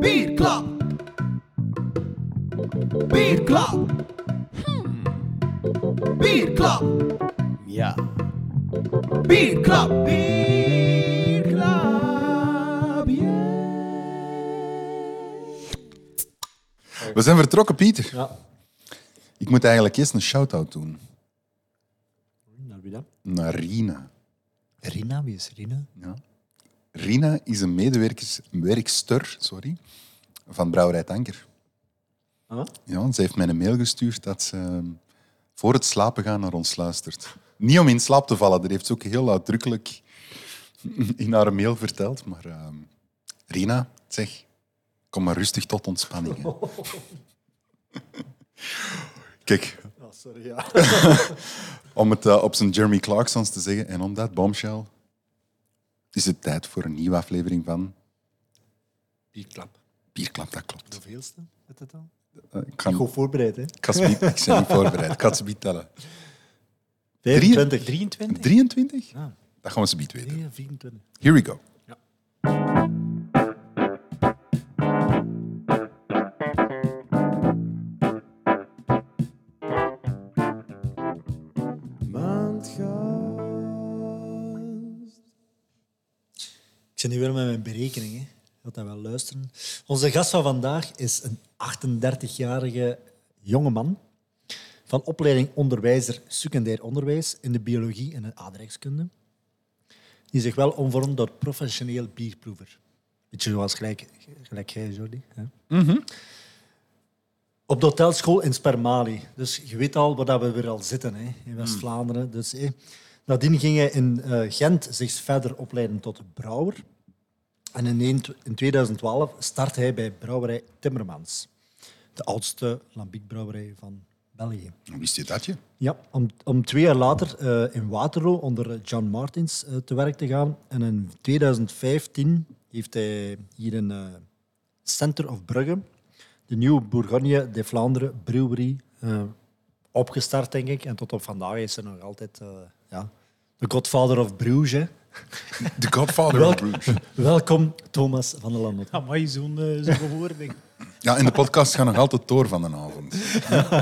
Bierklap. Bierklap. Bierklap. Ja. Bierklap. Bierklap. We zijn vertrokken, Pieter. Ja. Ik moet eigenlijk eerst een shout-out doen Naar wie dan? naar Rina. Rina, wie is Rina? Ja. Rina is een medewerkster sorry, van Brouwerij Tanker. Ah? Ja, ze heeft mij een mail gestuurd dat ze ehm, voor het slapen gaan naar ons luistert. Niet om in slaap te vallen, dat heeft ze ook heel uitdrukkelijk in haar mail verteld. Maar ehm, Rina, zeg, kom maar rustig tot ontspanning. Kijk, Oh, sorry, ja. om het eh, op zijn Jeremy Clarksons te zeggen en om dat bombshell, is het tijd voor een nieuwe aflevering van Bierklap. Bierklap, dat klopt. Hoeveelste? Is het al? Eh, ik, ga, Goed voorbereid, hè? ik, ga ze niet- ik ben niet voorbereid, ik ga het ze niet tellen. 25. 23? 23? Ja. Dat gaan we ze niet weten. Nee, 24. Here we go. Nu weer met mijn berekening. Hè. Je gaat dat wel luisteren. Onze gast van vandaag is een 38-jarige jonge man van opleiding onderwijzer secundair onderwijs in de biologie en de aardrijkskunde. Die zich wel omvormt tot professioneel bierproever. Beetje zoals gelijk, gelijk jij, Jordi. Hè? Op de hotelschool in Spermali. Dus je weet al waar dat we weer al zitten hè, in West-Vlaanderen. Dus, hè. Nadien ging hij in eh, Gent zich verder opleiden tot brouwer. En in, een- in 2012 startte hij bij brouwerij Timmermans. De oudste lambiekbrouwerij van België. Wist je dat je? Ja, om, om twee jaar later eh, in Waterloo onder John Martins eh, te werk te gaan. En in 2015 heeft hij hier in eh Center of Brugge de nieuwe Bourgogne de Vlaanderen brewery opgestart, denk ik. En tot op vandaag is hij nog altijd ja, de godfather of Bruges. The Godfather of Bruges. Welkom, Thomas van der Landot. Amai, zo'n uh, zo'n bewoording. Ja, in de podcast gaat nog altijd door van de avond.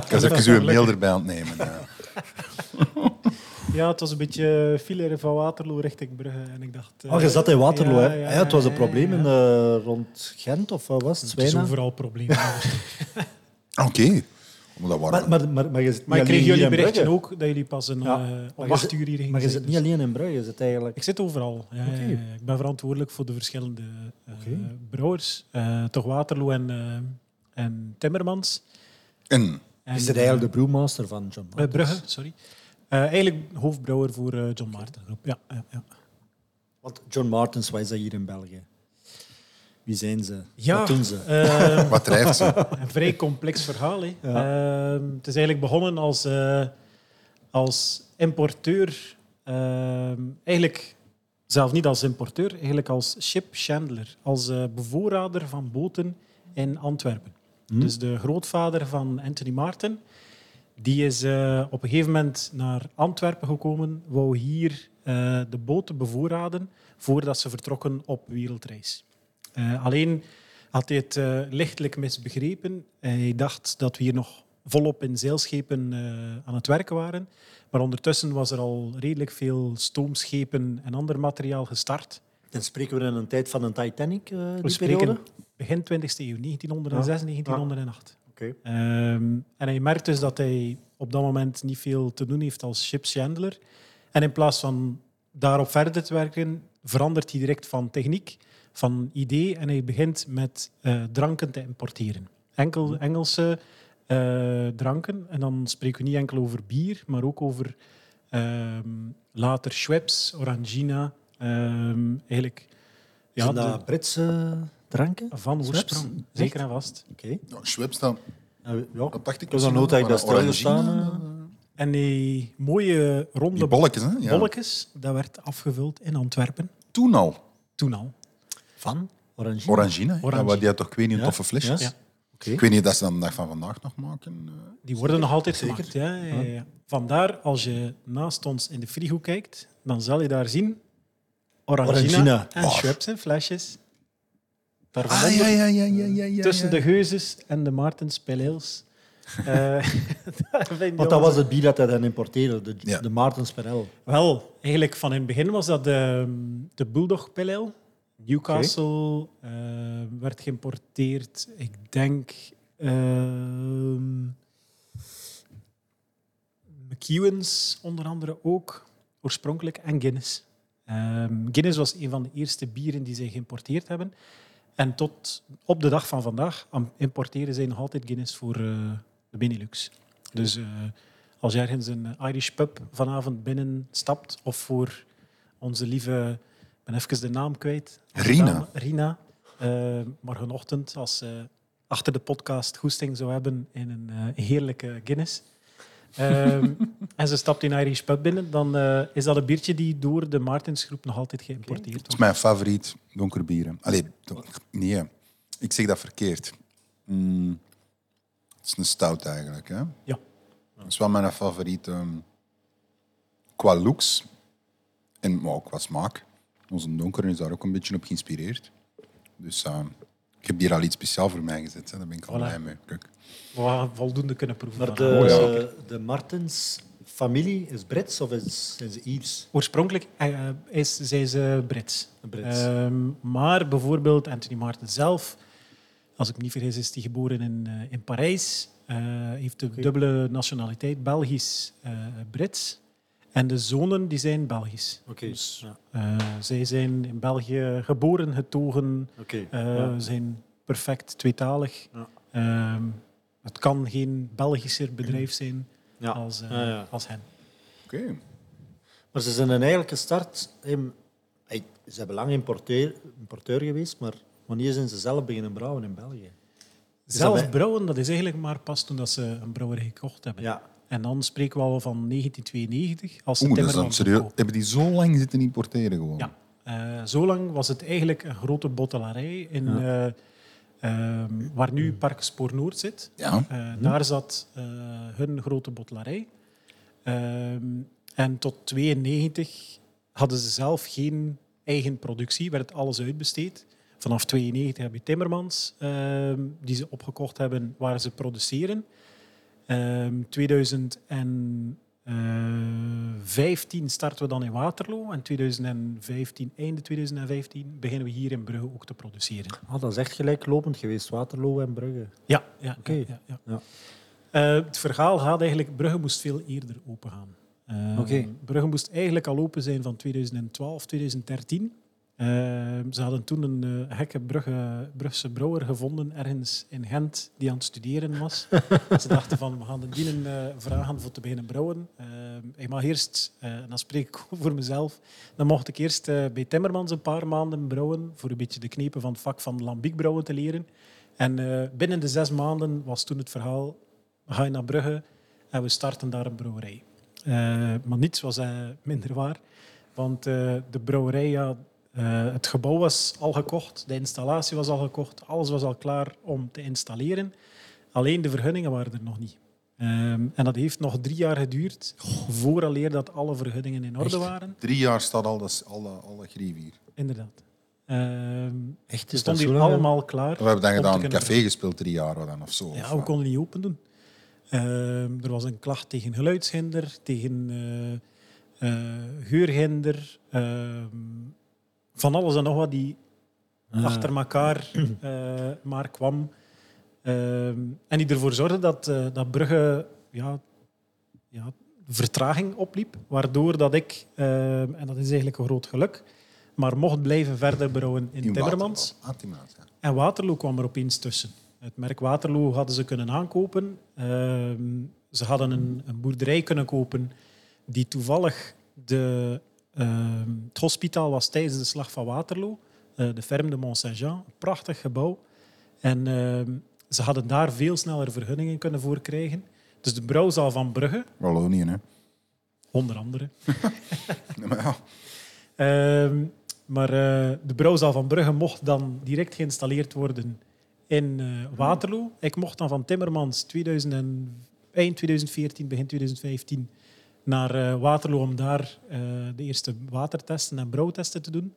Ik was even uw mail erbij aan het nemen. ja. Ja, het was een beetje file van Waterloo richting Brugge. En ik dacht... eh, Oh, je zat in Waterloo, ja, hè? ja, Ja, het was een probleem ja. in, eh, rond Gent, of wat was het? Het is overal problemen. Oké. Maar dat waren... Maar, maar, maar, maar, je maar jullie hier in berichtje ook dat jullie pas een, Ja. eh, Maar om je acht zit- uur hierheen Maar je zit niet Dus alleen in Brugge, je zit eigenlijk... Ik zit overal. Ja, ja. Ik ben verantwoordelijk voor de verschillende eh, brouwers. Eh, toch Waterloo en, eh, en Timmermans. En En, Je zit eigenlijk de brewmaster van John Martens. Brugge, sorry. Eh, eigenlijk hoofdbrouwer voor eh, John Maarten Groep. Ja, ja, ja. Want John Martens, wat is dat hier in België? Wie zijn ze? Ja, Wat doen ze? eh, wat drijft ze? een vrij complex verhaal. Hè. Ja. Ehm, het is eigenlijk begonnen als, eh, als importeur. ehm, eigenlijk zelf niet als importeur, eigenlijk als ship chandler. Als eh, bevoorrader van boten in Antwerpen. Dus de grootvader van Anthony Maarten, die is eh, op een gegeven moment naar Antwerpen gekomen, wou hier eh, de boten bevoorraden voordat ze vertrokken op wereldreis. Eh, alleen had hij het eh, lichtelijk misbegrepen. Hij dacht dat we hier nog volop in zeilschepen eh, aan het werken waren. Maar ondertussen was er al redelijk veel stoomschepen en ander materiaal gestart. Dan spreken we in een tijd van een Titanic, We die spreken periode? begin 20e eeuw, 1906, 1908. Oké. Ehm, en hij merkt dus dat hij op dat moment niet veel te doen heeft als shipshandler. En in plaats van daarop verder te werken, verandert hij direct van techniek, van idee en hij begint met eh, dranken te importeren. Enkel Engelse eh, dranken. En dan spreken we niet enkel over bier, maar ook over ehm, later Schweppes, Orangina. ehm, eigenlijk ja, Zijn dat de- Britse dranken? van oorsprong. Zeker en vast. Oké. Ja, Schweppes dan, Ja, ja. dat dacht ik al misschien nooit dat ik dat eh. En die mooie ronde Die bolletjes, hè? Ja. bolletjes, dat werd afgevuld in Antwerpen. Toen al. Toen al. Van? Orangina? Orangina. Ja, die had toch ik weet niet toffe flesjes? ja. Ja. Ik weet niet dat ze dat de dag van vandaag nog maken. eh. Die worden nog altijd Zeker. gemaakt. Ja, ja, ja. Vandaar, als je naast ons in de frigo kijkt, dan zal je daar zien Orangina, Orangina. en. Schweppes flesjes. Ah, ja, ja, ja, ja, ja, ja. tussen de Geuzes en de Maartens. Eh, daar vind je Want dat was het bier dat hij dan importeerde, de, Ja. de Maartens Perel. Wel, eigenlijk van in het begin was dat de, de Bulldog Pale Ale. Newcastle eh, werd geïmporteerd. Ik denk ehm McEwen's onder andere ook, oorspronkelijk, en Guinness. Ehm, Guinness was een van de eerste bieren die zij geïmporteerd hebben. En tot op de dag van vandaag importeren zij nog altijd Guinness voor eh, de Benelux. Dus eh, als je ergens een Irish pub vanavond binnenstapt, of voor onze lieve, ik ben even de naam kwijt. Rina. Rina. eh, morgenochtend, als ze achter de podcast goesting zou hebben in een eh, heerlijke Guinness. Ehm, en ze stapt in Irish pub binnen, dan eh, is dat een biertje die door de Martensgroep nog altijd geïmporteerd Het is wordt. mijn favoriet donker bieren. Allee, nee, ik zeg dat verkeerd. Mm, het is een stout eigenlijk. Hè? Ja. Dat is wel mijn favoriet ehm, qua looks en maar ook qua smaak. Onze donkere is daar ook een beetje op geïnspireerd. Dus ehm, ik heb hier al iets speciaal voor mij gezet. Hè. Daar ben ik al Voilà. blij mee. Kijk. We gaan voldoende kunnen proeven. Maar de. Oh, ja. de Martens familie is Brits of is, zijn ze Iers? Oorspronkelijk eh, is, zijn ze Brits. Brits. Ehm, maar bijvoorbeeld Anthony Martin zelf, als ik me niet vergis, is hij geboren in, eh, in Parijs. Eh, heeft de dubbele nationaliteit, Belgisch-Brits. en de zonen die zijn Belgisch. Oké. Dus, Ja. eh, zij zijn in België geboren, getogen, eh, Ja. zijn perfect tweetalig. Ja. Ehm, het kan geen Belgischer bedrijf zijn Ja. als, eh, Ja, ja. als hen. Oké. Maar ze zijn een eigenlijk gestart. em, ey, Ze hebben lang importeur, importeur geweest, maar wanneer zijn ze zelf beginnen brouwen in België? Zelf bij- brouwen, dat is eigenlijk maar pas toen dat ze een brouwerij gekocht hebben. Ja. En dan spreken we al van 1992, als ze Oeh, dat is serieus. Hebben die zo lang zitten importeren gewoon? Ja. Eh, zo lang was het eigenlijk een grote bottelarij in, eh, ehm, waar nu Park Spoor Noord zit. Ja. Eh, Daar zat eh, hun grote bottelarij. Ehm, en tot 92 hadden ze zelf geen eigen productie, werd alles uitbesteed. Vanaf 92 heb je Timmermans, ehm, die ze opgekocht hebben waar ze produceren. Ehm 2015 starten we dan in Waterloo en 2015, einde 2015 beginnen we hier in Brugge ook te produceren. Ah, dat is echt gelijklopend geweest, Waterloo en Brugge. Ja, ja, Oké. ja, ja, ja. Ja. Eh, het verhaal gaat eigenlijk... Brugge moest veel eerder opengaan. Eh, Oké. Brugge moest eigenlijk al open zijn van 2012, 2013. Eh, ze hadden toen een eh, gekke Brugge, Brugse brouwer gevonden ergens in Gent die aan het studeren was. ze dachten van, we gaan de dienen eh, vragen voor te beginnen brouwen. Eh, ik mag eerst, eh, en dan spreek ik voor mezelf, dan mocht ik eerst bij Timmermans een paar maanden brouwen voor een beetje de knepen van het vak van lambiek brouwen te leren. En binnen de zes maanden was toen het verhaal, ga je naar Brugge en we starten daar een brouwerij. Eh, maar niets was minder waar, want de brouwerij, ja, eh, het gebouw was al gekocht, de installatie was al gekocht, alles was al klaar om te installeren. Alleen de vergunningen waren er nog niet. Ehm, en dat heeft nog drie jaar geduurd vooraleer dat alle vergunningen in orde waren. Drie jaar staat al dat, alle, alle grief hier. Inderdaad. Ehm Echt? Is stond dat hier lang? allemaal klaar. We hebben dan gedaan kunnen café gespeeld drie jaar dan, of zo. Ja, of, we eh, konden niet open doen. Ehm, er was een klacht tegen geluidshinder, tegen eh, eh, geurhinder, ehm, van alles en nog wat die achter elkaar eh, maar kwam. Ehm, en die ervoor zorgde dat, eh, dat Brugge ja, ja, vertraging opliep, waardoor dat ik, en dat is eigenlijk een groot geluk, maar mocht blijven verder brouwen in, in Timmermans. Waterloo. Ah, Timmermans, ja. En Waterloo kwam er opeens tussen. Het merk Waterloo hadden ze kunnen aankopen. Ze hadden een, een boerderij kunnen kopen die toevallig de, het hospitaal was tijdens de slag van Waterloo. eh, de Ferme de Mont-Saint-Jean. Een prachtig gebouw. En ehm, ze hadden daar veel sneller vergunningen kunnen voor krijgen. Dus de brouwzaal van Brugge, Wallonië, hè. onder andere, Nee, maar ja. Ehm, maar eh, de brouwzaal van Brugge mocht dan direct geïnstalleerd worden in eh, Waterloo. Ik mocht dan van Timmermans 2000 en, eind 2014, begin 2015 naar eh, Waterloo om daar eh, de eerste watertesten en brouwtesten te doen.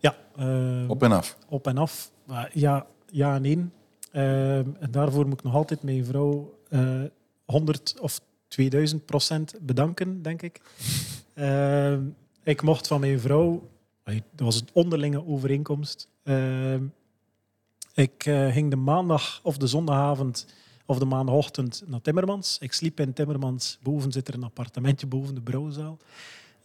Ja, eh, Op en af. op en af. Ja, ja en nee. Ehm, en daarvoor moet ik nog altijd mijn vrouw eh 100 of 2000 procent bedanken, denk ik. Ehm, ik mocht van mijn vrouw, dat was een onderlinge overeenkomst. Ehm, ik eh, ging de maandag of de zondagavond of de maandagochtend naar Timmermans. Ik sliep in Timmermans. Boven zit er een appartementje boven de brouwzaal.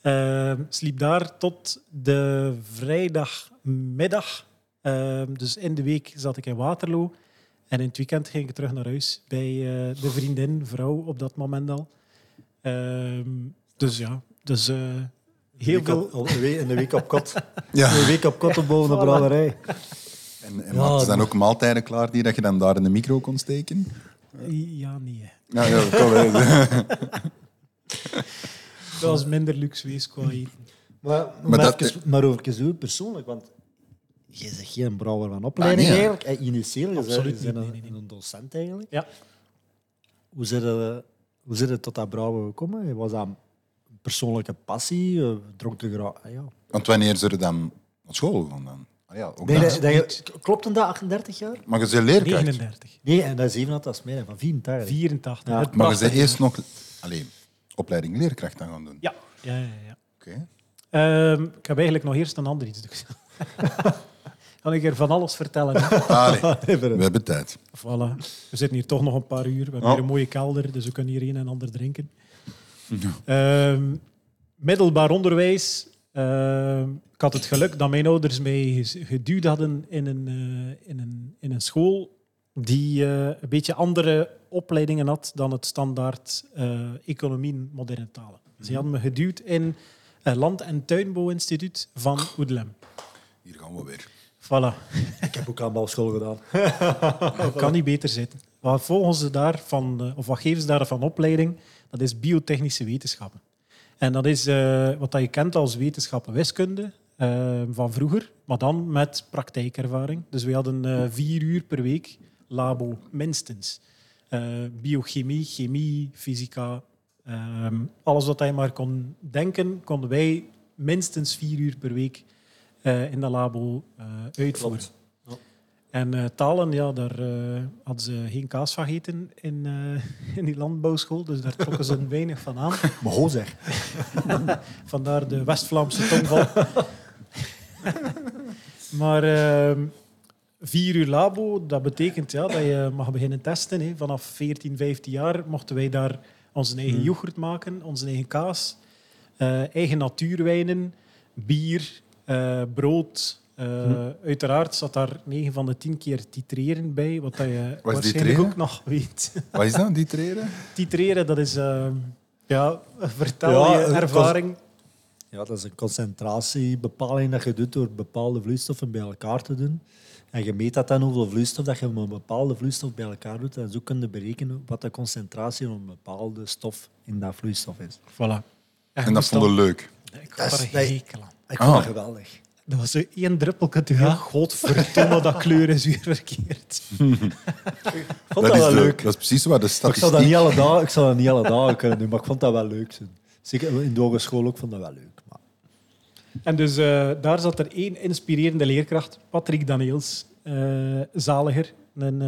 Ehm, sliep daar tot de vrijdagmiddag. Ehm, dus in de week zat ik in Waterloo. En in het weekend ging ik terug naar huis bij eh, de vriendin, vrouw op dat moment al. Ehm, dus ja, dus eh, heel veel. op- in de week op kot. Ja. Een week op kot op boven de Voilà. En, en Ja, maakten ze dan ook maaltijden klaar die dat je dan daar in de micro kon steken? Ja, nee. Ja. Dat was minder luxueus qua eten. Maar, Maar maar, dat- even, maar over u persoonlijk, want je zegt geen brouwer van opleiding Ah, nee, ja. eigenlijk. Eh, Initieel, je Absoluut bent een, nee, nee, nee. een docent eigenlijk. Ja. Hoe zit het, hoe zit het tot dat brouwen gekomen? Was dat een persoonlijke passie? Eh, Dronk graag? Ah, ja. Want wanneer ze er dan naar school gaan dan? Ah, ja, ook Nee, dan. dat, dat je, klopt een dat 38 jaar? Maar je bent leerkracht. 39, Nee, en dat is 87, dat is meer, van 84. 84. Ja. Maar je bent eerst nog alleen opleiding leerkracht dan gaan doen. Ja, ja, ja. ja. Oké. Ehm, ik heb eigenlijk nog eerst een ander iets. Dus. kan ik er van alles vertellen. Allee, we hebben tijd. Voilà. We zitten hier toch nog een paar uur. We hebben Ja. hier een mooie kelder, dus we kunnen hier een en ander drinken. Ehm, middelbaar onderwijs. Ehm, ik had het geluk dat mijn ouders mij geduwd hadden in een, eh, in een, in een school die eh, een beetje andere opleidingen had dan het standaard eh, economie en moderne talen. Ze hadden me geduwd in het Land- en Tuinbouwinstituut van Oedlem. Hier gaan we weer. Voilà. ik heb ook aan bouwschool gedaan. Dat kan niet beter zitten. Wat volgen ze daarvan, of wat geven ze daarvan opleiding? Dat is biotechnische wetenschappen. En dat is eh, wat je kent als wetenschappen wiskunde eh, van vroeger, maar dan met praktijkervaring. Dus we hadden eh, vier uur per week labo, minstens. Biochemie, chemie, fysica, ehm, alles wat je maar kon denken, konden wij minstens vier uur per week in dat labo uitvoeren. En eh, talen, ja, daar eh, hadden ze geen kaas van gegeten in, eh, in die landbouwschool, dus daar trokken ze een weinig van aan. Maar ho zeg. Vandaar de West-Vlaamse tongval. maar ehm, vier uur labo, dat betekent ja, dat je mag beginnen testen. Hè. Vanaf 14, 15 jaar mochten wij daar onze eigen yoghurt maken, onze eigen kaas, eigen natuurwijnen, bier, eh, Eh, Uiteraard zat daar 9 van de 10 keer titreren bij, wat dat je waarschijnlijk titreren? ook nog weet. Wat is dat, die treden? titreren, dat is... eh, ja, vertel Ja, je ervaring. Ja, dat is een concentratiebepaling dat je doet door bepaalde vloeistoffen bij elkaar te doen. En je meet dat dan hoeveel vloeistof dat je met een bepaalde vloeistof bij elkaar doet. En zo kun je berekenen wat de concentratie van een bepaalde stof in dat vloeistof is. Voilà. En dat vonden we leuk. Ik Dat er een nee. hekel aan. Ik Ah. vond dat geweldig. Dat was zo één druppeltje te veel. Godverdomme, dat kleur is weer verkeerd. Ik vond dat, is wel de- leuk. dat is precies wat de Maar ik zou dat statistiek... niet alle dagen, ik zou dat niet alle dagen kunnen doen, maar ik vond dat wel leuk. Zeker in de hogeschool ook vond dat wel leuk. Maar En dus eh, daar zat er één inspirerende leerkracht, Patrick Daniels, eh, zaliger. Een,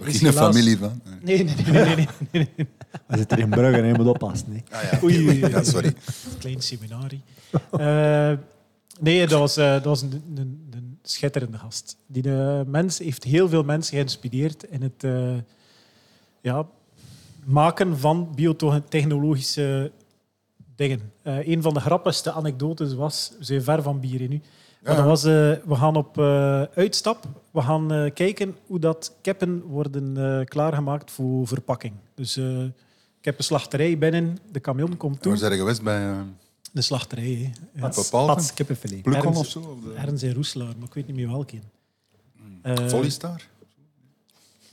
eh, is Geen helaas- familie van. Nee, nee, nee. nee, nee, nee, nee. we zitten in Brugge en je moet oppassen. Ah, ja. Oei, oei, oei. Ja, sorry. Klein seminarie. Nee, dat was, eh, dat was een, een, een schitterende gast. Die eh, mens heeft heel veel mensen geïnspireerd in het eh, ja, maken van biotechnologische dingen. Eh, een van de grappigste anekdotes was, we zijn ver van bier in nu, maar dat was, we gaan op uitstap, we gaan kijken hoe dat kippen worden klaargemaakt voor verpakking. Dus eh kippenslachterij binnen, de camion komt toe. Waar zijn geweest bij uh, De slachterij, hè. Ja. Pats, Bepaalde? pats kippenfilet. Plukon Ergens- of zo? Of de... Ergens in Roeslaar, maar ik weet niet meer welke. Eh, Volleystar?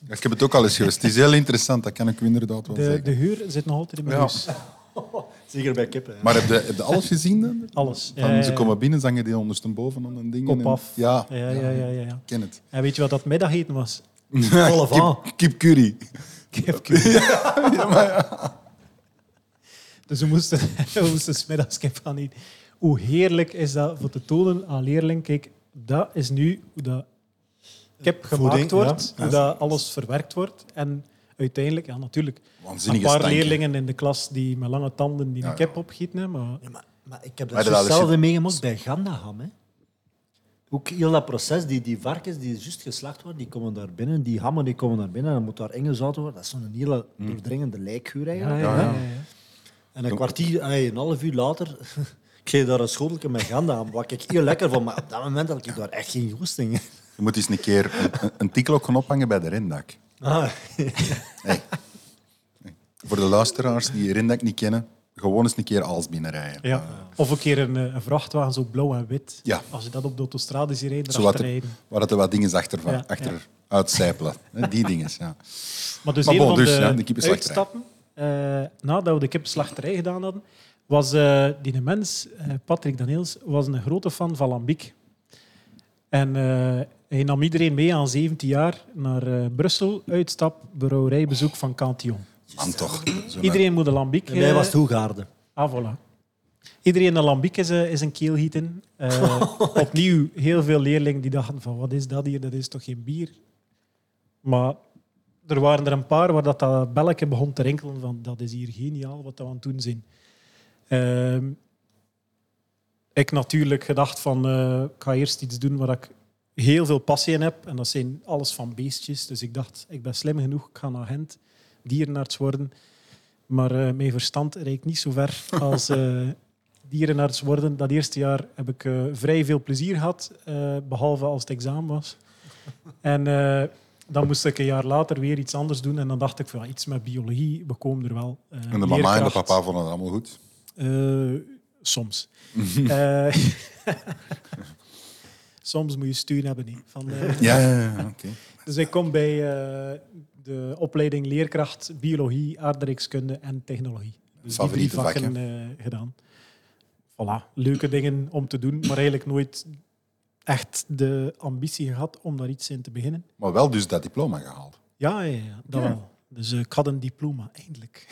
Ja, ik heb het ook al eens geweest. Het is heel interessant, dat kan ik u inderdaad wel de, zeggen. de huur zit nog altijd in mijn Ja. huis. Zeker bij kippen. hè. Maar heb je, heb je alles gezien dan? Alles. Van, Ja, ja, Ze ja. komen binnen, zangen die ondersteboven aan een ding. Kop en- af. Ja, Ja, ja, ja, ja, ja. ik ken het. En weet je wat dat middageten was? Volle van. Kip, kip curry. Kip Dus we moesten, we moesten smiddags kip gaan eten. Hoe heerlijk is dat voor te tonen aan leerling. Kijk, dat is nu hoe dat kip gemaakt Voeding, wordt, ja. hoe dat alles verwerkt wordt. En uiteindelijk, ja natuurlijk, een paar stank, leerlingen in de klas die met lange tanden die Ja, een kip opgieten. Maar Ja, maar, maar ik heb dat hetzelfde meegemaakt bij Gandaham. Hè. Ook heel dat proces, die, die varkens die juist geslacht worden, die komen daar binnen, die hammen die komen daar binnen, en dan moet daar ingezouten worden. Dat is zo'n hele doordringende lijkgeur ja, eigenlijk. En een kwartier, een half uur later, ik kreeg daar een schoteltje met Gandaham, wat ik heel lekker vond, maar op dat moment had ik daar echt geen goesting. in. Je moet eens een keer een, een- tikklok gaan ophangen bij de rendak. Ah, Hey. Voor de luisteraars die rendak niet kennen, gewoon eens een keer als binnenrijden. Ja. Of een keer een, eh, een vrachtwagen, zo blauw en wit. Ja. Als je dat op de autostrade ziet rijden, erachter er, rijden. waar het er wat dingen achter, van, Ja, achter uitcijpelen. Hè, Die dingen, ja. Maar dus Maar een van dus, de, ja, de uitstappen, eh, nadat we de kippenslachterij gedaan hadden, was eh, die mens, eh, Patrick Daniels, was een grote fan van lambiek. En eh, hij nam iedereen mee aan 17 jaar naar eh, Brussel, uitstap, brouwerijbezoek van Cantillon. Man toch. Iedereen moet een lambiek... bij mij was het Hoegaarden. Ah, voilà. Iedereen een lambiek is, is een keel gieten. Eh, opnieuw heel veel leerlingen die dachten van wat is dat hier, dat is toch geen bier? Maar er waren er een paar waar dat, dat belletje begon te rinkelen van dat is hier geniaal wat we aan het doen zijn. Ehm, ik natuurlijk gedacht van eh, ik ga eerst iets doen waar ik heel veel passie in heb. En dat zijn alles van beestjes. Dus ik dacht, ik ben slim genoeg, ik ga naar Gent dierenarts worden. Maar eh, mijn verstand reikt niet zo ver als eh, dierenarts worden. Dat eerste jaar heb ik vrij veel plezier gehad, eh, behalve als het examen was. En dan moest ik een jaar later weer iets anders doen. En dan dacht ik van iets met biologie, we komen er wel. Eh, En de mama en de papa vonden het allemaal goed. eh, soms. Eh, soms moet je steun hebben. Van, Ja, ja, ja, oké. dus ik kom bij de opleiding leerkracht biologie, aardrijkskunde en technologie. Dus Favoriete die drie vakken eh, gedaan. Voilà, leuke dingen om te doen, maar eigenlijk nooit echt de ambitie gehad om daar iets in te beginnen. Maar wel dus dat diploma gehaald. Ja, ja, ja dat wel. Dus eh, ik had een diploma, eindelijk.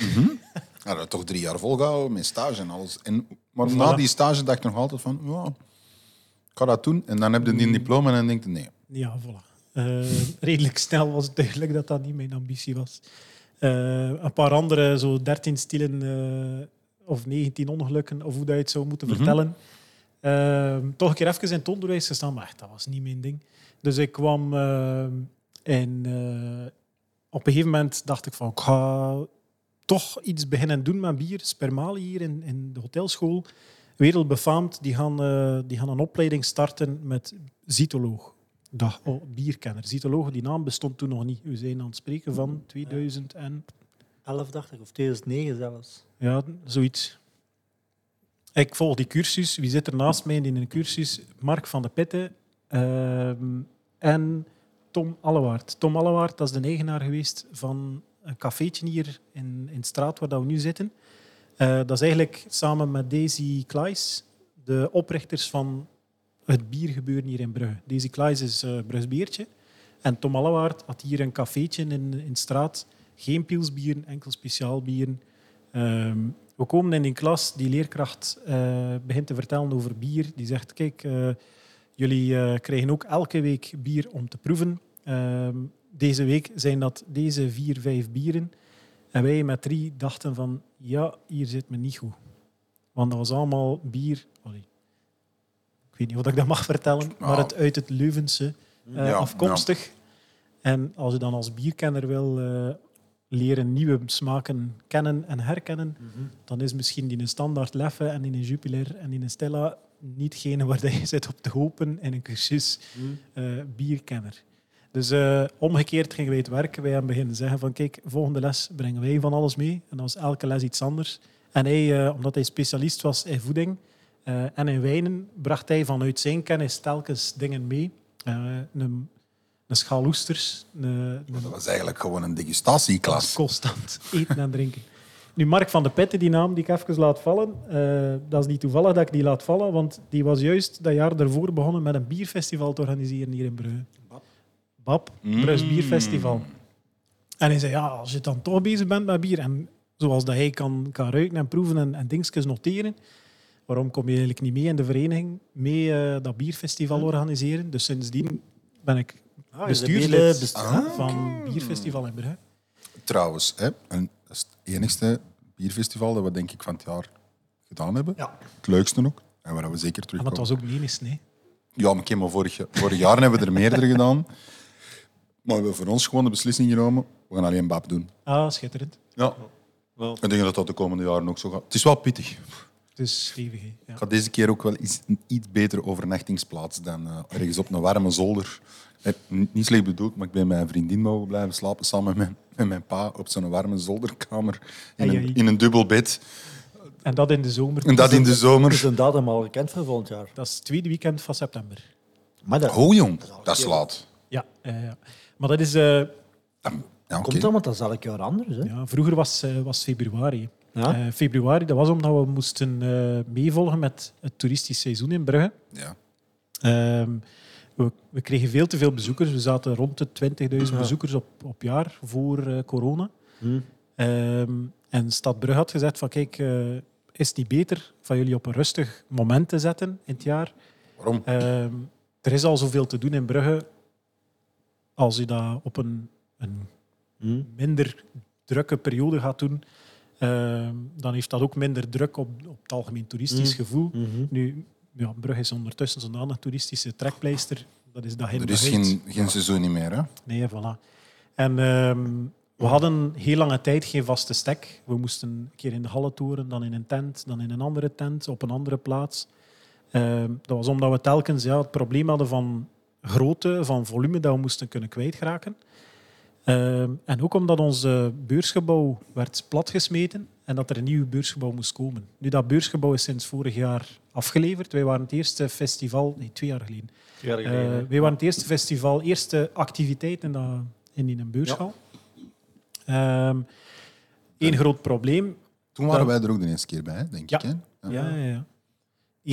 Ja, dat toch drie jaar volgehouden met stage en alles. En, maar Voilà. na die stage dacht ik nog altijd van, ja, ik ga dat doen. En dan heb je die diploma en dan denk je, nee. Ja, voilà. Eh, redelijk snel was het duidelijk dat dat niet mijn ambitie was. Eh, een paar andere, zo 13 stilen eh, of 19 ongelukken, of hoe dat je het zou moeten vertellen. Eh, toch een keer even in het onderwijs gestaan, maar echt, dat was niet mijn ding. Dus ik kwam en eh, op een gegeven moment dacht ik van, ik ga toch iets beginnen doen met bier. Spermali hier in, in de hotelschool, wereldbefaamd, die gaan, eh, die gaan een opleiding starten met zytoloog. Dag, oh, bierkenner. Zytoloog, die naam bestond toen nog niet. We zijn aan het spreken van 2000 en... 11 dacht ik, of 2009 zelfs. Ja, zoiets. Ik volg die cursus. Wie zit er naast mij in een cursus? Mark van de Pitten ehm, en Tom Allewaard. Tom Allewaard, dat is de eigenaar geweest van een cafeetje hier in, in de straat waar we nu zitten. Eh, dat is eigenlijk samen met Daisy Klaes de oprichters van het biergebeuren hier in Brugge. Daisy Klaes is uh, Brugsbeertje. En Tom Allewaard had hier een cafeetje in, in de straat. Geen pilsbieren, enkel speciaal bieren. We komen in die klas, die leerkracht eh, begint te vertellen over bier. Die zegt, kijk, eh, jullie eh, krijgen ook elke week bier om te proeven. Ehm, deze week zijn dat deze vier, vijf bieren. En wij met drie dachten van, ja, hier zit me niet goed. Want dat was allemaal bier... Allee, ik weet niet of ik dat mag vertellen, maar het uit het Leuvense Ja, afkomstig. En als je dan als bierkenner wil leren nieuwe smaken kennen en herkennen, dan is misschien die een standaard Leffe en die een Jupiler en die een Stella nietgene waar je zit op te hopen in een cursus eh, bierkenner. Dus eh, omgekeerd gingen wij het werken. Wij hebben beginnen zeggen van kijk, volgende les brengen wij van alles mee. En dan was elke les iets anders. En hij, eh, omdat hij specialist was in voeding en in wijnen, bracht hij vanuit zijn kennis telkens dingen mee. Een, een schaal oesters, een, een Dat was eigenlijk gewoon een degustatieklas. constant eten en drinken. Nu, Mark van de Petten, die naam die ik even laat vallen, eh, dat is niet toevallig dat ik die laat vallen, want die was juist dat jaar daarvoor begonnen met een bierfestival te organiseren hier in Brugge. Bab, Bruis Bierfestival. En hij zei, ja, als je dan toch bezig bent met bier, en zoals dat hij kan, kan ruiken en proeven en, en dingetjes noteren, waarom kom je eigenlijk niet mee in de vereniging, mee eh, dat bierfestival organiseren? Dus sindsdien ben ik Ah, bestuurslid best- best- Ah. van Bierfestival in Brugge. Trouwens, hè, en dat is het enigste bierfestival dat we denk ik van het jaar gedaan hebben. Ja. Het leukste ook. En waar we zeker En dat terugkomen. was ook niet eens, nee. Ja, maar, oké, maar vorig, vorig jaar hebben we er meerdere gedaan. Maar we hebben voor ons gewoon de beslissing genomen. We gaan alleen BAP doen. Ah, schitterend. Ja. Wel. Ik denk dat dat de komende jaren ook zo gaat. Het is wel pittig. Het is stevig, ja. Ik ga deze keer ook wel iets, een iets betere overnachtingsplaats dan eh, ergens op een warme zolder. Eh, niet slecht bedoeld, maar ik ben met mijn vriendin mogen blijven slapen samen met, met mijn pa op zo'n warme zolderkamer in een, in een dubbel bed. En dat in de zomer. En dat in de Is zomer. een datum al gekend voor volgend jaar? Dat is het tweede weekend van september. Maar dat Oh jong, dat is laat. Ja, ja, ja. Maar dat is... eh, Ja, oké. komt dan, want dat is elk jaar anders. Hè? ja, vroeger was eh, was februari. Ja. Eh, februari, dat was omdat we moesten eh, meevolgen met het toeristisch seizoen in Brugge. Ja. We, we kregen veel te veel bezoekers. We zaten rond de 20.000 bezoekers op, op jaar voor eh, corona. Hm. Ehm, en Stad Brugge had gezegd van kijk, eh, is niet beter van jullie op een rustig moment te zetten in het jaar? Waarom? Ehm, er is al zoveel te doen in Brugge. Als je dat op een, een Hm. minder drukke periode gaat doen, ehm, dan heeft dat ook minder druk op, op het algemeen toeristisch Mm. gevoel. Nu, ja, Brugge is ondertussen zodanig toeristische trekpleister. Dat is dat Er is geen, geen seizoen niet meer, hè? Nee, voilà. En ehm, we hadden heel lange tijd geen vaste stek. We moesten een keer in de Halle toeren, dan in een tent, dan in een andere tent, op een andere plaats. Ehm, dat was omdat we telkens ja, het probleem hadden van grootte, van volume dat we moesten kunnen kwijtraken. Ehm, en ook omdat ons eh, beursgebouw werd platgesmeten en dat er een nieuw beursgebouw moest komen. Nu, dat beursgebouw is sinds vorig jaar afgeleverd. Wij waren het eerste festival, nee, twee jaar geleden, Twee jaar eh, geleden. wij waren het eerste festival, eerste activiteit in, dat, in die beurshal. Eén groot probleem. Toen waren Dat- wij er ook de eerste keer bij, denk Ja. ik. Hè? Ja, ja, ja.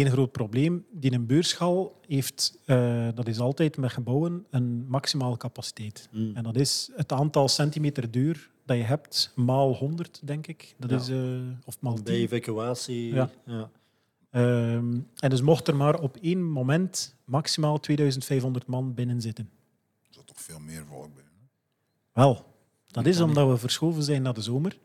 Eén groot probleem. Die een beurshal heeft, eh, dat is altijd met gebouwen, een maximale capaciteit. Mm. En dat is het aantal centimeter deur dat je hebt, maal 100, denk ik. Dat Ja. is, eh, of maal Bij 10. evacuatie. Ja. Ja. Ehm, en dus mocht er maar op één moment maximaal 2500 man binnen zitten. Er zat toch veel meer volk bij. hè? Wel, dat is omdat we verschoven zijn naar de zomer.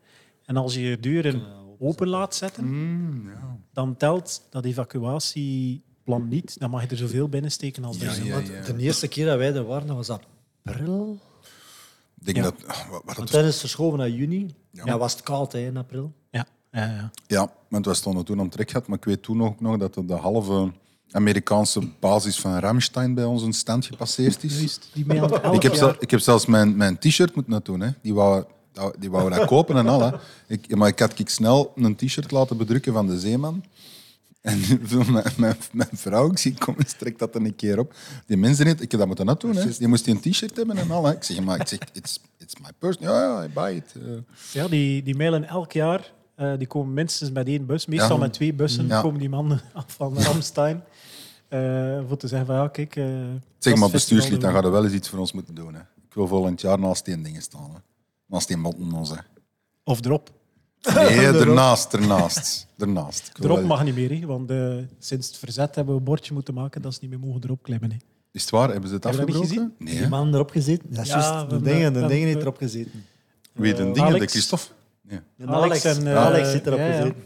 En als je je deuren open laat zetten, Mm, ja. Dan telt dat evacuatieplan niet. Dan mag je er zoveel binnensteken als Ja, er ja. De eerste keer dat wij er waren, dat was april. Ik denk Ja. dat... Wat, wat Want dat is het verschoven naar juni. Ja. Ja. was het koud hè, in april. Ja, ja, ja. Ja, want we stonden toen aan het trek gehad, maar ik weet toen ook nog dat er de halve Amerikaanse basis van Ramstein bij ons een stand gepasseerd is. Juist, die Ik heb, ik heb zelfs mijn, mijn t-shirt moeten naartoe. Hè. Die wou, die wou dat kopen en al. Hè. Ik, maar ik had ik snel een t-shirt laten bedrukken van de Zeeman. En mijn, mijn, mijn vrouw, ik zie, kom eens, trek dat er een keer op. Die mensen niet, ik heb dat moeten naartoe. Hè. Die moest die een t-shirt hebben en al. Hè. Ik zeg, maar ik zeg, it's, it's my person. Ja, ja, I buy it. Eh, Ja, die, die mailen elk jaar. eh, die komen minstens met één bus. Meestal Ja. met twee bussen Ja. komen die mannen af van Ramstein. eh voor te zeggen van ja, kijk... eh, dat Zeg maar, het bestuurslid, dan gaat er wel eens iets voor ons moeten doen. Hè. Ik wil volgend jaar naast die dingen staan. Hè. Naast die. Hè. Of erop. Nee, ernaast, ernaast. ernaast. Erop mag niet meer, hè, want eh, sinds het verzet hebben we een bordje moeten maken dat ze niet meer mogen erop klimmen. Hè. Is het waar? Hebben ze het Heb afgebroken? Nee, Die man erop gezeten. Dat is Ja, juist. De dingen, de we dingen heeft erop gezeten. Wie de Eh, dingen? De Alex. Christophe? En Alex en, eh, Alex zit erop ja, ja. gezeten.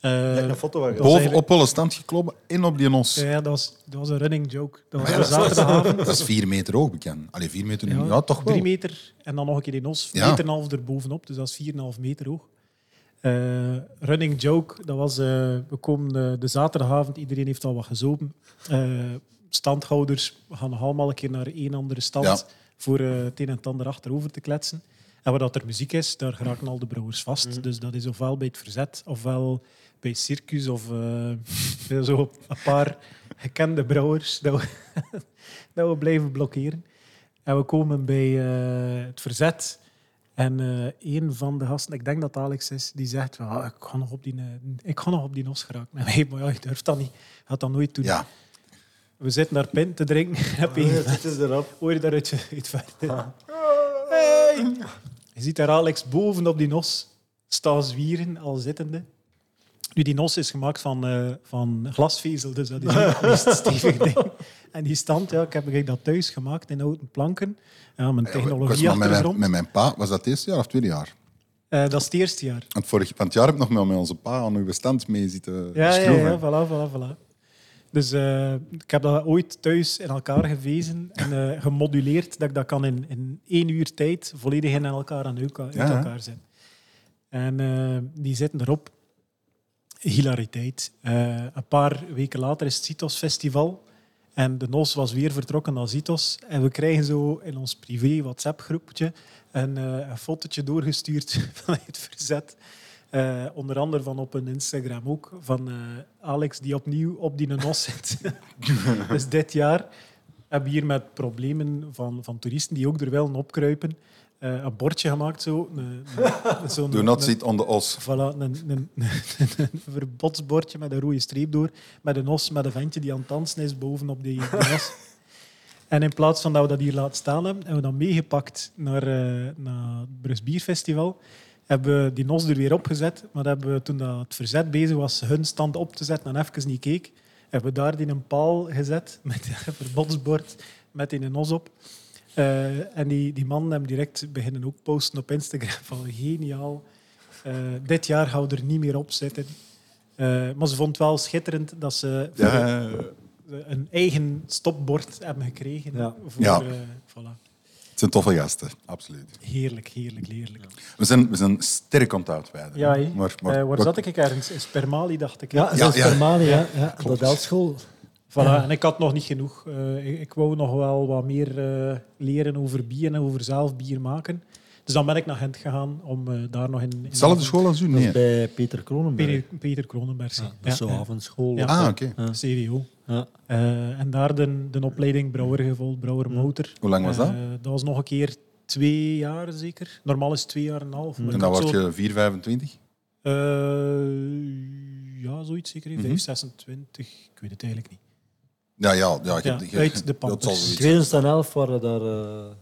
Eh, een foto was Boven op alle stand geklommen en op die nos. Ja, dat was, dat was een running joke. Dat was een zaterdagavond. Dat is vier meter hoog bekend. Allee, vier meter nu. Ja, Ja, toch wel. Drie meter en dan nog een keer in ons. Ja. meter en een half erbovenop, dus dat is 4,5 meter hoog. Eh, running joke, dat was... eh, we komen de zaterdagavond, iedereen heeft al wat gezopen. Eh, standhouders gaan nog allemaal een keer naar één andere stand Ja. voor eh, het een en het ander achterover te kletsen. En waar dat er muziek is, daar geraken al de brouwers vast. Mhm. Dus dat is ofwel bij het verzet, ofwel bij Circus, of eh, zo een paar gekende brouwers dat we, dat we blijven blokkeren. En we komen bij eh, het verzet. En eh, een van de gasten, ik denk dat het Alex is, die zegt: "Ja, ik, ga nog op die, eh, ik ga nog op die nos geraken. En wij, maar ja, je durft dat niet. Je gaat dat nooit doen. Ja. We zitten daar pint te drinken. Heb je Het is erop. hoor je daar uit, uit verte. Hey. Je ziet daar Alex boven op die nos staan zwieren, al zittende. Nu, die nos is gemaakt van, eh, van glasvezel, dus dat is een stevig ding. En die stand, ja, ik heb dat thuis gemaakt in houten planken. Ja, mijn technologie maar met, mijn, met mijn pa, was dat het eerste jaar of tweede jaar? Eh, dat is het eerste jaar. Want vorig het jaar heb ik nog met met onze pa aan uw stand mee zitten Ja, ja, schroeven. ja, voilà, voilà, voilà. Dus eh, ik heb dat ooit thuis in elkaar gewezen en gemoduleerd dat ik dat kan in, in één uur tijd volledig in elkaar aan elkaar, uit Ja, elkaar zetten. En die zitten erop. Hilariteit. Eh, een paar weken later is het Citos Festival. En de NOS was weer vertrokken naar Citos. En we krijgen zo in ons privé WhatsApp-groepje een, eh, een fotootje doorgestuurd vanuit het verzet. Eh, onder andere van op een Instagram ook. Van Alex die opnieuw op die NOS zit. dus dit jaar hebben we hier met problemen van, van toeristen die ook er willen opkruipen. Eh, een bordje gemaakt zo. Een, een, zo'n- Do not een- sit on the os. Voilà, een, een, een, een verbodsbordje met een rode streep door, met een os, met een ventje die aan het dansen is bovenop die, die os. En in plaats van dat we dat hier laten staan hebben, hebben we dat meegepakt naar, eh, naar het Brugs Bierfestival. Hebben we die nos er weer opgezet, maar dat hebben we, toen dat het verzet bezig was hun stand op te zetten en even niet keek, hebben we daar die een paal gezet met een verbodsbord met die nos op. Eh, en die, die mannen hebben direct beginnen ook posten op Instagram van geniaal. Eh, dit jaar gaan we er niet meer op zitten. Eh, maar ze vond het wel schitterend dat ze Ja, een eigen stopbord hebben gekregen. Ja. Voor, Ja. voilà. het zijn toffe gasten, absoluut. Heerlijk, heerlijk, heerlijk. We zijn, we zijn sterk aan het uitweiden. Ja, maar, maar, waar wat- zat ik ergens? In Spermali, dacht ik. Ja, Ja, zelfs ja. Ja. ja. Voilà, en ik had nog niet genoeg. Eh, ik, ik wou nog wel wat meer eh, leren over bier en over zelf bier maken. Dus dan ben ik naar Gent gegaan om eh, daar nog in... in Dezelfde school als u? Nee. bij Peter Kronenberg. Peter, Peter Kronenberg. Ja, Ja, dat is zo ja. avondschool. Ja. Ah, oké. Ja. CWO. Ja. Eh, en daar de, de opleiding brouwer gevolgd, brouwer motor. Hoe lang was dat? Eh, dat was nog een keer twee jaar zeker. Normaal is het twee jaar en een half. maar En dan word zo- je 4, 25? Eh, ja, zoiets zeker. Mhm. 5, 26. Ik weet het eigenlijk niet. Ja, ja, ja. Ik Ja, heb, uit de Pampers. zoiets 2011 waren daar... eh,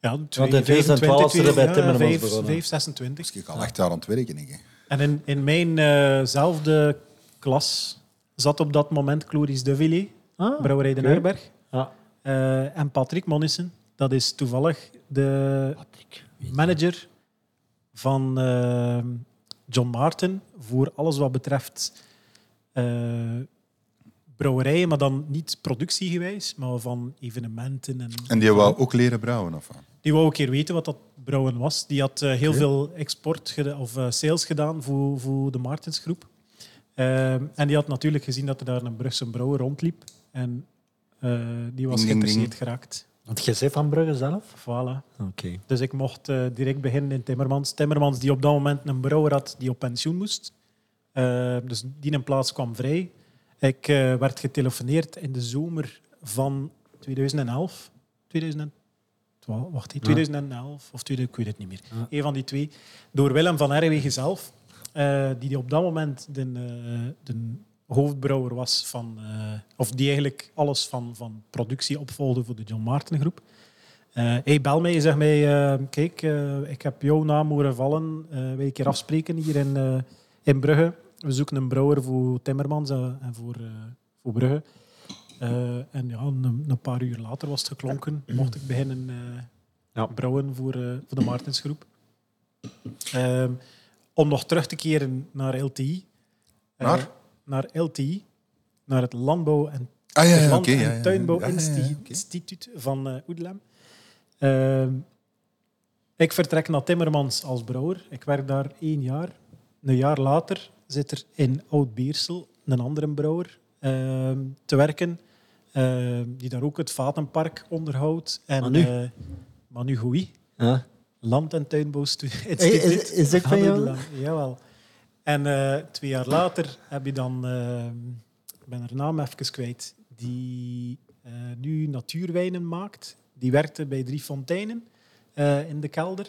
Ja, Want in 2012 zijn bij Timmermans 5, begonnen. 5, 26. Dus ik al acht jaar aan het werken. Denk ik. En in, in mijnzelfde klas zat op dat moment Cloris de Villiers, ah, brouwerij de oké. Nerberg. Ja. Eh, en Patrick Monissen. Dat is toevallig de Patrick. manager van eh, John Martin voor alles wat betreft eh, brouwerijen, maar dan niet productiegewijs, maar van evenementen. En, En die wou ook leren brouwen? Of? die wou een keer weten wat dat brouwen was. Die had eh, heel veel export of eh, sales gedaan voor, voor de Martensgroep. Ehm, en die had natuurlijk gezien dat er daar een Brugse brouwer rondliep. En eh, die was geïnteresseerd ding. geraakt. Want jij zei van Brugge zelf? Voilà. Oké. Dus ik mocht eh, direct beginnen in Timmermans. Timmermans die op dat moment een brouwer had die op pensioen moest. Eh, dus die in plaats kwam vrij. Ik eh, werd getelefoneerd in de zomer van 2011. 2012, wacht, hè, 2011 of 2000, ik weet het niet meer. Ja. Een van die twee. Door Willem van Erwegen zelf. eh, die op dat moment de, eh, de hoofdbrouwer was van... of die eigenlijk alles van, van productie opvolgde voor de John Martin groep. Eh hij bel mij en zegt mij, kijk, ik heb jouw naam horen vallen. Wil een keer afspreken hier in, in Brugge? We zoeken een brouwer voor Timmermans en voor, eh, voor Brugge. Eh, en ja, een, een paar uur later was het geklonken. Mocht ik beginnen eh, Ja. brouwen voor, eh, voor de Martensgroep. Ehm, om nog terug te keren naar LTI. Naar? naar LTI. Naar het Landbouw- en Ah ja, ja Land- oké. en ja, ja, ja. Tuinbouwinstituut Ja, ja, oké. van eh Oedelem. Ehm, ik vertrek naar Timmermans als brouwer. Ik werk daar één jaar. Een jaar later zit er in Oud-Beersel een andere brouwer ehm, te werken, ehm, die daar ook het Vatenpark onderhoudt. En, Manu? eh, Manu Gouy. Land- en Tuinbouwinstituut. Hey, is- is dat van jou? Jawel. En eh, twee jaar later heb je dan, eh, ik ben haar naam even kwijt, die eh, nu natuurwijnen maakt. Die werkte bij Drie Fonteinen in de kelder.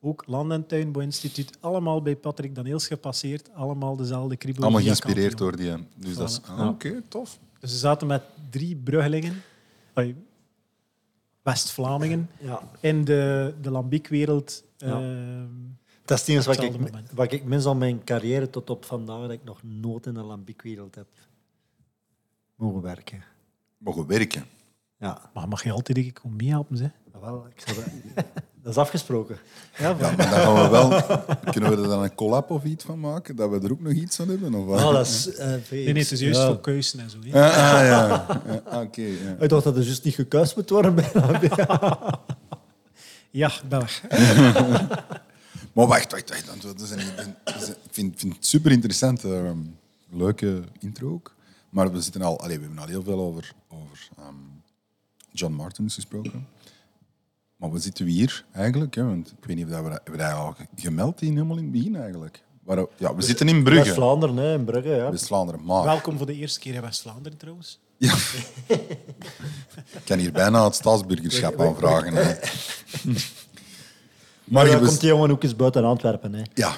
Ook Land- en Tuinbouwinstituut. Allemaal bij Patrick Daniels gepasseerd. Allemaal dezelfde kriebel. Allemaal geïnspireerd door die. Dus dat is, Voilà. ah, oké, tof. Dus ze zaten met drie Bruggelingen, West-Vlamingen, Ja. in de, de lambiekwereld. Ja. ehm, Dat is het enige wat ik, moment. wat ik mis aan mijn carrière tot op vandaag, dat ik nog nooit in de lambiekwereld heb mogen werken. Mogen werken. Ja, maar mag je altijd een keer komen meehelpen, zeg? Wel, ik zou dat... dat is afgesproken. Ja, Ja, maar dan gaan we wel... Kunnen we er dan een collab of iets van maken? Dat we er ook nog iets aan hebben? Of wat? Oh, dat is... eh, nee, nee, het is juist ja. voor keuzen en zo. hè. Ah, ah, ja. ja ah, Oké, ja. Ik dacht dat er juist niet gekuist moet worden bij lambiek. Ja, Belg. Maar wacht, wacht, wacht. want dat is een- ik vind, vind het super interessant. ehm, leuke intro ook. Maar we, zitten al, allee, we hebben al heel veel over, over ehm, John Martins gesproken. Maar we zitten hier eigenlijk? Hè, want ik weet niet of dat we, hebben we dat al gemeld in, helemaal in het begin eigenlijk. Waar, ja, we zitten in Brugge, West-Vlaanderen, hè, in Brugge, ja. West-Vlaanderen. Maar Welkom voor de eerste keer in West-Vlaanderen trouwens. ja. ik kan hier bijna het staatsburgerschap aanvragen. Hè. Maar je dan komt die jongen ook eens buiten Antwerpen. Hè. Ja.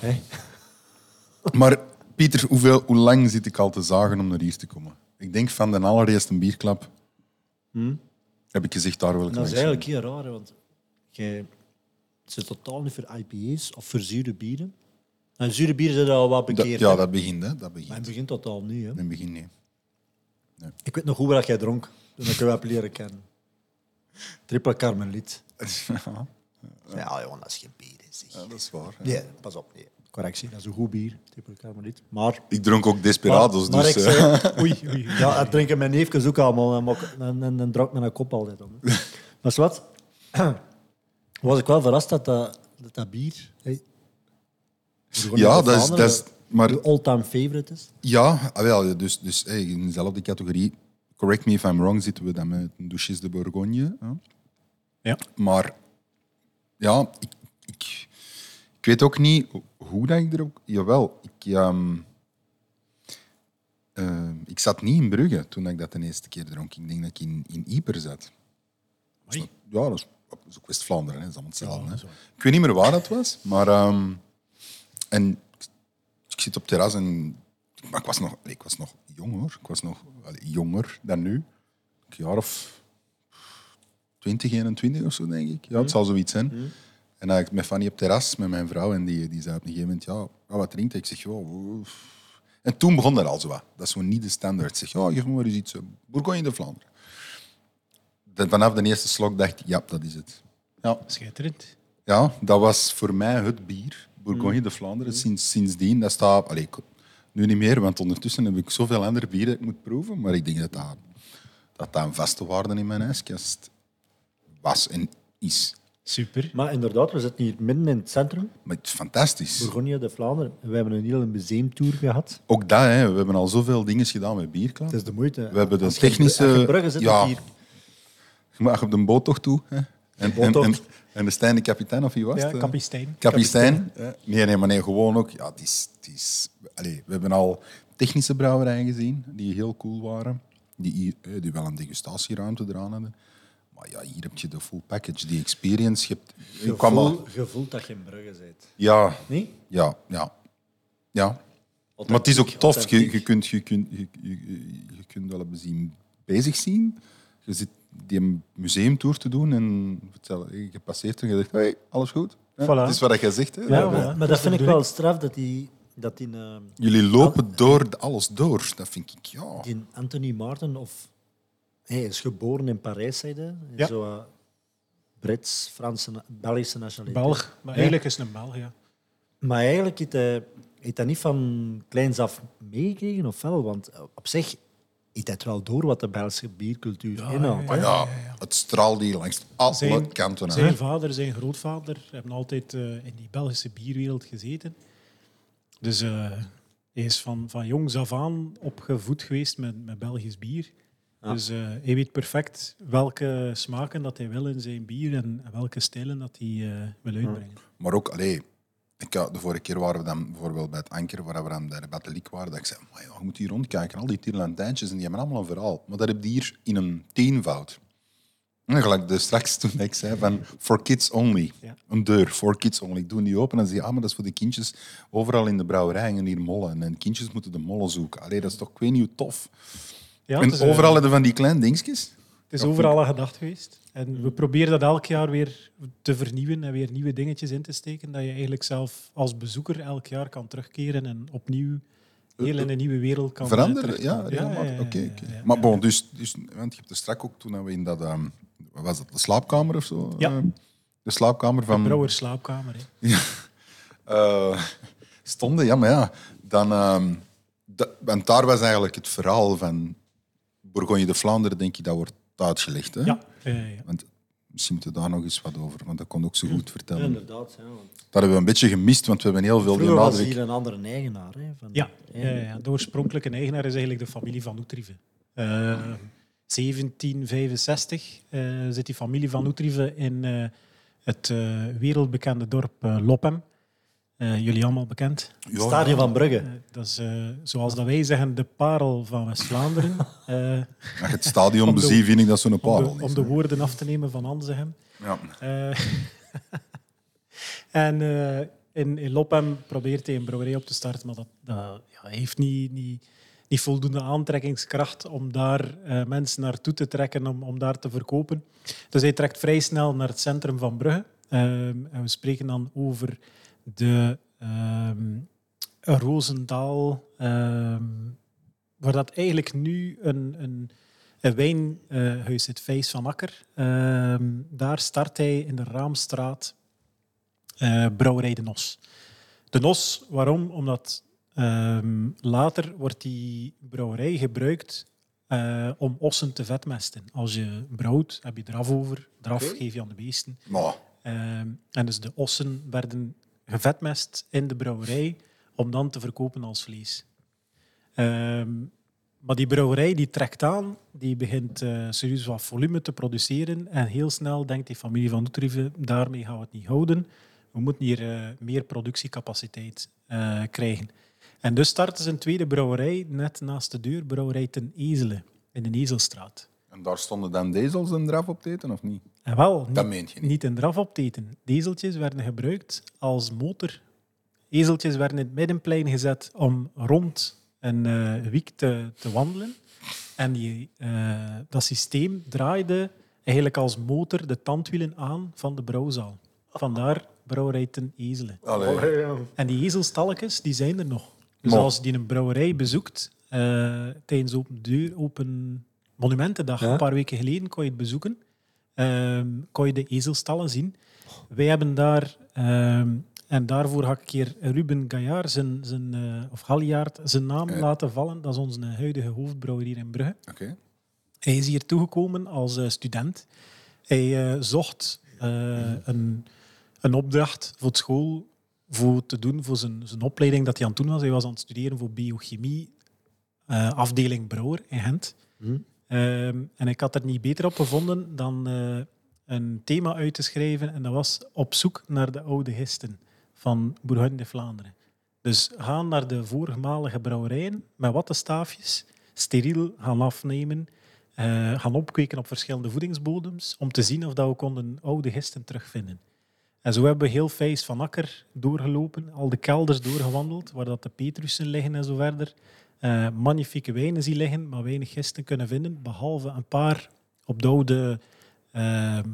Maar Pieter, hoeveel, hoe lang zit ik al te zagen om naar hier te komen? Ik denk van de allereerste bierklap heb ik gezegd, daar wil ik Dat is eigenlijk heel raar, want jij zit totaal niet voor IPA's of voor zure bieren. En zure bieren zijn al wat Dat- bekeerd. ja, dat begint. Hè. Dat Maar begint. het begint totaal niet. Hè. In het begin niet. Ik weet nog goed wat jij dronk toen ik jou heb leren kennen. Triple Carmeliet. ja, Ja, jongen, dat is geen bier. zeg. dat is waar. hè. Nee, pas op. Nee. Correctie, dat is een goed bier. Triple Carmeliet. Maar... Ik dronk ook Desperados, maar, maar dus... ik eh, zei, Oei, oei. Ja, dat drinken mijn neefjes ook allemaal. En, mok- en, en, en dronk mijn kop altijd om. Maar wat? Was ik wel verrast dat dat, dat, dat bier... Hey, ja, dat is... Dat is maar all-time favorite is. ja, ah, wel, dus, dus hey, in dezelfde categorie, correct me if I'm wrong, zitten we dan met Douches de Bourgogne. Hè? Ja. Maar ja, ik, ik, ik weet ook niet hoe dat ik erop... Jawel, ik, ehm, eh, ik zat niet in Brugge toen ik dat de eerste keer dronk. Ik denk dat ik in, in Ieper zat. Oei. Ja, dat is, dat is ook West-Vlaanderen, dat is allemaal hetzelfde. Ja, ik weet niet meer waar dat was, maar... ehm, en ik zit op het terras en... Maar ik was nog, ik was nog jong, hoor. Ik was nog allee, jonger dan nu. Een jaar of 20, 21 of zo, denk ik. Ja, het zal zoiets zijn. En dan ik met Fanny op het terras met mijn vrouw en die, die zei op een gegeven moment, ja, ja, wat drinkt? Ik zeg. En toen begon dat al zo wat. Dat is zo niet de standaard. Ik zeg, ja, geef me maar eens iets. eh, Bourgogne de Vlaanderen. Dan vanaf de eerste slok dacht ik, ja, dat is het. Ja, Schitterend. ja, dat was voor mij het bier. Bourgogne de Vlaanderen. Sinds, sindsdien, dat staat... Allee, ik- nu niet meer, want ondertussen heb ik zoveel andere bieren dat ik moet proeven. Maar ik denk dat dat, dat, dat een vaste waarde in mijn ijskast was en is. Super. Maar inderdaad, we zitten hier midden in het centrum. Maar het is fantastisch. Bourgogne de Vlaanderen. We hebben een hele museumtour gehad. Ook dat, hè. we hebben al zoveel dingen gedaan met bierklaar. Het is de moeite. We hebben de technische- als je in Brugge zit, Ja. hier. Je mag op de boot toch toe. Hè? En, en, boottocht. en, en de Stijn de kapitein, of wie was Ja, het? kapitein. Kapitein. Nee, nee, maar nee, gewoon ook. Ja, het is, het is, allee, we hebben al technische brouwerijen gezien die heel cool waren. Die, hier- eh, die wel een degustatieruimte eraan hadden. Maar ja, hier heb je de full package, die experience. Je, hebt, je kwam al, dat je in Brugge bent. ja, Nee? ja, ja. ja. Maar het is ook tof. Je, je, kunt, je, kunt, je, je, je kunt wel bezig zien. Je zit die museumtour te doen en je passeert en je zegt, hey, alles goed? Voilà. Het is wat je zegt. Hè? Ja, Dat- maar, dat dat vind ik wel straf dat die, dat die, eh, Jullie lopen door alles door. Dat vind ik, ja. die Anthony Martin, of hij is geboren in Parijs, zei hij. Ja. Zo Brits, Franse, Belgische nationaliteit. Belg. Maar eigenlijk is het een Belg, ja. Maar eigenlijk heeft hij, heeft hij niet van kleins af meegekregen, of wel? Want op zich hij het wel door wat de Belgische biercultuur inhoudt. Maar ja, het straalt hier langs alle Zijn, kanten. zijn vader, zijn grootvader hebben altijd eh, in die Belgische bierwereld gezeten. Dus eh, hij is van, van jongs af aan opgevoed geweest met, met Belgisch bier. Dus eh, hij weet perfect welke smaken dat hij wil in zijn bier en, welke stijlen dat hij eh, wil uitbrengen. Maar ook, allee, ik, de vorige keer waren we dan bijvoorbeeld bij het Anker, waar we dan bij de Batteliek waren, dat ik zei, maar ja, je moet hier rondkijken, al die Tierlantijntjes, en die hebben allemaal een verhaal. Maar dat heb je hier in een tienvoud. En gelijk dus straks toen ik zei van for kids only. Ja. Een deur, for kids only. Ik doe die open en zeg ah, maar dat is voor de kindjes overal in de brouwerij hangen hier mollen. En kindjes moeten de mollen zoeken. Allee, dat is toch, ik weet niet hoe tof. Ja, en is, eh, overal hebben van die kleine dingetjes. Het is overal aan gedacht geweest. En we proberen dat elk jaar weer te vernieuwen en weer nieuwe dingetjes in te steken. Dat je eigenlijk zelf als bezoeker elk jaar kan terugkeren en opnieuw heel in een nieuwe wereld kan eh, Veranderen? Ja, ja, Oké, ja, oké. ja. Maar bon, dus, dus, want je hebt er straks ook toen we in dat, ehm, wat was dat, de slaapkamer of zo? Ja. ehm, de slaapkamer van. Brouwer slaapkamer. Hè. eh, stonden, ja, maar ja. Dan, ehm, want daar was eigenlijk het verhaal van Bourgogne de Vlaanderen, denk ik, dat wordt uitgelegd. Hè? Ja, ja, ja, ja. Want misschien moeten we daar nog eens wat over, want dat kon ook zo goed Ja, vertellen. inderdaad. Ja, want Dat hebben we een beetje gemist, want we hebben heel veel vroeger was benadrukt. hier een andere eigenaar. Hè, van Ja, ja, ja, de oorspronkelijke eigenaar is eigenlijk de familie van Oetrieve. Eh 1765 eh, zit die familie van Oetrieve in eh, het wereldbekende dorp Loppem. Eh, jullie allemaal bekend. Ja, Stadion van Brugge. Eh, dat is, eh, zoals dat wij zeggen, de parel van West-Vlaanderen. Eh, Als je het stadion Om de- beziet, vind ik dat zo'n om, parel de, is. om de woorden af te nemen van Anzegem. Ja. Eh, en eh, in, in probeert hij een brouwerij op te starten, maar dat, dat ja, heeft niet, niet, niet voldoende aantrekkingskracht om daar eh, mensen naartoe te trekken om, om daar te verkopen. Dus hij trekt vrij snel naar het centrum van Brugge. Ehm, en we spreken dan over de ehm Roosendaal, ehm, waar dat eigenlijk nu een, een, een wijnhuis zit, Vijs van Akker. Ehm, daar start hij in de Raamstraat eh, Brouwerij De Nos. De Nos, waarom? Omdat later wordt die brouwerij gebruikt eh, om ossen te vetmesten. Als je brouwt, heb je draf over. Draf Oké. geef je aan de beesten. Maar, en dus de ossen werden gevetmest in de brouwerij om dan te verkopen als vlees. Ehm, maar die brouwerij die trekt aan, die begint eh, serieus wat volume te produceren en heel snel denkt die familie van Oetrieve, daarmee gaan we het niet houden. We moeten hier eh, meer productiecapaciteit eh, krijgen. En dus starten ze een tweede brouwerij net naast de deur, brouwerij ten Ezelen, in de Ezelstraat. en daar stonden dan dezels en draf op te eten, of niet? En wel, Dat niet- meent je niet. niet in draf op te eten. Dezeltjes werden gebruikt als motor. Ezeltjes werden in het middenplein gezet om rond een eh, wiek te, te wandelen. En die, eh, dat systeem draaide eigenlijk als motor de tandwielen aan van de brouwzaal. Vandaar brouwerij ten Ezelen. Allee. En die ezelstalletjes, die zijn er nog. Dus als je die een brouwerij bezoekt, eh, tijdens open, deur, open Monumentendag, Ja. een paar weken geleden, kon je het bezoeken. Ehm kon je de ezelstallen zien. Wij hebben daar, ehm, en daarvoor ga ik een keer Ruben Gaillard, zijn, zijn, eh, of Galliaard, zijn naam Ja. laten vallen. Dat is onze huidige hoofdbrouwer hier in Brugge. Hij is hier toegekomen als eh, student. Hij eh, zocht eh, een, een opdracht voor school voor te doen voor zijn, zijn opleiding dat hij aan het doen was. Hij was aan het studeren voor biochemie, eh, afdeling Brouwer in Gent. Hm. Ehm, en ik had er niet beter op gevonden dan eh, een thema uit te schrijven. En dat was op zoek naar de oude gisten van Bourgogne de Vlaanderen. Dus gaan naar de voormalige brouwerijen met wattenstaafjes, steriel gaan afnemen, eh, gaan opkweken op verschillende voedingsbodems om te zien of dat we konden oude gisten terugvinden. En zo hebben we heel Vijs van Akker doorgelopen, al de kelders doorgewandeld, waar dat de Petrussen liggen en zo verder. Eh, magnifieke wijnen zien liggen, maar weinig gisten kunnen vinden, behalve een paar op de oude ehm,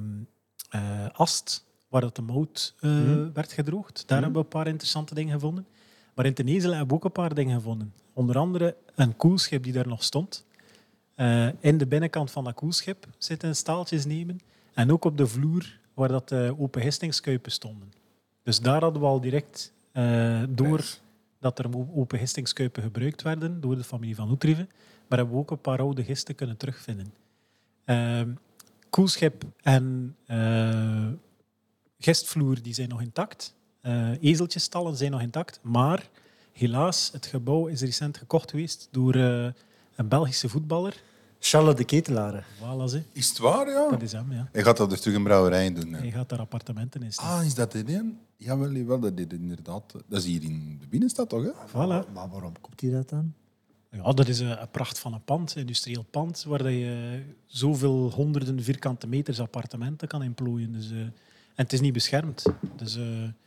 eh, ast, waar dat de mout eh, Mhm. werd gedroogd. Daar hebben we een paar interessante dingen gevonden. Maar in Tenezel hebben we ook een paar dingen gevonden. Onder andere een koelschip die daar nog stond. In de binnenkant van dat koelschip zitten staaltjes nemen. En ook op de vloer waar dat de open gistingskuipen stonden. Dus daar hadden we al direct door dat er open gistingskuipen gebruikt werden door de familie van Oetrieve. Maar hebben we ook een paar oude gisten kunnen terugvinden. Ehm, koelschip en eh, gistvloer die zijn nog intact. Eh ezeltjesstallen zijn nog intact. Maar helaas, het gebouw is recent gekocht geweest door eh, een Belgische voetballer. Charles de Ketelaren. Voilà, ze. Is het waar, ja? dat is hem. Ja. Hij gaat dat dus terug een brouwerij doen. hè? Hij gaat daar appartementen in staan. Ah, is dat dit een? Jawel, jawel, dat is inderdaad. Dat is hier in de binnenstad, toch? Hè? Voilà. Maar waarom komt hij dat dan? Ja, dat is een, een pracht van een pand, een industrieel pand, waar dat je zoveel honderden vierkante meters appartementen kan inplooien. Dus, eh, en het is niet beschermd. Dus eh,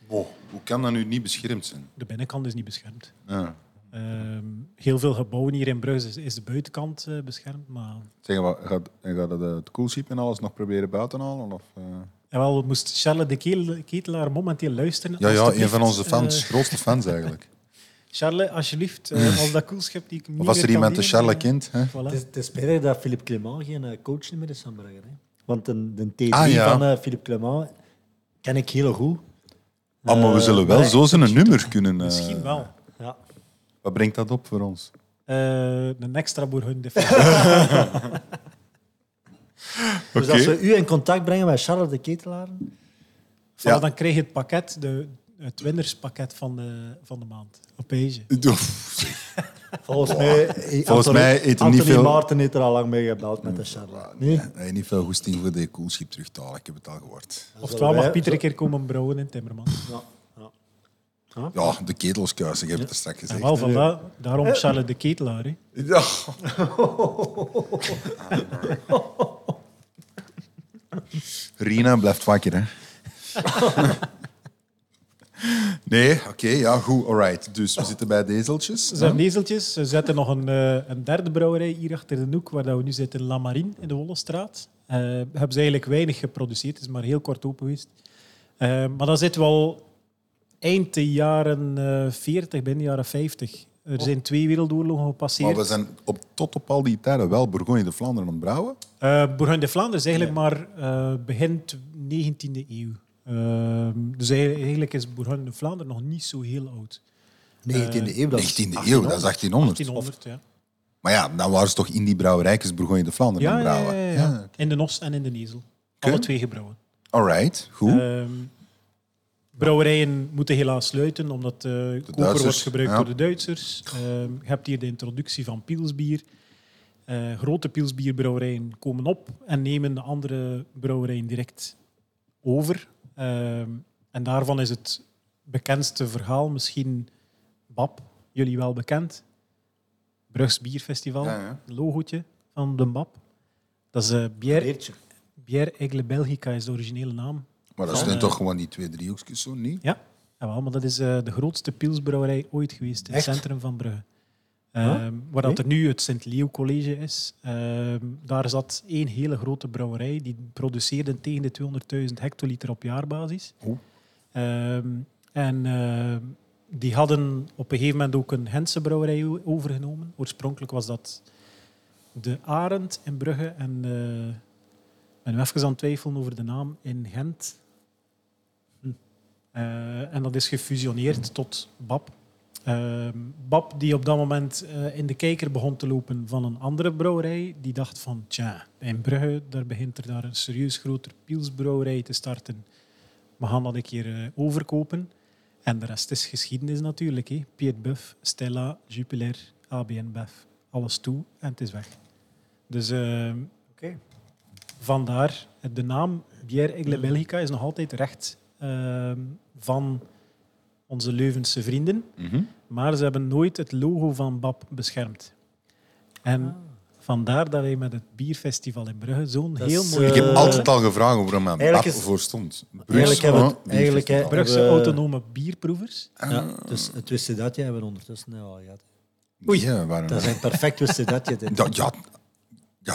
Wow, hoe kan dat nu niet beschermd zijn? de binnenkant is niet beschermd. Ja. Ehm, heel veel gebouwen hier in Brugge is, is de buitenkant eh, beschermd. Maar Zeg, wat, gaat, en gaat het, het koelschip en alles nog proberen buiten halen? Of, eh? jawel, moest Charles de Ketelaar momenteel luisteren. Ja, ja, een van onze fans, eh, grootste fans eigenlijk. Charles, alsjeblieft, eh, als dat koelschip die ik niet Of als meer er iemand de Charles kent. Hè? Het voilà. is, het is spijtig dat Philippe Clement geen coach meer is van Brugge. Hè? Want de, de T3 Ah, ja. van eh, Philippe Clement ken ik heel goed. Ah, maar we zullen wel zo zijn nummer kunnen... Misschien wel. Wat brengt dat op voor ons? Eh, een extra bourgogne. Dus als we u in contact brengen met Charles de Ketelaar, Ja. Dan krijg je het pakket, de, het winnerspakket van de, van de maand. Op Page. volgens mij... Volgens mij eet Anthony niet veel- Maarten heeft er al lang mee gebeld met de Charles. Nee? Nee, niet veel goesting voor de koelschip terug te halen. Ik heb het al gehoord. Oftewel mag Pieter een keer komen brouwen in Timmerman. Ja. Ja. Ja, de ketelskuis, ik heb het er straks En gezegd. wel, daarom Charles de Ketelaar. Hè. Ja. Rina blijft wakker, hè? nee, oké, ja, goed, alright. Dus we zitten bij dezeltjes. Ze zijn nezeltjes. Ze zetten nog een, eh, een derde brouwerij hier achter de hoek, waar dat we nu zitten, La Marine in de Wollestraat. Eh hebben ze eigenlijk weinig geproduceerd. Het is maar heel kort open geweest. Eh, maar dan zitten we al eind de jaren eh 40, begin de jaren 50. Er zijn twee wereldoorlogen gepasseerd. Maar we zijn op, tot op al die tijden wel Bourgogne de Vlaanderen aan het brouwen. Eh Bourgogne de Vlaanderen is eigenlijk maar eh, begin t- 19e eeuw. Ehm, dus eigenlijk is Bourgogne de Vlaanderen nog niet zo heel oud. 19e eeuw. Dat is 19e eeuw, dat is 1800. 1800, ja. Maar ja, dan waren ze toch in die brouwerijkjes Bourgogne de Vlaanderen aan Ja, brouwen. ja, ja. In de Nos en in de Nezel. Alle twee gebrouwen. Alright, goed. Ehm, brouwerijen moeten helaas sluiten, omdat uh, koper Duitsers, wordt gebruikt ja. door de Duitsers. Ehm, je hebt hier de introductie van pilsbier. Eh, grote pilsbierbrouwerijen komen op en nemen de andere brouwerijen direct over. Ehm, en daarvan is het bekendste verhaal misschien BAP, jullie wel bekend. Brugs Bierfestival, Ja, ja. logootje van de BAP. Dat is eh Bière. Bière Aigle Belgica is de originele naam. Maar dat zijn toch gewoon die twee driehoekjes zo, niet? Ja, jawel, maar dat is eh, de grootste pilsbrouwerij ooit geweest in Echt? het centrum van Brugge. Huh? Ehm, waar dat er nu het Sint-Leo College is. Ehm, daar zat één hele grote brouwerij. Die produceerde tegen de 200.000 hectoliter op jaarbasis. Ehm, en die hadden op een gegeven moment ook een Gentse brouwerij overgenomen. Oorspronkelijk was dat de Arend in Brugge. En eh, ik ben even aan het twijfelen over de naam in Gent. Eh, en dat is gefusioneerd tot BAP. Ehm, BAP die op dat moment eh, in de kijker begon te lopen van een andere brouwerij. Die dacht van, tja, in Brugge daar begint er daar een serieus groter pilsbrouwerij te starten. We gaan dat een keer eh, overkopen. En de rest is geschiedenis natuurlijk. Hè. Piet Buff, Stella, Jupiler, ABN Bef. Alles toe en het is weg. Dus Oké. Vandaar de naam Bière Aigle Belgica is nog altijd recht van onze Leuvense vrienden. Mhm. Maar ze hebben nooit het logo van BAP beschermd. En vandaar dat wij met het bierfestival in Brugge zo'n heel is, mooi... Ik heb Eh, altijd al gevraagd waarom BAF is- voor stond. Eigenlijk het- eigenlijk, oh, Brugse we- autonome bierproevers. Ja, dus het wist dat je hebben we ondertussen al gehad. Oei. Ja, waarom? Dat is een perfect wist dat je dit. Ja,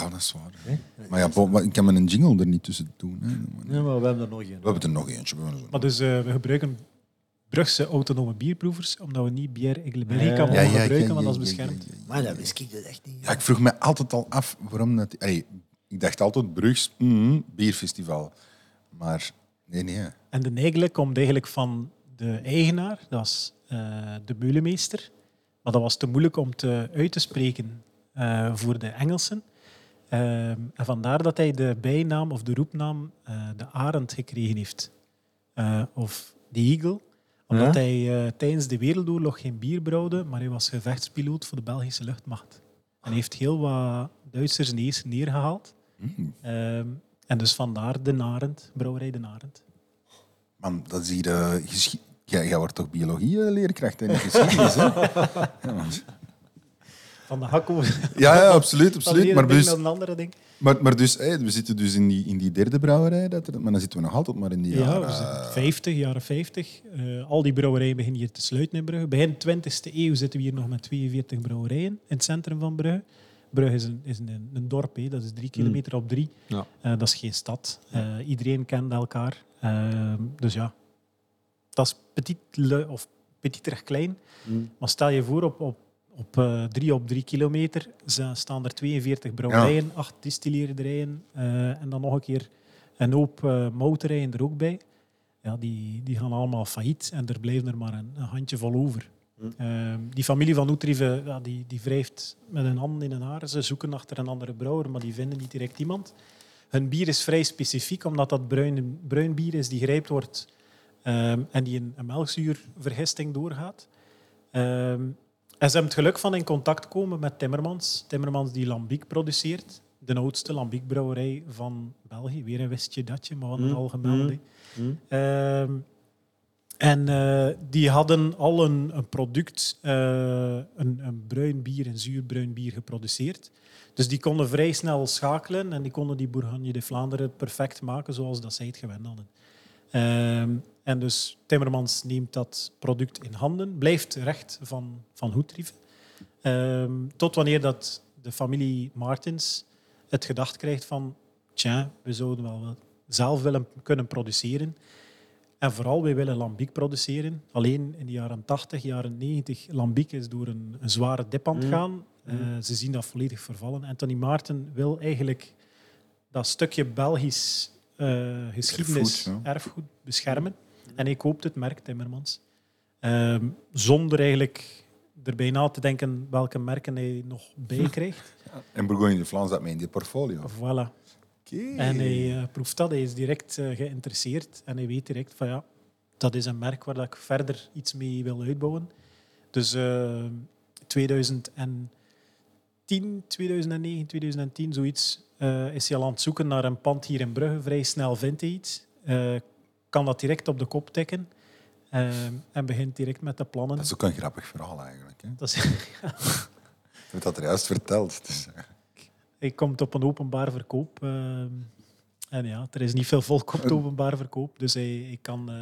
ja, dat is waar. Maar ja, bo- maar ik kan mijn jingle er niet tussen doen. Hè. Ja, maar we hebben er nog een. We hebben er nog eentje. we hebben er- Maar dus eh, we gebruiken Brugse autonome bierproevers, omdat we niet Bière Belgica Ja, mogen Ja, ja, gebruiken, ja, want dat is ja, beschermd. ja, ja. Maar dat wist ik dus echt niet. Ja, ik vroeg me altijd al af waarom dat... Allee, ik dacht altijd Brugs, mhm, bierfestival. Maar nee, nee. En de eigenlijk komt eigenlijk van de eigenaar, dat was eh, de meulemeester. Maar dat was te moeilijk om te uit te spreken eh, voor de Engelsen. Ehm, en vandaar dat hij de bijnaam of de roepnaam eh, de Arend gekregen heeft. Eh, of de Eagle. Omdat Ja? hij eh, tijdens de Wereldoorlog geen bier brouwde, maar hij was gevechtspiloot voor de Belgische luchtmacht. En heeft heel wat Duitsers neer- neergehaald. Mm. Ehm, en dus vandaar de Narend, brouwerij de Narend. Man, dat is hier... Jij, jij wordt toch biologie-leerkracht en niet geschiedenis, hè? Ja. Van de hak over. Ja, ja absoluut. absoluut. Maar dus, een andere ding. maar, maar dus we zitten dus in die, in die derde brouwerij, dat er, maar dan zitten we nog altijd maar in die Ja, jaren... we zijn eh, 50, jaren 50. Eh, al die brouwerijen beginnen hier te sluiten in Brugge. Begin 20e eeuw zitten we hier nog met 42 brouwerijen in het centrum van Brugge. Brugge is een, is een, een dorp, hè. dat is drie kilometer op drie. Ja. Eh, dat is geen stad. Eh, iedereen kent elkaar. Eh, dus ja, dat is petit, le- of petiter klein. Mm. Maar stel je voor, op, op, op eh, drie op drie kilometer staan er 42 brouwerijen, acht distilleerderijen eh, en dan nog een keer een hoop uh, motorijen er ook bij. Ja, die, die gaan allemaal failliet en er blijven er maar een, een handjevol over. Hm. Eh, die familie van Oetrieve ja, die, die wrijft met een hand in een haar. Ze zoeken achter een andere brouwer, maar die vinden niet direct iemand. Hun bier is vrij specifiek, omdat dat bruin, bruin bier is die gerijpt wordt ehm, en die een, een melkzuurvergisting doorgaat. Ehm, en ze hebben het geluk van in contact te komen met Timmermans. Timmermans die lambiek produceert. De oudste lambiekbrouwerij van België. Weer een wistje datje, maar wat een Mm, algemeen. Ehm, en eh, die hadden al een, een product, eh, een, een bruin bier, een zuurbruin bier geproduceerd. Dus die konden vrij snel schakelen en die konden die Bourgogne de Vlaanderen perfect maken zoals dat zij het gewend hadden. En dus Timmermans neemt dat product in handen, blijft recht van, van Hoetrieve. Ehm, tot wanneer dat de familie Martins het gedacht krijgt van tja, we zouden wel wat zelf willen kunnen produceren. En vooral, wij willen lambiek produceren. Alleen in de jaren 80, jaren 90, lambiek is door een, een zware dip aan het Mm. gaan. Eh, ze zien dat volledig vervallen. Anthony Maarten wil eigenlijk dat stukje Belgisch eh, geschiedenis, Erfgoed, erfgoed, beschermen. En hij koopt het merk Timmermans. Ehm, zonder eigenlijk erbij na te denken welke merken hij nog bij krijgt. En Bourgogne de Vlaams dat mee in die portfolio. voilà. En hij eh, proeft dat, hij is direct eh, geïnteresseerd en hij weet direct van ja, dat is een merk waar dat ik verder iets mee wil uitbouwen. Dus eh 2010, 2009, 2010, zoiets, eh, is hij al aan het zoeken naar een pand hier in Brugge. Vrij snel vindt hij iets, eh, kan dat direct op de kop tikken eh, en begint direct met de plannen. Dat is ook een grappig verhaal eigenlijk. Hè? Dat is, Je hebt dat er juist verteld. Dus, hij komt op een openbaar verkoop. eh, en ja, er is niet veel volk op het openbaar verkoop. Dus hij, hij kan eh,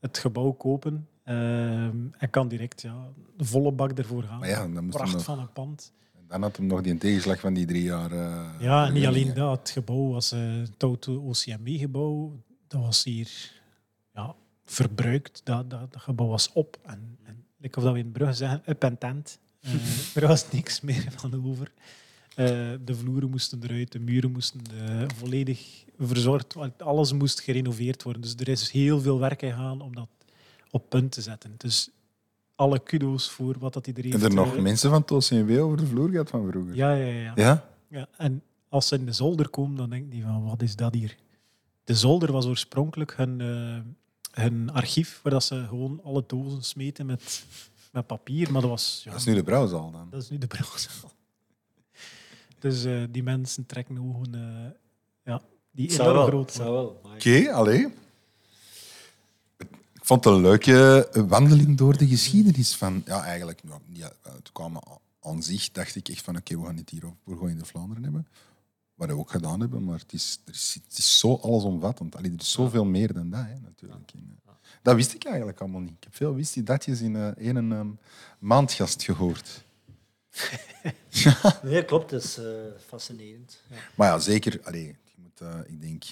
het gebouw kopen. en kan direct ja, de volle bak ervoor gaan. maar ja, dan, Pracht nog, van een pand. dan had hem nog die tegenslag van die drie jaar. Ja, niet alleen dat. Het gebouw was eh, het oude OCME-gebouw. Dat was hier ja, verbruikt. Dat, dat, dat gebouw was op. En, en like of dat we in Brugge zeggen, up en tent. Eh, er was niks meer van over. Eh, de vloeren moesten eruit, de muren moesten eh, volledig verzorgd worden. Alles moest gerenoveerd worden. Dus er is heel veel werk gegaan om dat op punt te zetten. Dus alle kudo's voor wat dat iedereen En er nog mensen van het OCMW over de vloer gehad van vroeger? Ja, ja, ja. Ja? Ja, en als ze in de zolder komen, dan denk je van, wat is dat hier? De zolder was oorspronkelijk hun, hun archief, waar dat ze gewoon alle dozen smeten met, met papier. Maar dat was... Ja, Dat is nu de brouwzaal dan. dat is nu de brouwzaal. Dus eh, die mensen trekken ogen... eh ja, die Zou enorm wel, groot zou wel. Oké, allee. Ik vond het een leuke wandeling door de geschiedenis van... Ja, eigenlijk, nou, ja, het kwam aan zich, dacht ik echt van oké, we gaan het hier over Bourgogne de Vlaanderen hebben. Wat we ook gedaan hebben, maar het is, er is, het is zo allesomvattend. Allee, er is zoveel meer dan dat, hè, natuurlijk. Eh, Dat wist ik eigenlijk allemaal niet. Ik heb veel wist die datjes in eh één ehm, maandgast gehoord. Nee, klopt. Het is eh, fascinerend. Ja. Maar ja, zeker. Allee, je moet, eh, ik denk,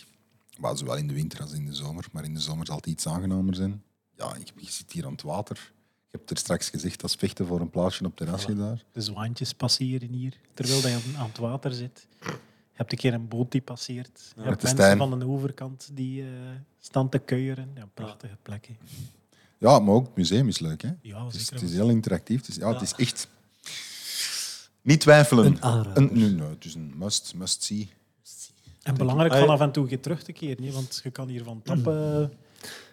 maar zowel in de winter als in de zomer, maar in de zomer zal het iets aangenamer zijn. Ja, je, je zit hier aan het water. Je hebt er straks gezegd, dat is vechten voor een plaatsje op het terrasje daar. De zwaantjes passeren hier, terwijl dat je aan het water zit. Je hebt een keer een boot die passeert. Je hebt mensen Stijn. van de overkant die eh, staan te kuieren. Ja, prachtige plekken. Ja, maar ook het museum is leuk. Hè? Ja, Het is, zeker. het is heel interactief. Het is, ja, het is echt... Niet twijfelen. Een aanrader. Een- nee, nee, het is een must, must see. En belangrijk van af en toe keer terug te keren. Want je kan hier van tappen...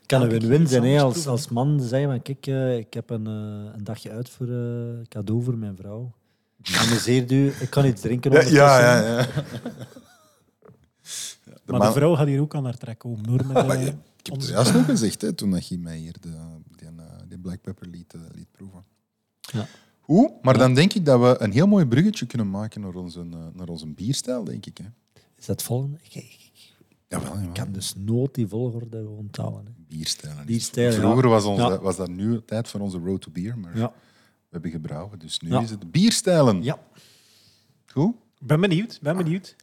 Het kan een win-win keer zijn hè, als, als man zeggen van kijk, eh, ik heb een, eh, een dagje uit voor eh, cadeau voor mijn vrouw. Amuseert u, ik kan iets drinken Ja, ondertussen. ja, ja. ja. De maar man- de vrouw gaat hier ook aan haar trek komen. Hoor, met, Maar eh, je- ik heb het juist nog gezegd, hè, toen dat je mij hier de, die, eh, die Black Pepper liet, liet proeven. Ja. Hoe? Maar dan denk ik dat we een heel mooi bruggetje kunnen maken naar onze, naar onze bierstijl, denk ik. Hè? Is dat volgende? Ik, ik, ik Jawel, jawel. kan dus nooit die volgorde onthouden. Hè. Bierstijlen, ja. Vroeger was, onze, Ja. was dat nu tijd voor onze Road to Beer, maar Ja. We hebben gebrouwen. Dus nu Ja. is het bierstijlen. Ja. Goed? Ben benieuwd, ben benieuwd.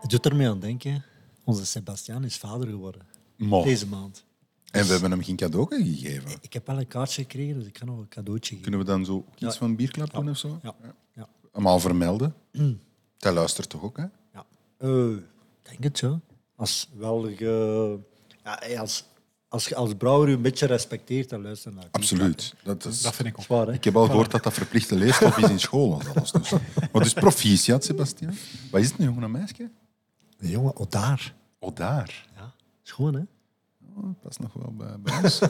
Het doet ermee aan denken. Onze Sebastiaan is vader geworden. Deze maand. En we hebben hem geen cadeau gegeven. Ik heb wel een kaartje gekregen, dus ik kan nog een cadeautje geven. Kunnen we dan zo iets Ja. van een bierklap doen of zo? Ja. ja. Hem al vermelden. Hij luistert toch ook, hè? ja. Eh, ik denk het zo. Als wel ge... ja, als, als je als brouwer je een beetje respecteert, dan luister naar. Absoluut. Dat is... Dat vind ik ook. Zwaar, hè? Ik heb al gehoord dat dat verplichte leerstof is in school. Alles, dus. Maar dus proficiat, Sebastian. Wat is het, een jongen een meisje? De jongen, oh daar. Oh, daar. Ja, schoon hè? Oh, dat past nog wel bij, bij ons.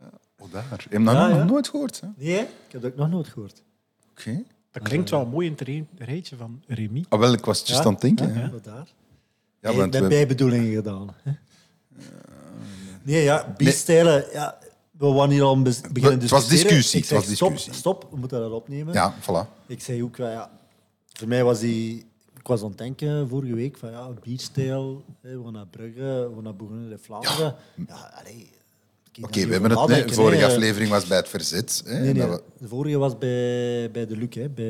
Ja. Oh, daar. Heb Ja, nog ja. nooit gehoord? hè? Nee, ik heb dat ook nog nooit gehoord. Oké. Dat klinkt wel mooi in het rijtje van Remy. Ah, wel, ik was het juist aan het denken. Ja, hè. daar. Ja, want met we- bijbedoelingen gedaan. Hè? Nee, ja, bierstijlen. Ja, we waren hier al beginnen Het was discussie, Ik het was zeg, stop, discussie. stop, we moeten dat opnemen. ja, voilà. Ik zei ook, wel, ja, voor mij was die... Ik was aan het denken vorige week van ja, bierstijl, hè, we gaan naar Brugge, we gaan naar Bourgogne de Vlaanderen. Ja, allee, Oké, we hebben het. Nee, de vorige aflevering was bij het verzet. Hè, Nee, nee, dat we- de vorige was bij, bij de Luc, hè, bij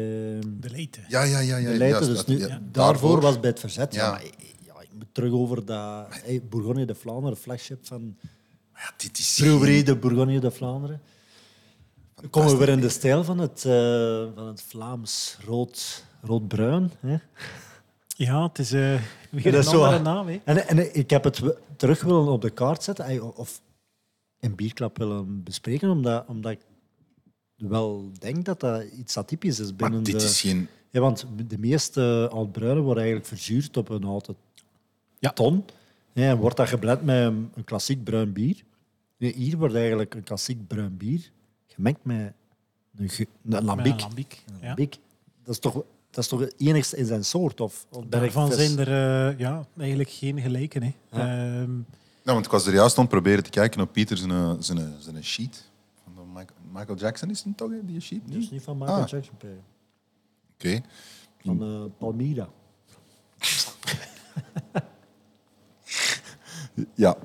De Leite. Ja, ja, ja. ja, de Dus dat- nu, ja, daarvoor was bij het verzet. Ja. Ja. maar, ja, ik moet terug over dat hey, Bourgogne de Vlaanderen, flagship van Maar ja, dit is de Bourgogne de Vlaanderen. Dan komen we weer in de stijl van het, eh, van het Vlaams rood, rood-bruin. Hè? Ja, het is eh, weer Dat een zo, andere naam. Hè. En, en ik heb het terug willen op de kaart zetten, ey, of in Bierklap willen bespreken, omdat, omdat ik wel denk dat dat iets atypisch is Maar binnen dit de... is geen... Ja, want de meeste oud-bruinen worden eigenlijk verzuurd op een houten Ja. ton. Ja, en wordt dat geblend met een, klassiek bruin bier. Nee, hier wordt eigenlijk een klassiek bruin bier gemengd met een, ge- een Met lambiek. een lambiek. Een Ja. lambiek. Dat, is toch, dat is toch het enigste in zijn soort? Of, of Daarvan zijn er eh, ja, eigenlijk geen gelijken. Hè. Ehm, Nou, want ik was er juist aan het proberen te kijken op Pieter zijn, zijn, zijn sheet. Van de Michael, Michael Jackson is het toch, hè, die sheet? Dus niet van Michael Ah. Jackson, P. Oké. van eh, Palmyra. Ja.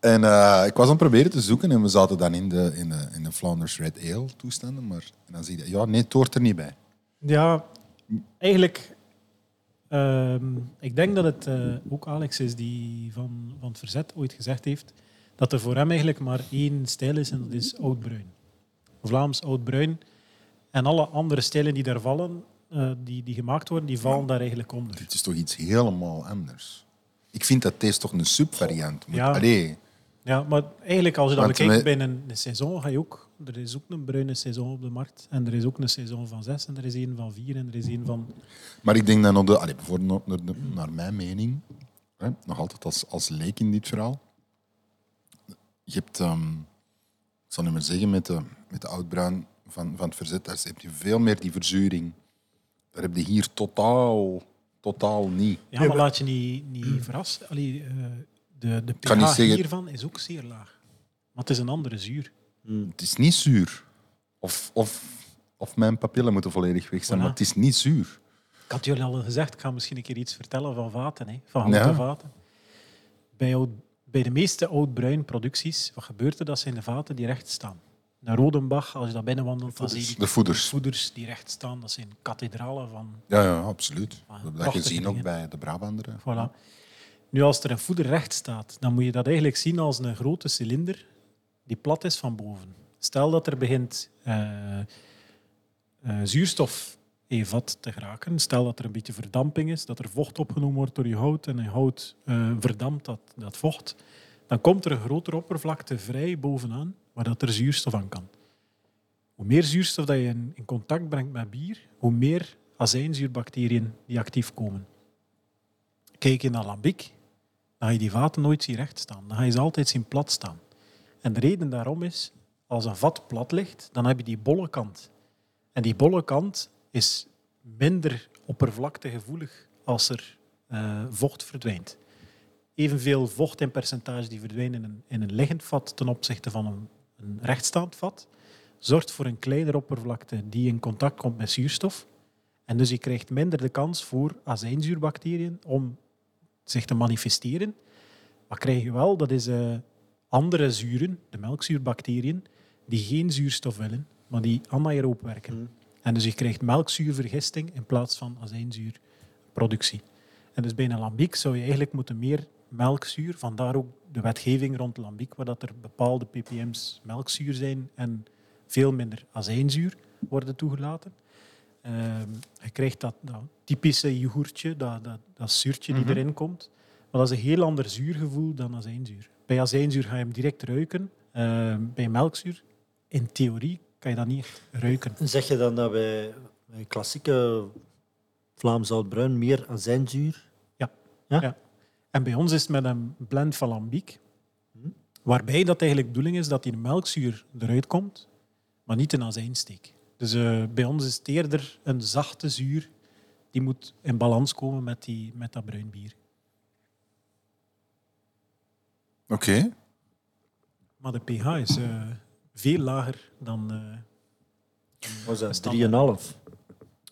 En eh, ik was aan het proberen te zoeken en we zaten dan in de, in de, in de Flanders Red Ale toestanden. Maar en dan zie je, ja, nee, het hoort er niet bij. ja, eigenlijk... ehm, ik denk dat het eh, ook Alex is die van, van het Verzet ooit gezegd heeft dat er voor hem eigenlijk maar één stijl is en dat is oudbruin. Vlaams oudbruin. En alle andere stijlen die daar vallen, eh, die, die gemaakt worden, die vallen daar eigenlijk onder. Dit is toch iets helemaal anders. Ik vind dat deze toch een subvariant moet. Ja. Allee, Ja, maar eigenlijk als je dat Want bekijkt wij- bij een, een seizoen, ga je ook... Er is ook een bruine seizoen op de markt. En er is ook een seizoen van zes, en er is een van vier, en er is een van... Maar ik denk dan naar, de, allee, bijvoorbeeld naar, naar, naar mijn mening, hè, nog altijd als, als leek in dit verhaal. Je hebt, ehm, ik zal nu maar zeggen, met de, met de oudbruin van, van het verzet, daar heb je veel meer die verzuring. Daar heb je hier totaal, totaal niet. Ja, maar laat je niet, niet verrassen. Allee, eh, de de pH hiervan is ook zeer laag. Maar het is een andere zuur. Het is niet zuur. Of, of, of mijn papillen moeten volledig weg zijn, Voilà. maar het is niet zuur. Ik had jullie al gezegd, ik ga misschien een keer iets vertellen van vaten, hè, van houten Ja. vaten. Bij, oud- bij de meeste oud-bruin producties, wat gebeurt er? Dat zijn de vaten die recht staan. Naar Rodenbach, als je daar binnenwandelt, dan zie je De voeders. voeders die recht staan. Dat zijn kathedralen van Ja, ja, absoluut. Dat heb je gezien ook bij de Brabanderen. Voilà. Nu, als er een voeder recht staat, dan moet je dat eigenlijk zien als een grote cilinder die plat is van boven. Stel dat er begint eh, eh, zuurstof in vat te geraken. Stel dat er een beetje verdamping is, dat er vocht opgenomen wordt door je hout en je hout eh, verdampt dat, dat vocht. Dan komt er een grotere oppervlakte vrij bovenaan waar dat er zuurstof aan kan. Hoe meer zuurstof dat je in, in contact brengt met bier, hoe meer azijnzuurbacteriën die actief komen. Kijk je naar lambiek, dan ga je die vaten nooit zien recht staan. Dan ga je ze altijd zien plat staan. En de reden daarom is, als een vat plat ligt, dan heb je die bolle kant. En die bolle kant is minder oppervlaktegevoelig als er eh, vocht verdwijnt. Evenveel vocht in percentage die verdwijnt in een, in een liggend vat ten opzichte van een, een rechtstaand vat, zorgt voor een kleinere oppervlakte die in contact komt met zuurstof. En dus je krijgt minder de kans voor azijnzuurbacteriën om zich te manifesteren. Wat krijg je wel? Dat is eh, andere zuren, de melkzuurbacteriën, die geen zuurstof willen, maar die anaeroop werken. En dus je krijgt melkzuurvergisting in plaats van azijnzuurproductie. En dus bij een lambiek zou je eigenlijk moeten meer melkzuur, vandaar ook de wetgeving rond lambiek, waar dat er bepaalde ppm's melkzuur zijn en veel minder azijnzuur worden toegelaten. Ehm, je krijgt dat, dat typische yoghurtje, dat, dat, dat zuurtje die erin komt. Maar dat is een heel ander zuurgevoel dan azijnzuur. Bij azijnzuur ga je hem direct ruiken. Ehm, bij melkzuur, in theorie, kan je dat niet ruiken. Zeg je dan dat bij, bij klassieke Vlaams oud-bruin meer azijnzuur? Ja. Ja? Ja. En bij ons is het met een blend van lambiek, waarbij dat eigenlijk de bedoeling is dat die melkzuur eruit komt, maar niet een azijnsteek. Dus eh, bij ons is het eerder een zachte zuur die moet in balans komen met, die, met dat bruin bier. Oké. Maar de pH is eh, veel lager dan... eh, Was dat Standaard. 3,5?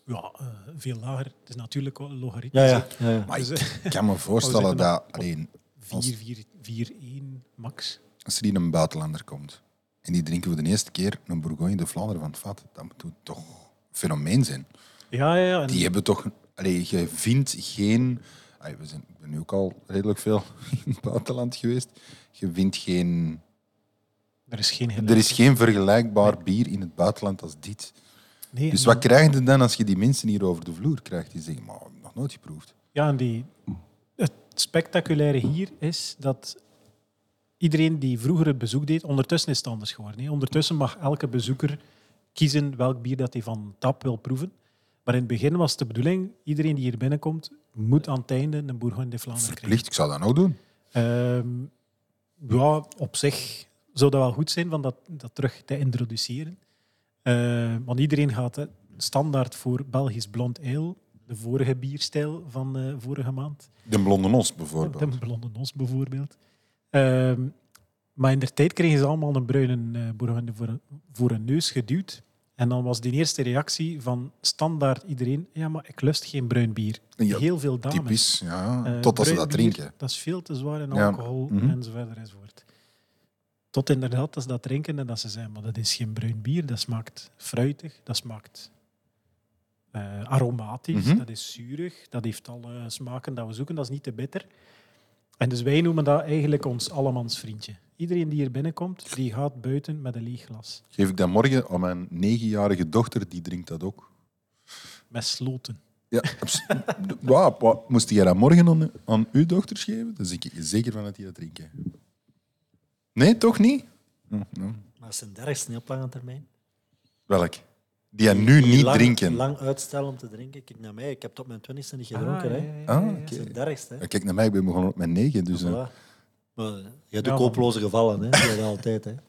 ja, eh, veel lager. Het is natuurlijk logaritmisch. Ja, ja. ja, ja. Maar Dus, ik, ik kan me voorstellen dat alleen, als, 4, 4, 4, 1 max. als er hier een buitenlander komt en die drinken voor de eerste keer een Bourgogne de Vlaanderen van het vat, dat moet toch een fenomeen zijn. Ja, ja, ja. En- Die hebben toch... Allee, je vindt geen... allee, we zijn ik ben nu ook al redelijk veel in het buitenland geweest. Je vindt geen... er is geen Er is geen vergelijkbaar bier in het buitenland als dit. Nee, Dus wat krijg je dan als je die mensen hier over de vloer krijgt die zeggen, maar nog nooit geproefd. Ja, en die, het spectaculaire hier is dat iedereen die vroeger het bezoek deed, ondertussen is het anders geworden. hè. Ondertussen mag elke bezoeker kiezen welk bier dat hij van tap wil proeven. Maar in het begin was de bedoeling, iedereen die hier binnenkomt, moet aan het einde een Bourgogne de Vlaanderen krijgen. Verplicht, ik zou dat nog doen. Ehm, ja, op zich zou dat wel goed zijn van dat, dat terug te introduceren. Eh, want iedereen gaat hè, standaard voor Belgisch blond ale, de vorige bierstijl van eh, vorige maand. De blonde nos bijvoorbeeld. De blonde nos bijvoorbeeld. Ehm, maar in de tijd kregen ze allemaal een bruine eh bourgogne voor, voor een neus geduwd. En dan was die eerste reactie van standaard iedereen, ja, maar ik lust geen bruin bier. Ja, Heel veel dames. Typisch, ja. Eh, Totdat ze dat bier, drinken. Dat is veel te zwaar in Ja. alcohol Mhm. enzovoort enzovoort. Tot inderdaad dat ze dat drinken en dat ze zeggen, maar dat is geen bruin bier, dat smaakt fruitig, dat smaakt eh, aromatisch, Mhm. dat is zuurig, dat heeft alle smaken dat we zoeken, dat is niet te bitter. En dus wij noemen dat eigenlijk ons allemans vriendje. Iedereen die hier binnenkomt, die gaat buiten met een leeg glas. Geef ik dat morgen aan mijn negenjarige dochter, die drinkt dat ook. Met sloten. Ja, wat, moest jij dat morgen aan, aan uw dochters geven? Dan ben ik zeker van dat die dat drinken. Nee, toch niet? Hm, nou, Maar is een dergste niet op lange termijn? Welk? Die jij nu niet lang, drinken. Lang uitstellen om te drinken. Kijk naar mij, ik heb op mijn twintigste niet gedronken. Ah, hè. ja, ja, ja, Ah. Dat is het dergste. Hè. Kijk naar mij, ik ben begonnen op mijn negen. Dus, eh, Voilà. Maar je hebt ook hopeloze gevallen, hè? Die hebben altijd. Hè.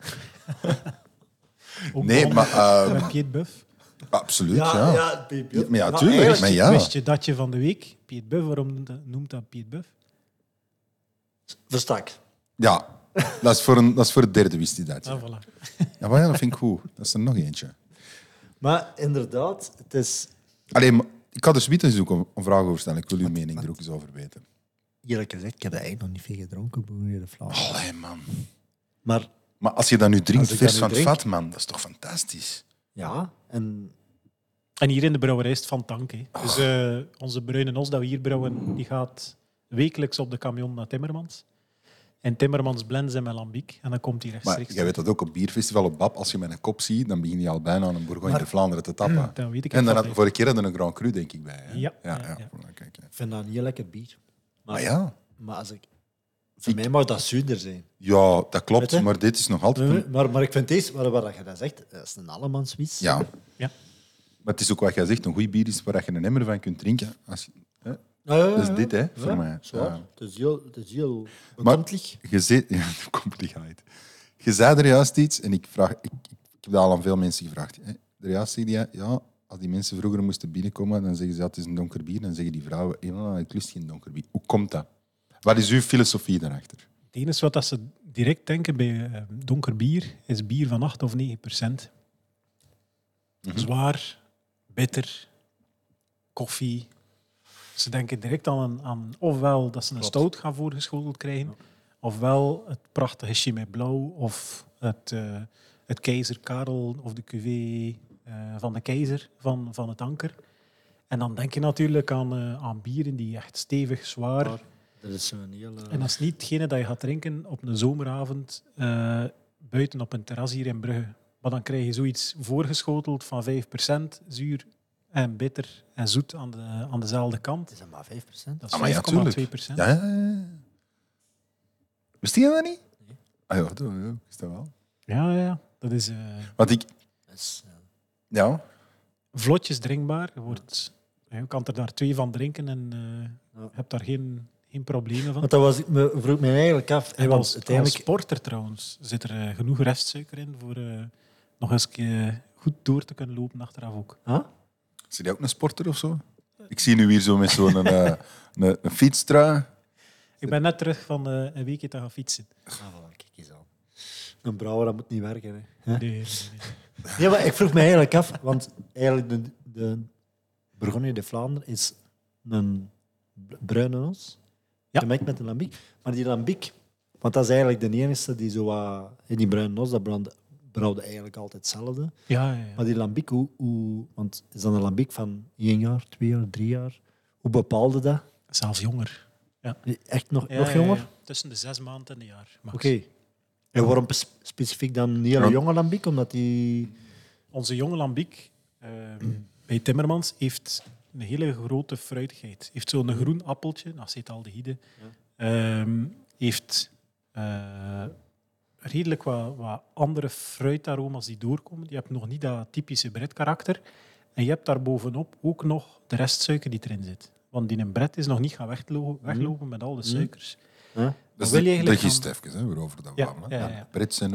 Nee, maar eh, Met Piet Buff. absoluut, ja. ja, Ja, maar ja, Ja, tuurlijk. Maar ja, Wist je dat je van de week Piet Buff, waarom noemt dat- noemt dat Piet Buff? Verstak. ja. Dat, is voor een, dat is voor het derde wist hij dat. Ja, Ah, voilà. ja, maar ja, dat vind ik goed. Dat is er nog eentje. Maar inderdaad, het is Alleen, ik had dus Witte zoeken een vraag over stellen. Ik wil uw mening er ook eens over weten. eerlijk gezegd, ik heb er eigenlijk nog niet veel gedronken, Boer de Vlaanderen. Allee, man. Maar Maar als je dat nu drinkt, vers dat van het vat, man, dat is toch fantastisch? ja, en En hier in de brouwerij is het van tank. Hè. Dus eh, onze bruine nos dat we hier brouwen, die gaat wekelijks op de camion naar Timmermans. En Timmermans blendt ze met lambiek. En dan komt hij Maar rechtstreeks. jij weet dat ook op bierfestival op BAP, als je met een kop ziet, dan begin je al bijna aan een Bourgogne de Vlaanderen te tappen. Dan weet ik En dan van had, vorige keer hadden we een Grand Cru, denk ik, bij. Hè? Ja, ja, ja, ja. ja. Voilà, kijk, hè. ik vind dat een heel lekker bier. Maar, Maar ja, maar als ik, voor mij mag dat zuurder zijn. ja, dat klopt, je? maar dit is nog altijd... een- Maar, maar ik vind deze, waar, waar je dat zegt, dat is een allemanswies. Ja, Ja. maar het is ook wat jij zegt, een goed bier is waar je een emmer van kunt drinken. Als, je- Dat is ja. dit, hè, Ja, voor mij. Ja. Het is heel, het is heel. Je zei, ja. Je zei er juist iets en ik, vraag, ik, heb dat al aan veel mensen gevraagd. Hè. De reactie die ja, als die mensen vroeger moesten binnenkomen, dan zeggen ze dat het is een donker bier. Dan zeggen die vrouwen, ja, ik lust geen donker bier. Hoe komt dat? Wat is uw filosofie daarachter? Het enige wat dat ze direct denken bij eh, donker bier is bier van 8 of 9 procent. Zwaar, bitter, koffie. Ze denken direct aan, aan ofwel dat ze een stout gaan voorgeschoteld krijgen, ofwel het prachtige Chimay Blauw of het, eh, het Keizer Karel of de cuvée eh, van de Keizer van, van het Anker. En dan denk je natuurlijk aan, eh, aan bieren die echt stevig, zwaar, Dat is zo'n hele... en dat is niet hetgene dat je gaat drinken op een zomeravond buiten op een terras hier in Brugge. Maar dan krijg je zoiets voorgeschoteld van 5% zuur en bitter en zoet aan, de, aan dezelfde kant. Is dat maar 5%? Dat Ah, is 5,2%. tuurlijk. Ja, ja, ja. Wist je dat niet? Ah ja, dat dat wel. ja, ja. Dat is eh, Want ik... Is, eh, Ja, vlotjes drinkbaar. Je, wordt, je kan er daar twee van drinken en eh, Ja. je hebt daar geen, geen problemen van. Want dat was, me vroeg me eigenlijk af. En als, uiteindelijk, als porter trouwens zit er eh, genoeg restsuiker in voor eh, nog eens eh, goed door te kunnen lopen achteraf ook. Huh? Is hij ook een sporter of zo? Ik zie nu hier zo met zo'n eh, een, een fietstrui. Ik ben net terug van eh, een weekje te gaan fietsen. Ah, voilà, kijk eens aan. Een brouwer dat moet niet werken. Hè. Nee, nee, nee. Ja, maar ik vroeg me eigenlijk af, want eigenlijk de, de Bourgogne de Vlaanderen is een bruine os. Ja. Gemengd met een lambiek. Maar die lambiek, want dat is eigenlijk de enige die zo wat... in Die bruine os, dat brandde, brouwde eigenlijk altijd hetzelfde. Ja, ja, ja. Maar die lambiek, hoe, hoe... Want is dat een lambiek van één jaar, twee jaar, drie jaar? Hoe bepaalde dat? Zelfs jonger. Echt nog, Ja, nog ja, jonger? ja. Tussen de zes maanden en een jaar. Oké. En waarom spe- specifiek dan een hele Ja. jonge lambiek? Omdat die... Onze jonge lambiek ehm, bij Timmermans heeft een hele grote fruitigheid. Heeft zo'n groen appeltje, acetaldehyde. Ehm, heeft eh, redelijk wat, wat andere fruitaroma's die doorkomen. Je hebt nog niet dat typische bredkarakter. En je hebt daar bovenop ook nog de restsuiker die erin zit. Want die een bret is nog niet gaan weglo- weglopen met al de suikers. Huh? Dat wil je eigenlijk gist even, hè, waarover dat Ja, babbelen. ja, ja. Brits en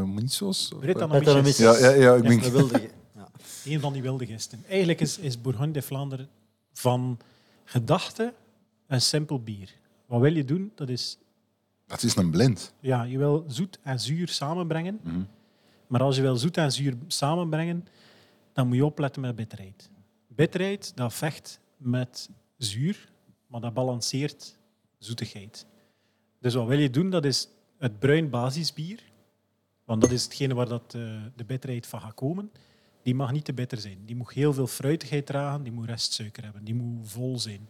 Bret dan mis- Ja, ja, ja, ik. Dat wilde je. Ja. Een van die wilde gisten. Eigenlijk is, is Bourgogne de Vlaanderen van gedachte een simpel bier. Wat wil je doen? Dat is, Dat is een blend. ja, je wil zoet en zuur samenbrengen. Mhm. Maar als je wil zoet en zuur samenbrengen, dan moet je opletten met bitterheid. Bitterheid, dat vecht met zuur, maar dat balanceert zoetigheid. Dus wat wil je doen? Dat is het bruin basisbier. Want dat is hetgene waar dat, eh, de bitterheid van gaat komen. Die mag niet te bitter zijn. Die moet heel veel fruitigheid dragen, die moet restsuiker hebben, die moet vol zijn.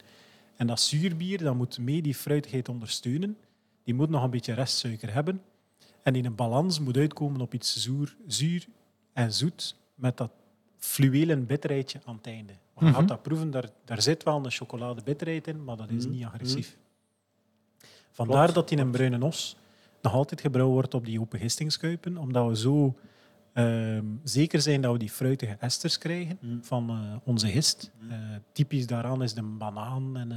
En dat zuurbier dat moet mee die fruitigheid ondersteunen. Die moet nog een beetje restsuiker hebben. En in een balans moet uitkomen op iets zoer, zuur en zoet met dat fluwelen bitterheidje aan het einde. Je gaat dat proeven, daar, daar zit wel een chocoladebitterheid in, maar dat is niet agressief. Vandaar dat in een bruine os nog altijd gebrouwen wordt op die open gistingskuipen, omdat we zo ehm, zeker zijn dat we die fruitige esters krijgen van eh, onze gist. Eh, typisch daaraan is een banaan en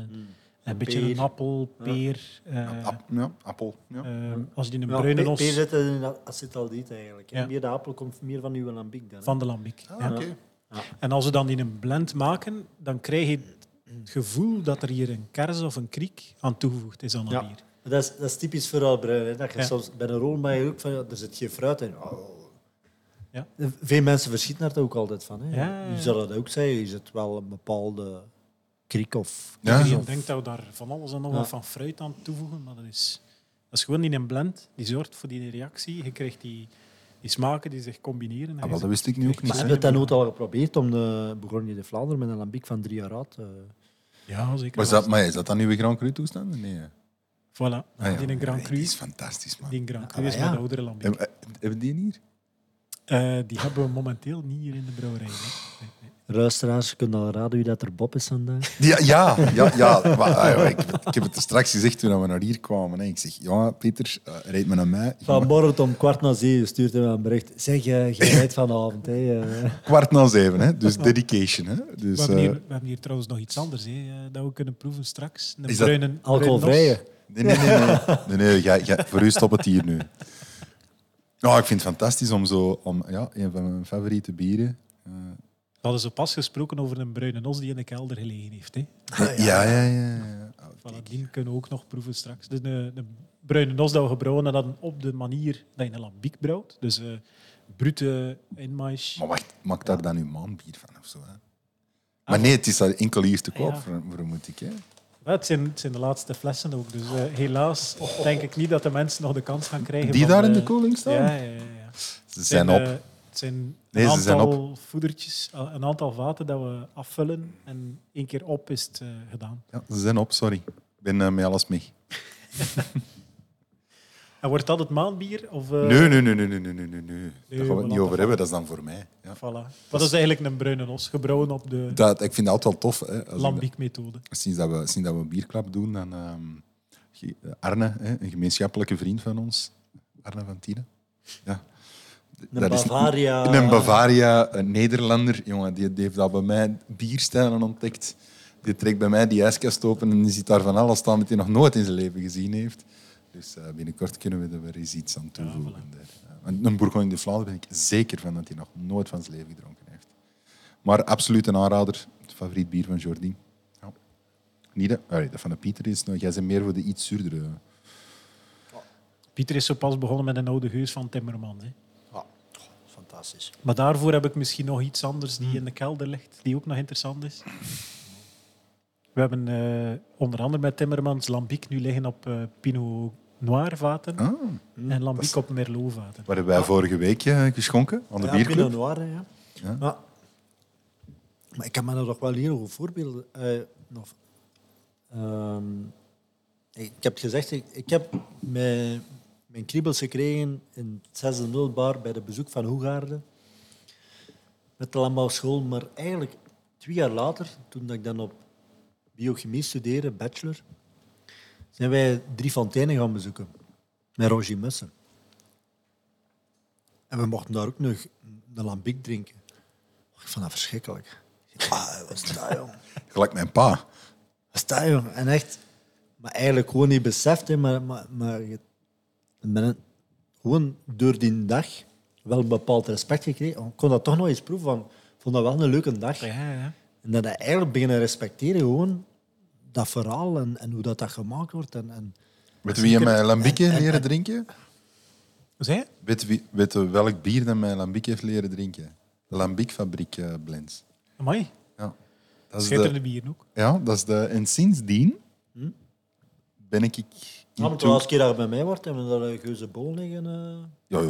een, beetje peer. een appel, peer. eh, Ap- ja, appel. Ja. ehm, als je die een Ja, bruine pe- os peer zit in dat acetaldehyde eigenlijk. Ja. Meer de appel komt meer van uw lambiek dan. hè. van de lambiek. Ah, ja. oké. En als we dan in een blend maken, dan krijg je het gevoel dat er hier een kers of een kriek aan toegevoegd is aan dat Ja. bier. Dat is, dat is typisch voor Albruin. Hè. Dat je Ja. soms bij een rol maar ook van, ja, er zit geen fruit in. Oh. Ja. Veel mensen verschieten daar ook altijd van. Hè. Ja, ja, ja. Je zou dat ook zeggen. Je zit wel een bepaalde kriek of... Ja. Iedereen denkt dat we daar van alles en nog Ja. wat van fruit aan toevoegen, maar dat is, dat is gewoon in een blend. Die zorgt voor die reactie. Je krijgt die, die smaken die zich combineren. En Ah, wel, dat wist ik nu ook niet. Maar heb je dat nooit al geprobeerd om de Bourgogne de Vlaanderen met een lambiek van drie jaar oud? eh, Ja, zeker. Maar is dat, maar is dat dan uw Grand Cru toestand? Nee. Voilà. Ah, ja. Die een Grand Nee, Cru. Die is fantastisch, man. Die een Grand Cru Ah, is ja. met de oudere lambiek. Hebben, hebben die hier? Eh, die hebben we momenteel niet hier in de brouwerij. hè. Nee, nee. Luisteraars, kunnen al raden wie dat er Bob is vandaag. Ja, ja, ja, ja. Maar, ah, ja, ik, ik heb het straks gezegd toen we naar hier kwamen. Hè. Ik zeg, ja, Peter, uh, rijd me naar mij. Vanmorgen om kwart na zeven stuurt hij me een bericht. Zeg, je jij rijdt vanavond. Hè. eh. Kwart na zeven, hè. dus dedication. Hè. We Dus, hebben, hier, eh, we hebben hier trouwens nog iets anders hè, eh, dat we kunnen proeven straks. Een Is dat bruine, Alcoholvrije. nee, nee, nee. nee. nee, jij- voor u stopt het hier nu. Ja, ik vind het fantastisch om zo... Om, ja, een van mijn favoriete bieren. We hadden zo pas gesproken over een bruine nos die in de kelder gelegen heeft. Hè. Ja, ja, ja. ja. Voilà, die kunnen we ook nog proeven straks. Dus de, de bruine nos dat we gebrouwen hadden op de manier dat je een lambiek brouwt. Dus eh brute inmaïs. Maar wacht, maak daar dan uw maanbier van of zo? Hè? Maar nee, het is daar enkel hier te koop. Ja. Voor, moet ik, hè? Ja, het, zijn, het zijn de laatste flessen ook. Dus eh, helaas denk ik niet dat de mensen nog de kans gaan krijgen. Die van, daar in de eh, koeling staan? Ja, ja, ja. ja. Ze zijn op. het zijn Nee, ze aantal voedertjes, eh, een aantal vaten dat we afvullen. En één keer op is het eh, gedaan. Ja, ze zijn op, sorry. Ik ben eh, met alles mee. En wordt dat het maandbier? Of, Nee, nee, nee, nee, nee, nee, nee, nee. nee. Daar gaan we het niet over hebben, dat is dan voor mij. Ja. Voilà. Dat is eigenlijk een bruine nos, gebrouwen op de Dat, ik vind dat altijd wel tof. Lambiek-methode. sinds, dat we, sinds dat we een bierklap doen, dan ehm, Arne, hè, een gemeenschappelijke vriend van ons, Arne van Tienen. Ja. Een Dat is Bavaria. Een Bavaria, een Nederlander, jongen, die, die heeft dat bij mij bierstijlen ontdekt. Die trekt bij mij die ijskast open en die ziet daar van alles staan wat hij nog nooit in zijn leven gezien heeft. Dus eh, binnenkort kunnen we er weer eens iets aan toevoegen. Ja, want een Bourgogne de Vlaanderen ben ik zeker van dat hij nog nooit van zijn leven gedronken heeft. Maar absoluut een aanrader. Het favoriet bier van Jordi. Ja. Niet de, allee, dat van de Pieter is nog. Jij bent meer voor de iets zuurdere. Pieter is zo pas begonnen met een oude geus van Timmermans. Hè. Maar daarvoor heb ik misschien nog iets anders die in de kelder ligt, die ook nog interessant is. We hebben eh, onder andere met Timmermans Lambiek nu liggen op eh, Pinot Noir vaten Ah, en Lambiek op Merlot vaten. wat hebben wij vorige week eh, geschonken aan de ja, bierclub? Pinot Noir, ja. Ja. Maar, maar ik kan me nog wel heel goed voorbeelden. eh, nog, ehm, ik heb gezegd, ik, ik heb mijn, mijn kriebels gekregen in het zesde middelbaar bij de bezoek van Hoegaarden. Met de landbouwschool, maar eigenlijk twee jaar later, toen ik dan op biochemie studeerde, bachelor, zijn wij drie fonteinen gaan bezoeken. Met Roger Mussen. En we mochten daar ook nog een lambiek drinken. Oh, Ik vond dat verschrikkelijk. Ah, wat is dat, jong? Gelijk mijn pa. Wat is dat, jong? En echt, maar eigenlijk gewoon niet beseft, hè, maar, maar, maar je, met een- gewoon door die dag wel een bepaald respect gekregen. Ik kon dat toch nog eens proeven. Van, ik vond dat wel een leuke dag. Ja, ja. En dat je eigenlijk beginnen respecteren, gewoon dat verhaal en, en hoe dat, dat gemaakt wordt. En, en, Weet je wie je mijn lambiek heeft leren drinken? Hoe zei je? Weet wie, weet welk bier dat mijn lambiek heeft leren drinken? De Lambiekfabriek eh Blends. Amai, Ja. Dat is schitterende de, bieren ook. ja, dat is de... En sindsdien ben ik... Ja, maar into- als keer dat je bij mij wordt, hebben we daar een geuze bol liggen. eh. Ja, ja.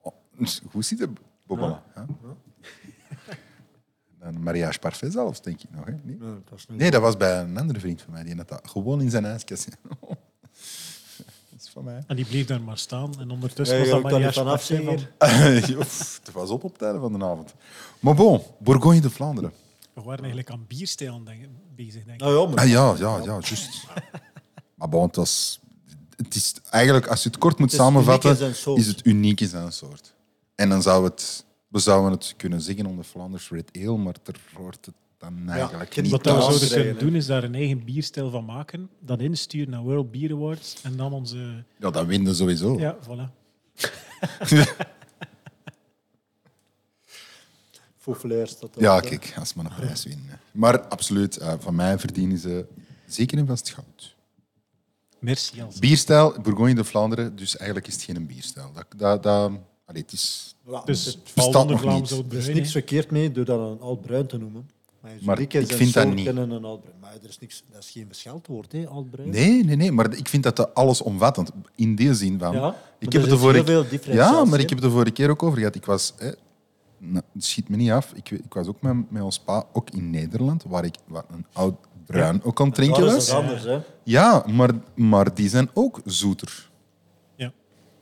Oh, Hoe zit het? Bobbelen. Ja. Een mariage parfait zelfs, denk ik nog. Hè? Nee? Dat is nu- nee, dat was bij een andere vriend van mij. Die had dat gewoon in zijn ijskast. dat is van mij. En die bleef daar maar staan. En ondertussen Ja, was je dat maar niet vanaf het was op op het einde van de avond. Maar bon, Bourgogne de Vlaanderen. We waren eigenlijk aan bierstijl aan denken- bezig, denk ik. Nou ja, maar Ah, ja, ja, ja, juist. Maar bon, het, was, het is eigenlijk, als je het kort moet Het is uniek samenvatten, is het uniek in zijn soort. En dan zou het, we zouden het kunnen zeggen onder Flanders Red Ale, maar er hoort het dan eigenlijk niet Wat dat we zouden kunnen doen, is daar een eigen bierstijl van maken, dat insturen naar World Beer Awards en dan onze... Ja, dat winnen sowieso. Ja, voilà. Er. Ja, kijk, als we een prijs winnen. Maar absoluut, eh, van mij verdienen ze zeker en vast goud. Merci. Bierstijl, Bourgogne de Vlaanderen, dus eigenlijk is het geen bierstijl. Dat, dat, dat, allee, het is, Ja, Dus er het bestaat nog niet. er is niks verkeerd mee door dat een oud-bruin te noemen. Maar, ik vind dat niet. en een oud-bruin. Maar er is niks, dat is geen scheldwoord, hè, oud-bruin. Nee, nee, nee, maar ik vind dat dat alles omvattend. In die zin van. Ja, maar ik er heb het vorige Ja, maar ik heb het de vorige keer ook over gehad. Ik was. Hè, nou, het schiet me niet af. Ik, ik was ook met, met ons pa ook in Nederland, waar ik wat een oud bruin ook aan het drinken Dat was. is anders, hè. Ja, maar, maar die zijn ook zoeter. Ja.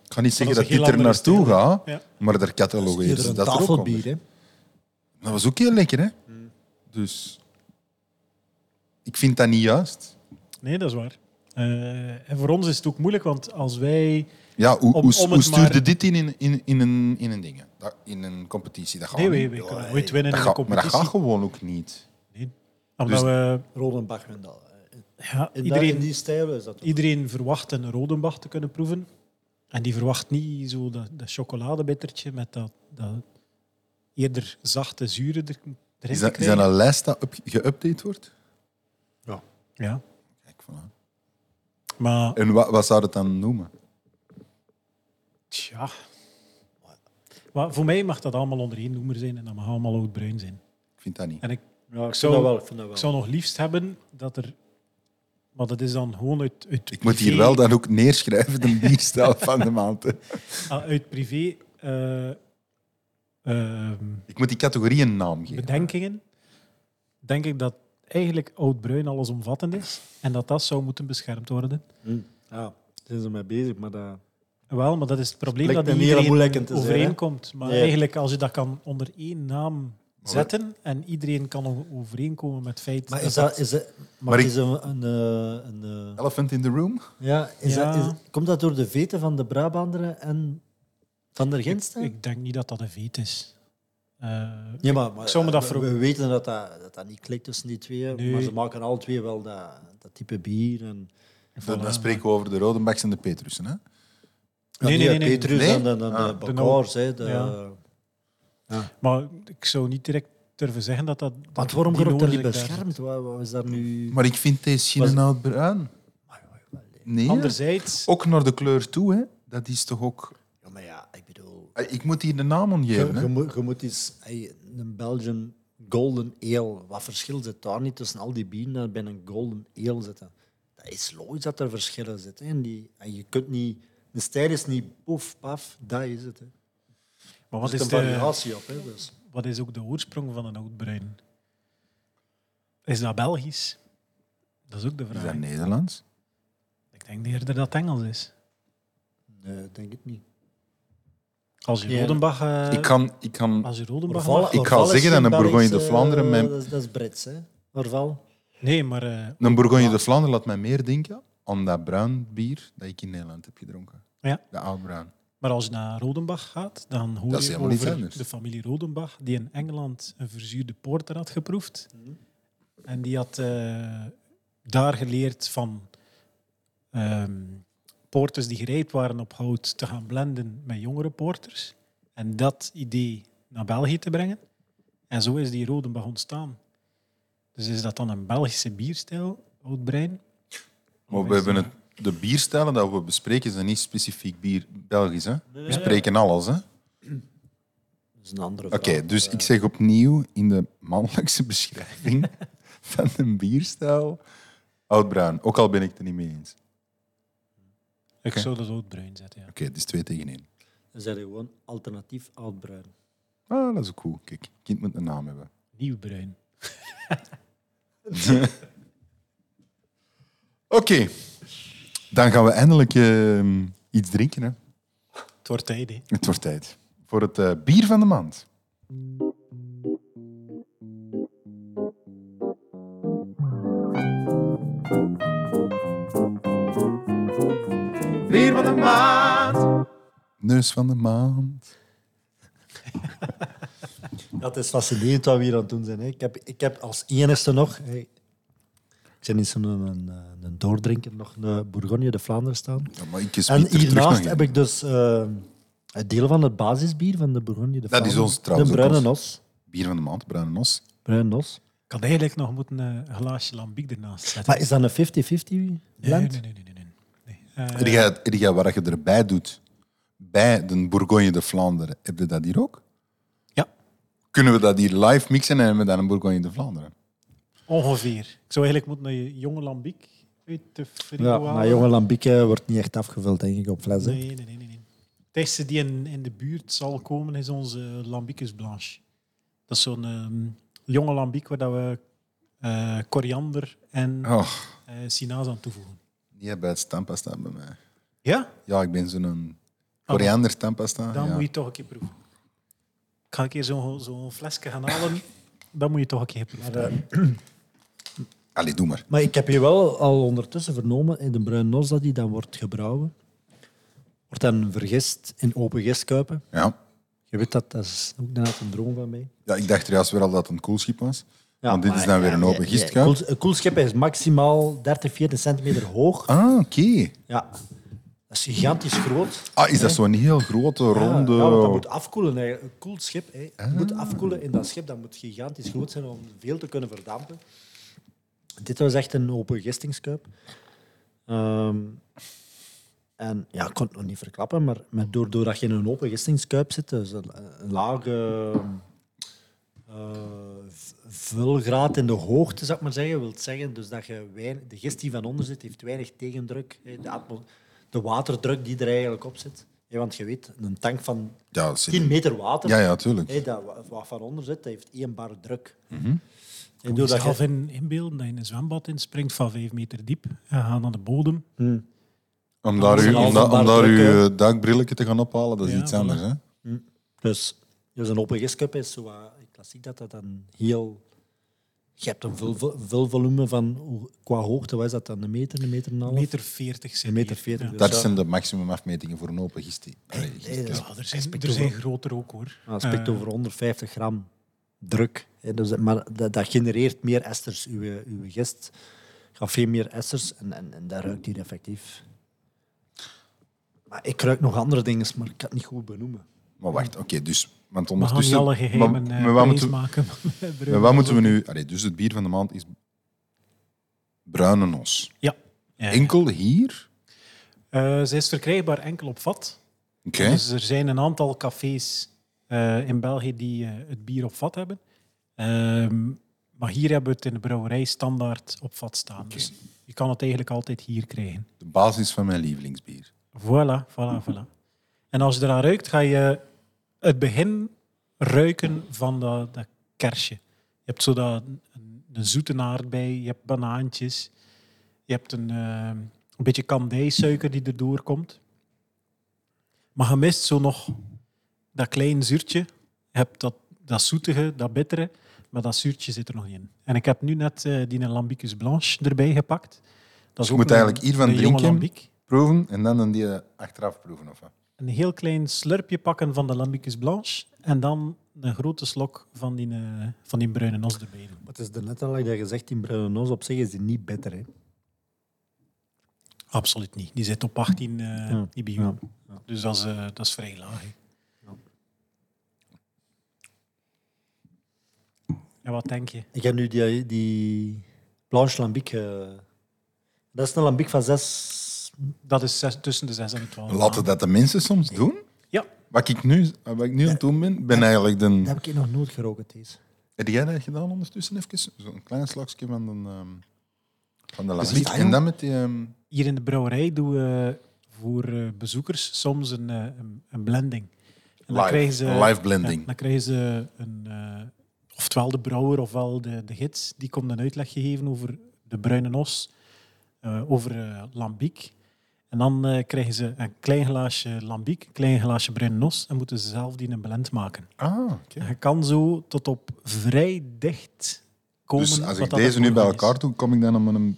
Ik ga niet zeggen dat dat een dit er naartoe gaat, Ja. maar daar ze een dat er ook hè. Dat was ook heel lekker, hè? Dus ik vind dat niet juist. Nee, dat is waar. Eh, en voor ons is het ook moeilijk, want als wij... Ja, hoe, Om- hoe, om hoe het stuurde maar- dit in, in, in, in een, in een ding? Dat, in een competitie? Dat gaat Nee, kunnen nooit winnen Dat in de gaat, maar dat competitie. gaat gewoon ook niet. Omdat Dus- we... Rodenbach en dat. Ja, In, iedereen, dat, in die stijl is dat ook. iedereen verwacht een Rodenbach te kunnen proeven. En die verwacht niet zo dat, dat chocoladebittertje met dat, dat eerder zachte zure er, erin Is te dat, is dat een lijst dat geüpdate wordt? Ja. Kijk, voilà. Maar En wat, wat zou dat dan noemen? Tja. Maar voor mij mag dat allemaal onder één noemer zijn en dat mag allemaal oud-bruin zijn. Ik vind dat niet. En ik, Ja, ik zou- vind dat wel. Ik vind dat wel. ik zou nog liefst hebben dat er... Maar dat is dan gewoon uit, uit Ik moet hier wel dan ook neerschrijven, de bierstijl van de maand. hè. ah, uit privé eh, ehm, Ik moet die categorie een naam geven. bedenkingen denk ik dat eigenlijk oud-bruin allesomvattend is en dat dat zou moeten beschermd worden. Hm. Ja, daar zijn ze mee bezig, maar dat... Wel, maar dat is het probleem dat heel iedereen overeenkomt. Maar eigenlijk, als je dat kan onder één naam zetten en iedereen kan overeenkomen met het feit Maar is dat... Is het, maar Maar ik- is een... een, eh, een, eh, Elephant in the room? ja, is Ja. Dat, is- komt dat door de veten van de Brabanderen en van der Ginsten? Ik denk niet dat dat een veet is. Eh, Nee, maar, maar Ik zou me dat we, voor- we weten dat dat, dat dat niet klikt tussen die twee, Nee. maar ze maken alle twee wel dat, dat type bier. En, Dan, spreken we over de Rodenbachs en de Petrussen. Hè? Ja, Nee, nee, nee, nee. Petrus Nee? en de, de, Ah. de De hè, de, Ja. Maar ik zou niet direct durven zeggen dat dat... Want waarom die wordt dat niet beschermd? Wat, wat is daar nu... Maar ik vind deze geen oud bruin. Nee? Anderzijds, ook naar de kleur toe. Hè? Dat is toch ook... Ja, maar ja, ik bedoel... Eh, Ik moet hier de naam Je, ongeven. je, hè. moet, je moet eens... een Belgian Golden Ale, wat verschil zit daar niet tussen al die bieren en bij een Golden Ale zitten? Dat is logisch dat er verschillen zitten. hè. En, die, en je kunt niet... De stijl is niet poef, paf, dat is het. Hè. Maar wat is, een de, variatie op. Hè, dus. wat is ook de oorsprong van een oud-bruin? Is dat Belgisch? Dat is ook de Is vraag. dat Nederlands? Ik denk eerder dat het Engels is. Nee, denk ik niet. Als je. Rodenbach... eh, ik kan... Ik kan Als je Rodenbach Orval- mag- Ik ga is zeggen dat een Bourgogne de Vlaanderen Dat is, dat is Brits, hè? Orval. Nee, maar... eh, Een Bourgogne de Vlaanderen laat mij meer denken aan dat bruin bier dat ik in Nederland heb gedronken. Ja. De oud bruin. Maar als je naar Rodenbach gaat, dan hoor je over anders. de familie Rodenbach, die in Engeland een verzuurde porter had geproefd. En die had eh, daar geleerd van ehm porters die gereid waren op hout te gaan blenden met jongere porters. En dat idee naar België te brengen. En zo is die Rodenbach ontstaan. Dus is dat dan een Belgische bierstijl, oud brein? Maar we hebben het, de bierstijlen dat we bespreken zijn niet specifiek bier Belgisch. Hè? We spreken alles. Hè? Oké, Dat is een andere vraag. dus maar, ik zeg opnieuw in de mannelijkse beschrijving van een bierstijl oudbruin. Ook al ben ik het er niet mee eens. Ik Oké. zou dat oud bruin zetten, ja. Oké, het is twee tegen één. Dan zijn er gewoon alternatief oudbruin. Ah, dat is ook cool. Kijk, kind moet een naam hebben. Nieuw bruin. Oké, dan gaan we eindelijk eh, iets drinken. Hè? Het wordt tijd, hè. Het wordt tijd voor het eh, bier van de maand. Bier van de maand. Neus van de maand. Het is fascinerend wat we hier aan het doen zijn. Hè. Ik, heb, ik heb als enigste nog... hey, ik ben niet zo'n een, doordrinker, nog een Bourgogne de Vlaanderen staan. Ja, maar ik En er hiernaast heb ik dus eh het deel van het basisbier van de Bourgogne de Dat is Vlaanderen. ons trouwens De bruine nos. Bier van de maand, bruine nos. Bruine nos. Ik had eigenlijk nog moeten eh, een glaasje lambiek ernaast zetten. Maar is dat een 50-50 nee, blend? nee, nee, nee, nee, nee. nee. Eh, jij wat je erbij doet bij de Bourgogne de Vlaanderen, heb je dat hier ook? Ja, Kunnen we dat hier live mixen en hebben we dan een Bourgogne de Vlaanderen? ongeveer. Ik zou eigenlijk moeten een jonge lambiek uit de frigo Ja, maar jonge lambieke wordt niet echt afgevuld, denk ik, op fles. hè. Nee, nee, nee, nee. nee. Het eerste die in, in de buurt zal komen is onze Lambicus Blanche. Dat is zo'n ehm, jonge lambiek waar dat we eh, koriander en Oh, eh sinaas aan toevoegen. die bij het stampasta bij mij. Ja? Ja, ik ben zo'n koriander stampasta. Dan ja. moet je toch een keer proeven. Ik ga een keer zo'n flesje gaan halen. Dan moet je toch een keer proeven. Allee, doe maar. Maar ik heb hier wel al ondertussen vernomen, in de bruine nos dat die dan wordt gebrouwen, wordt dan vergist in open gistkuipen. Ja. Je weet dat, dat is ook net een droom van mij. ja, ik dacht juist weer al dat het een koelschip was. Want dit is dan weer een open gistkuip. Een koel, een koelschip is maximaal 30, 40 centimeter hoog. Ah, oké. Ja. Dat is gigantisch groot. Ah, is dat zo'n heel grote, ronde... Ja, want dat moet afkoelen. Een koeld schip hè. Het moet afkoelen in dat schip. Dat moet gigantisch groot zijn om veel te kunnen verdampen. Dit was echt een open gistingskuip. Ehm, en ja, ik kon het nog niet verklappen, maar met, door- doordat je in een open gistingskuip zit, dus een, lage eh, vulgraad in de hoogte, zou ik maar zeggen, wil zeggen dus dat je de gist die van onder zit, heeft weinig tegendruk. De, de waterdruk die er eigenlijk op zit. Want je weet, een tank van Ja, dat is- 10 meter water, ja, ja, tuurlijk. hè, dat, wa- wat van onder zit, dat heeft één bar druk. Mhm. En Moet je doordat zelf je, in, inbeelden dat je in een zwembad inspringt van vijf meter diep en gaat naar de bodem. Om daar, u, om, da- om daar uw eh, duikbrilletje te gaan ophalen, dat is Ja, iets voilà. anders. Hè? dus, dus een open gistcup is zo wat- klassiek dat dat dan heel... Je hebt een vul, vul- vulvolume van, qua hoogte, wat is dat dan? Een meter, een meter en een half? Een meter veertig Een meter veertig. Ja. dus ja. zijn de maximumafmetingen voor een open gistie. Gist. Nee, is- Ja, er hij zijn, spreekt er zijn groter ook hoor. Ah, het spreekt Eh, over 150 gram druk. hè. Dus, maar dat, dat genereert meer esters. Uw, uw gist gaat veel meer esters en, en, en dat ruikt hier effectief. Maar ik ruik nog andere dingen, maar ik kan het niet goed benoemen. Maar wacht, oké, dus... Want We gaan niet ondertussen... alle geheimen maar, eh, maar wat prijs moeten, maken. maar wat moeten we nu... Allee, dus het bier van de maand is bruine nos. Ja. Ja. Enkel hier? Eh, ze is verkrijgbaar enkel op vat. Oké. Dus er zijn een aantal cafés eh, in België die eh, het bier op vat hebben. Ehm, maar hier hebben we het in de brouwerij standaard op vat staan. Dus je kan het eigenlijk altijd hier krijgen. De basis van mijn lievelingsbier. Voilà, voilà, voilà. En als je eraan ruikt, ga je het begin ruiken van dat, dat kersje. Je hebt zo dat, een, een zoete aardbei, je hebt banaantjes, je hebt een, eh, een beetje kandijsuiker die erdoor komt. Maar je mist zo nog dat klein zuurtje. Je hebt dat, dat zoetige, dat bittere, maar dat zuurtje zit er nog in. En ik heb nu net eh, die Lambicus Blanche erbij gepakt. Dat is je moet eigenlijk hiervan drinken. Proeven en dan die eh, achteraf proeven. Of wat? Een heel klein slurpje pakken van de Lambicus Blanche en dan een grote slok van die, eh, van die bruine nos erbij doen. Het is net al dat je zegt, die bruine nos op zich is die niet beter. Hè. Absoluut niet. Die zit op 18 eh Ja. IBU. Ja. Dus dat is, eh, dat is vrij laag. hè. En wat denk je? Ik heb nu die, die Blanche Lambic. eh, dat is een Lambic van zes... Dat is zes- tussen de 6 en de 12. Laten dat de mensen soms doen. Ja, Wat ik nu, wat ik nu aan het doen ben, ben eigenlijk de... Dat heb ik nog nooit geroken, deze. Heb jij dat gedaan ondertussen even? Zo'n klein slokje van de, ehm van de En dan met die... ehm, hier in de brouwerij doen we voor eh, bezoekers soms een, eh, een, een blending. En dan Live. krijgen ze, Een live blending. ja, dan krijgen ze een, eh, oftewel de brouwer ofwel de, de gids, die komt een uitleg geven over de bruine nos, eh, over eh, lambiek. En dan eh, krijgen ze een klein glaasje lambiek, een klein glaasje bruine nos en moeten ze zelf die een blend maken. Ah, oké. Je kan zo tot op vrij dicht komen. Dus als ik deze nu bij elkaar doe, kom ik dan om een... Ik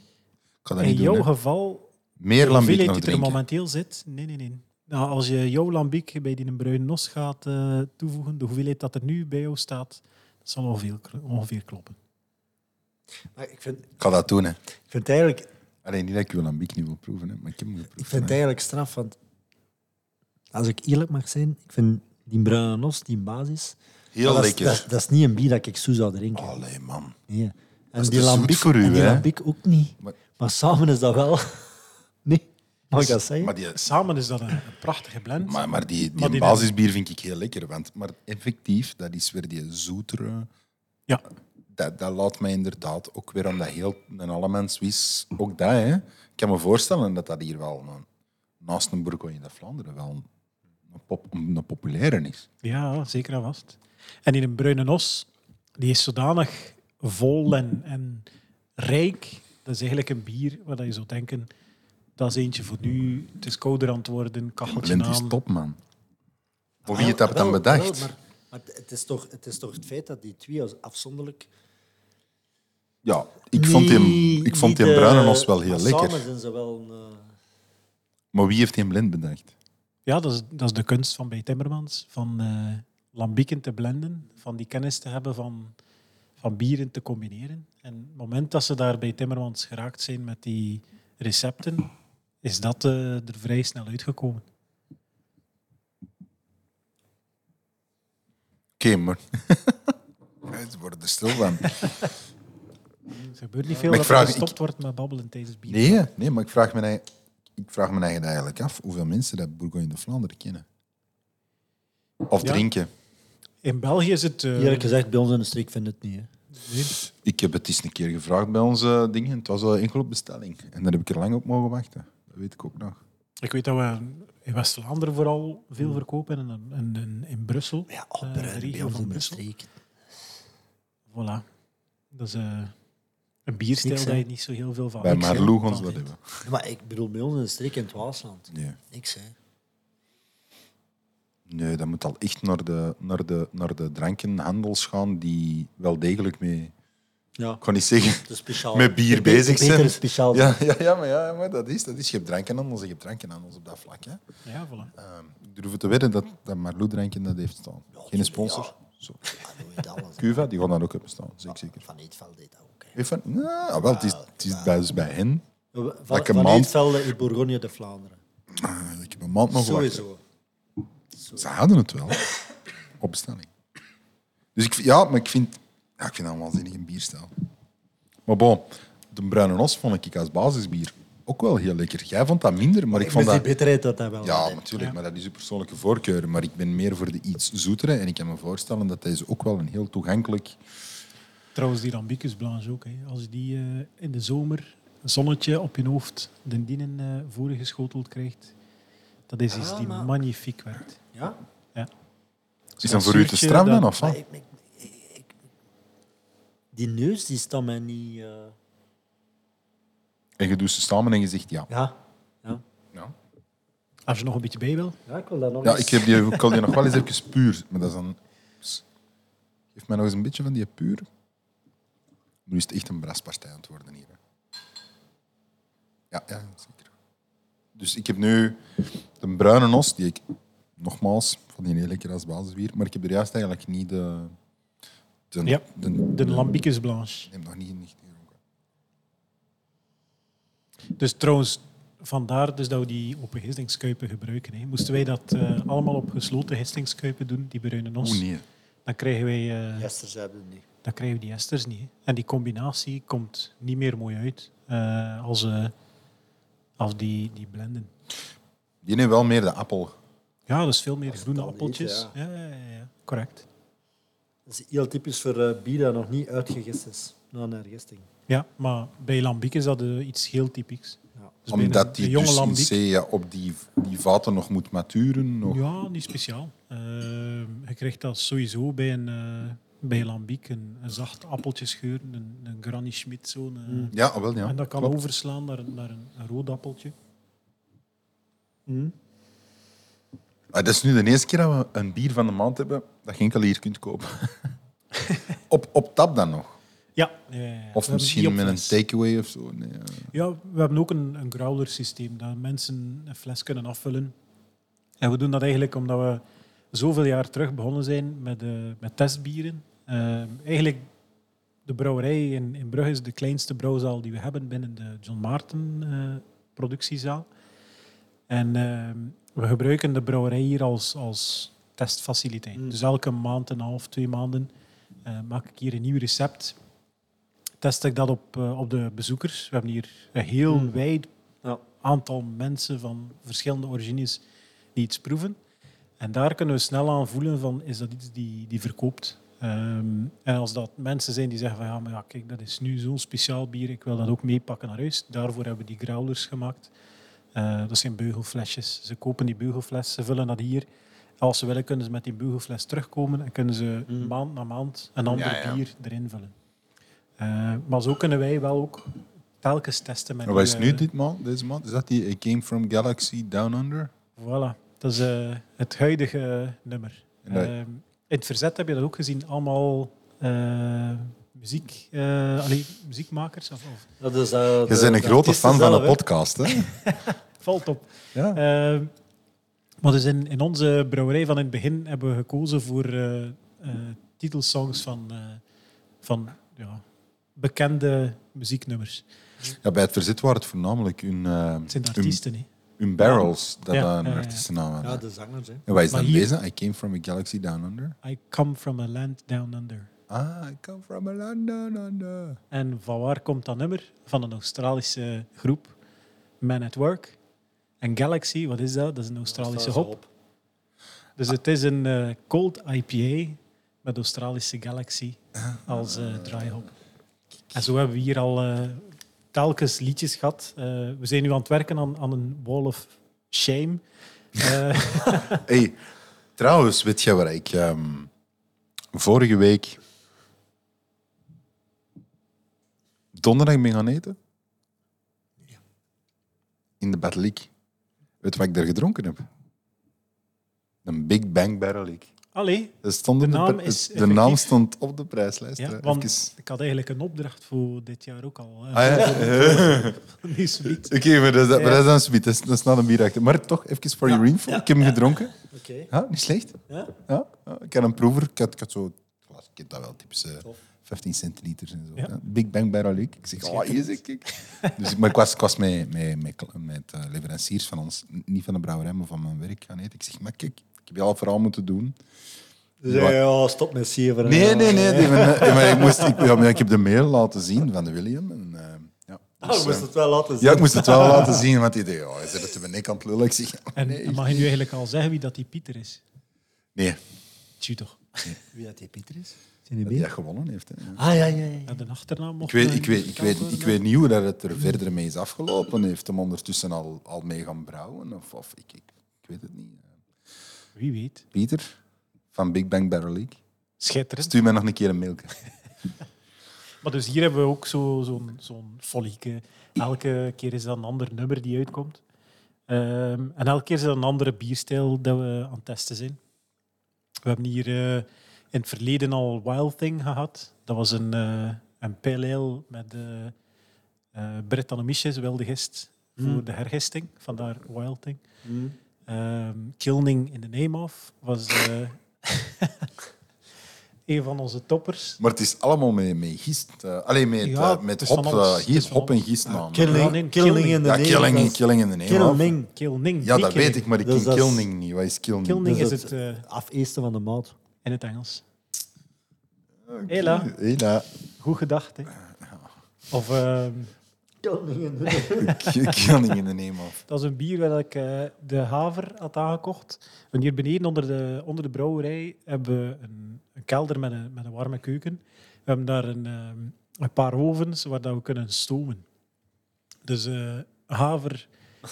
ga dat In niet jouw doen, geval Meer lambiek hoeveelheid nog die er momenteel zit, nee, nee, nee. Nou, als je jouw lambiek bij die een bruine nos gaat eh, toevoegen, de hoeveelheid dat er nu bij jou staat, dat zal ongeveer, ongeveer kloppen. Maar ik vind, Ik ga dat doen, hè. ik vind het eigenlijk, Alleen niet dat ik lambiek niet wil proeven, hè. maar ik heb hem geproefd. ik vind het eigenlijk straf, want als ik eerlijk mag zijn, ik vind die bruine nos, die basis... Heel dat is- lekker. Dat, is- dat is niet een bier dat ik zo zou drinken. Allee, man. Nee. En is die te zoet lambiek, voor u, en die lambiek ook niet. Maar- Maar samen is dat wel... Nee, mag ik dat zeggen? Maar die, Samen is dat een, een prachtige blend. maar, maar die, die, Maar die- basisbier vind ik heel lekker. Want, maar effectief, dat is weer die zoetere... Ja, Dat, dat laat mij inderdaad ook weer aan dat heel... Een allemans wis, ook dat, hè. Ik kan me voorstellen dat dat hier wel... Een, naast een Bourgogne de Vlaanderen wel een, een, pop, een, populaire is. ja, zeker en vast. En in een bruine nos, die is zodanig vol en, en rijk. Dat is eigenlijk een bier waar je zou denken, dat is eentje voor nu. Het is kouder aan het worden, kacheltje Blind is aan. top, man. Voor wie het dat dan bedacht? wel, maar maar het, is toch, het is toch het feit dat die twee als afzonderlijk... Ja, ik vond die, ik vond die eh, bruine nos wel heel lekker. Samen zijn ze wel... een, eh, Maar wie heeft die blind bedacht? Ja, dat is, dat is de kunst van bij Timmermans. Van eh lambieken te blenden, van die kennis te hebben van, van bieren te combineren. En het moment dat ze daar bij Timmermans geraakt zijn met die recepten, is dat eh, er vrij snel uitgekomen. Oké, maar... Ze worden er stil van. Er gebeurt niet veel Maar ik dat er vraag- gestopt wordt met babbelen tijdens bier. Nee, nee maar ik vraag, me, ik vraag me eigen eigenlijk af hoeveel mensen dat Bourgogne de Vlaanderen kennen. Of Ja. drinken. In België is het... eh, Eerlijk gezegd, bij ons in de streek vinden het niet. Hè. nee. Ik heb het eens een keer gevraagd bij onze dingen. Het was al enkel op bestelling. En daar heb ik er lang op mogen wachten. Dat weet ik ook nog. Ik weet dat we in West-Vlaanderen vooral veel verkopen en in, in, in, in Brussel. Ja, eh, de opruimen bij regio van in de Brussel. streek. Voilà. Dat is eh, een bierstijl Niks, dat je niet zo heel veel van Bij niks, ons van dat vindt. hebben. Ja, Maar ik bedoel, bij ons in de streek in het Waasland. Nee. Niks, hè. nee, dat moet al echt naar de, naar, de, naar de drankenhandels gaan die wel degelijk mee... Ja, Ik kan niet zeggen... speciaal. Met bier bezig zijn. speciaal. Ja, ja, ja, maar, ja, maar dat is, dat is. Je hebt drankenhandels en je hebt drankenhandels op dat vlak. Hè. Ja, voilà. Ehm, ik durf het te wedden dat, dat Marlou dranken dat heeft staan. Geen sponsor. Zo. Ja, dat alles. Cuva, die gaan dat ook hebben staan. Zeker, zeker. Van Eetveld deed dat Even, nou, ah, wel, het is, het is bij, dus bij hen. Van, een maand. Eetvelde in Bourgogne de Vlaanderen. Ah, ik heb een maand nog. Sowieso. Ze hadden het wel. Op bestelling. Dus ik, ja, maar ik vind, ja, ik vind dat een waanzinnig bierstijl. Maar bon, de bruine os vond ik als basisbier ook wel heel lekker. Jij vond dat minder, maar ik Ik vond dat... bitterheid dat dat wel Ja, natuurlijk, maar dat is uw persoonlijke voorkeur. Maar ik ben meer voor de iets zoetere. En ik kan me voorstellen dat deze ook wel een heel toegankelijk... Trouwens, die Rambicus Blanche ook. Hè. Als je die eh, in de zomer een zonnetje op je hoofd de dienen eh voorgeschoteld krijgt, dat is iets Ah, die maar- magnifiek werkt. Ja? Ja. Is dat voor u te stram dan, of wat? die neus die staat mij niet... eh, En je doet ze samen en je zegt ja. Ja. Ja. Ja, Als je nog een beetje bij wil. ja, ik wil dat nog ja eens... ik, heb die, ik wil die nog wel eens even puur. Maar dat is dan... Geef mij nog eens een beetje van die puur. Nu is het echt een braspartij aan het worden hier. hè. Ja, ja, zeker. Dus ik heb nu de bruine os, die ik nogmaals van die heel lekker als basisbier, maar ik heb er juist eigenlijk niet de. De, Ja, de, De Lambicus Blanche. Ik heb nog niet, niet gedronken. Dus trouwens, vandaar dus dat we die open gistingskuipen gebruiken. Hè. Moesten wij dat eh, allemaal op gesloten gistingskuipen doen, die bruine nos, Oeh, nee. dan krijgen wij eh, Esters hebben het niet. Dan krijgen we die esters niet. hè. En die combinatie komt niet meer mooi uit eh, als, eh, als die, die blenden. Die neemt wel meer de appel. Ja, dat is veel meer groene appeltjes. ja. Ja, ja, ja, correct. Dat is heel typisch voor eh, bier dat nog niet uitgegist is. Na een hergisting. Ja, maar bij lambiek is dat iets heel typisch. Ja. Dus Omdat die jonge dus in lambiek, zee ja, op die, die vaten nog moet maturen. Nog. Ja, niet speciaal. Je krijgt dat sowieso bij een, eh bij een lambiek, een, een zacht appeltjesgeur, een, een Granny Schmidt. Zo'n, eh, Ja, ah, wel ja. En dat kan Klopt. overslaan naar, een, naar een, een rood appeltje. Ah, dat is nu de eerste keer dat we een bier van de maand hebben dat je enkel hier kunt kopen. op, op tap dan nog? Ja, ja, ja, ja. We Of misschien met een takeaway of zo? Nee, ja. Ja, we hebben ook een, een growler systeem, dat mensen een fles kunnen afvullen. En we doen dat eigenlijk omdat we zoveel jaar terug begonnen zijn met, eh, met testbieren. Eh, eigenlijk, de brouwerij in, in Brugge is de kleinste brouwzaal die we hebben binnen de John Maarten eh, productiezaal. En we gebruiken de brouwerij hier als, als testfaciliteit. Dus elke maand en een half, twee maanden maak ik hier een nieuw recept. Test ik dat op, op de bezoekers. We hebben hier een heel wijd Ja. aantal mensen van verschillende origines die iets proeven. En daar kunnen we snel aan voelen van, is dat iets die, die verkoopt? Ehm, en als dat mensen zijn die zeggen van, ja, maar ja, kijk, dat is nu zo'n speciaal bier, ik wil dat ook meepakken naar huis. Daarvoor hebben we die growlers gemaakt. Eh, dat zijn beugelflesjes. Ze kopen die beugelfles, ze vullen dat hier. Als ze willen, kunnen ze met die beugelfles terugkomen en kunnen ze maand na maand een ander Ja, ja. bier erin vullen. Eh, maar zo kunnen wij wel ook telkens testen. Met wat is nu dit maand, deze maand? Is dat die A Came From Galaxy Down Under? Voilà, dat is eh, het huidige nummer. Ehm, in het verzet heb je dat ook gezien, allemaal eh, muziek, eh, allee, muziekmakers. Of, of, Dat is, Je bent een grote fan van de podcast, hè? valt op. Ja. Ehm, maar dus in, in onze brouwerij van in het begin hebben we gekozen voor eh, eh, titelsongs van, eh, van ja, bekende muzieknummers. Ja, bij het verzet waren het voornamelijk hun, Het zijn de artiesten. hè. hun barrels dat Ja, dat een ja, ja. artiestennaam hadden. Ja, de zangers. Hè. En wat is Maar dan hier- deze? I came from a galaxy down under. I come from a land down under. Ah, I come from a land down under. En van waar komt dat nummer? Van een Australische groep, Man at Work. En Galaxy, wat is dat? Dat is een Australische hop. Dus het is een eh, cold IPA met Australische Galaxy als eh dry hop. En zo hebben we hier al eh, telkens liedjes gehad. Eh, we zijn nu aan het werken aan, aan een Wall of Shame. Eh, Hey, trouwens, weet je waar ik ehm, vorige week donderdag ben gaan eten? In de Battle League. Weet je wat ik daar gedronken heb? Een Big Bang Barrel League. Allee, stond De naam is de naam stond op de prijslijst. ja, hè. want Even- ik had eigenlijk een opdracht voor dit jaar ook al. Ah, ja? Oké, maar, dat is, maar Ja. dat is dan sweet. Dat is, dat is na een bier achter. Maar toch, even voor je info. Ik heb hem gedronken. Oké. Ja, niet slecht. Ja? Ja, ik had een proever. Ik had, ik had zo... Ik dat wel, typisch eh, Tof. 15 centiliters en zo. Ja. Big Bang Barrel League. Ik zeg, oh, hier zeg ik. Dus, maar ik was, ik was met, met, met, kla- met eh, leveranciers van ons, niet van de brouwerij, maar van mijn werk gaan eten. Ik zeg, maar kijk, heb je al vooral moeten doen. Dus ja, ja, stop met zeven. Nee, nee, nee. hebben- eh, maar ik, moest, ik, ja, maar ik heb de mail laten zien van de William. En, eh, ja, Ah, dus, we moesten eh, het wel laten zien. ja, ik moest het wel laten zien, want die deed, oh, je zit het te nek aan het lullen. Ik zeg, En nee. mag je nu eigenlijk al zeggen wie dat die Pieter is? Nee, Tju toch. Wie dat die Pieter is? Zijn die dat hij gewonnen heeft. Hè. Ah, ja, ja, ja. Ja, de achternaam mocht Ik weet, ik, weet, ik, niet weet, ik niet hoe dat het er verder mee is afgelopen. Heeft hem ondertussen al, al mee gaan brouwen? Of, of ik, ik, ik weet het niet. Wie weet. Pieter van Big Bang Barrel League. Schitterend. Stuur mij nog een keer een mailje. Maar dus hier hebben we ook zo- zo'n zo'n folieke. Elke keer is dat een ander nummer die uitkomt. Ehm, en elke keer is dat een andere bierstijl dat we aan het testen zijn. We hebben hier eh, in het verleden al Wild Thing gehad. Dat was een, eh een pale ale met uh, uh, Brettanomyces, wilde gist, voor de hergisting. Vandaar Wild Thing. Mm. Ehm, Kilning in the Name of was eh, een van onze toppers. Maar het is allemaal met, met gist. eh alleen met, Ja, eh, met hop, eh, gist, hop en alles. gist. Man. Killing, killing killing. in de Ja, name. killing, killing in de name. Killing. Kilning. Ja, dat killing. weet ik, maar ik Dus ken killing niet. Wat is killing? Killing Dus is het- eh, Afeesten van de maat. in het Engels. Hela, Hela. goed gedacht. Hè? Of ehm, Killing in de killing in de name of. dat is een bier waar ik eh, de haver had aangekocht. En hier beneden onder de, onder de brouwerij hebben we een, een kelder met een, met een warme keuken. We hebben daar een, ehm, een paar ovens waar dat we kunnen stomen. Dus eh, haver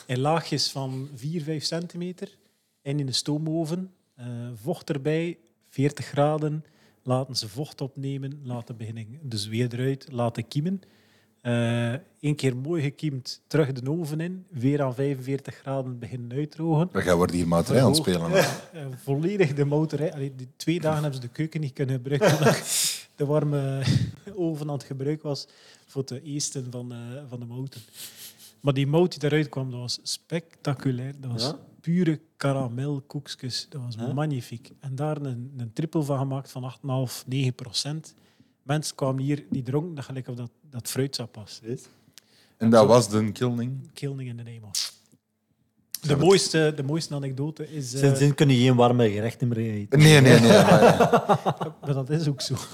in laagjes van 4, 5 centimeter en in de stoomoven. eh, vocht erbij, 40 graden. Laten ze vocht opnemen, laten beginnen de zweer eruit, laten kiemen. Eén keer mooi gekiemd, terug de oven in, weer aan 45 graden beginnen uitdrogen. Dan gaan we hier materiaal aan het spelen. Eh, volledig de motorij. Allee, die twee dagen hebben ze de keuken niet kunnen gebruiken omdat de warme oven aan het gebruik was voor het eesten van, eh, van de motor. Maar die mout die eruit kwam, dat was spectaculair. Dat was Ja? pure karamelkoekjes. Dat was Ja? magnifiek. En daar een, een triple van gemaakt van 8,5, 9 procent. Mensen kwamen hier, die dronken dat gelijk of dat, dat fruitsap was. En dat was de killing. Killing in the name of. Ja, De mooiste, de mooiste anekdote is... eh, Sindsdien kun je geen warme gerechten meer eten. Nee, nee, nee. maar- maar dat is ook zo.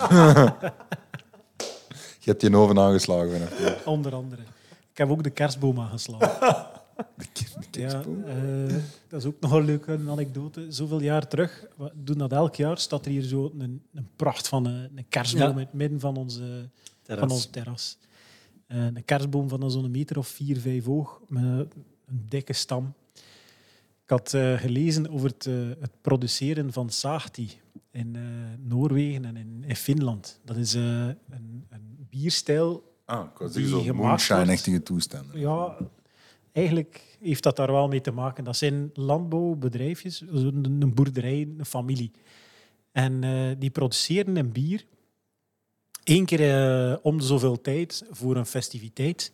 Je hebt je oven aangeslagen. vanaf. Onder andere. Ik heb ook de kerstboom aangeslagen. De de Ja, kerstboom. eh, dat is ook nog een leuke anekdote. Zoveel jaar terug, we doen dat elk jaar, staat er hier zo een, een pracht van een, een kerstboom Ja. in het midden van, onze, Terras. van ons terras. Eh, een kerstboom van zo'n meter of vier, vijf hoog, met een dikke stam. Ik had eh, gelezen over het, eh, het produceren van Saahti in eh, Noorwegen en in, in Finland. Dat is eh, een, een bierstijl Ah, ik was die moonshine-achtige toestanden. ja, eigenlijk heeft dat daar wel mee te maken. Dat zijn landbouwbedrijfjes, een, een boerderij, een familie. En eh, die produceren een bier één keer eh, om de zoveel tijd voor een festiviteit.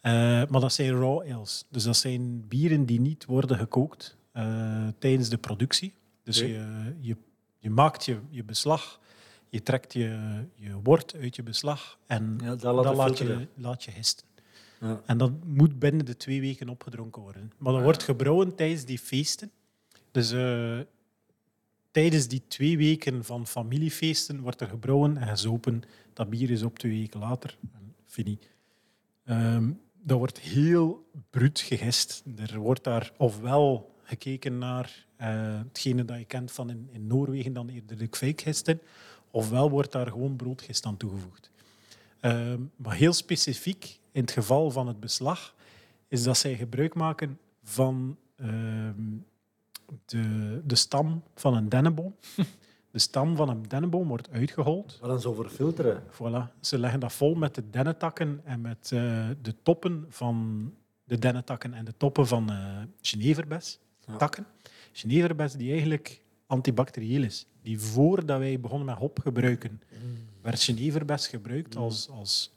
Eh, maar dat zijn raw ales. Dus dat zijn bieren die niet worden gekookt eh, tijdens de productie. Dus je, je, je maakt je, je beslag Je trekt je, je wort uit je beslag en Ja, dat laat, filteren. je, laat je histen. Ja. En dat moet binnen de twee weken opgedronken worden. Maar dat wordt gebrouwen tijdens die feesten. Dus eh, tijdens die twee weken van familiefeesten wordt er gebrouwen en gezopen. Dat bier is op twee weken later. En fini. Ehm, dat wordt heel bruut gegist. Er wordt daar ofwel gekeken naar eh, hetgene dat je kent van in, in Noorwegen, dan eerder de kveikgisten, ofwel wordt daar gewoon broodgist aan toegevoegd. Ehm, maar heel specifiek, in het geval van het beslag, is dat zij gebruik maken van ehm, de, de stam van een dennenboom. De stam van een dennenboom wordt uitgehold. Maar dan zo voor filteren. Voilà. Ze leggen dat vol met de dennetakken en met eh, de toppen van de dennetakken en de toppen van eh Geneverbes. Ja. Takken. Geneverbes die eigenlijk antibacterieel is. Die voordat wij begonnen met hop gebruiken, werd Geneverbes gebruikt als, als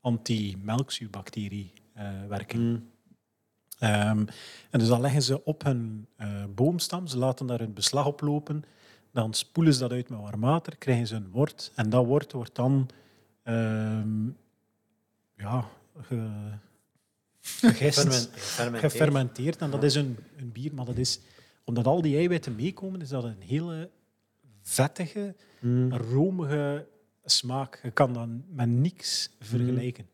anti-melkzuurbacterie eh, werking. Ehm, en dus dan leggen ze op hun eh, boomstam, ze laten daar hun beslag op lopen, dan spoelen ze dat uit met warm water, krijgen ze een wort en dat wort wordt dan ehm, ja, ge, gegist, Fermen- Gefermenteerd. gefermenteerd. En dat is een, een bier, maar dat is, omdat al die eiwitten meekomen, is dat een hele vettige, romige smaak. Je kan dat met niks vergelijken.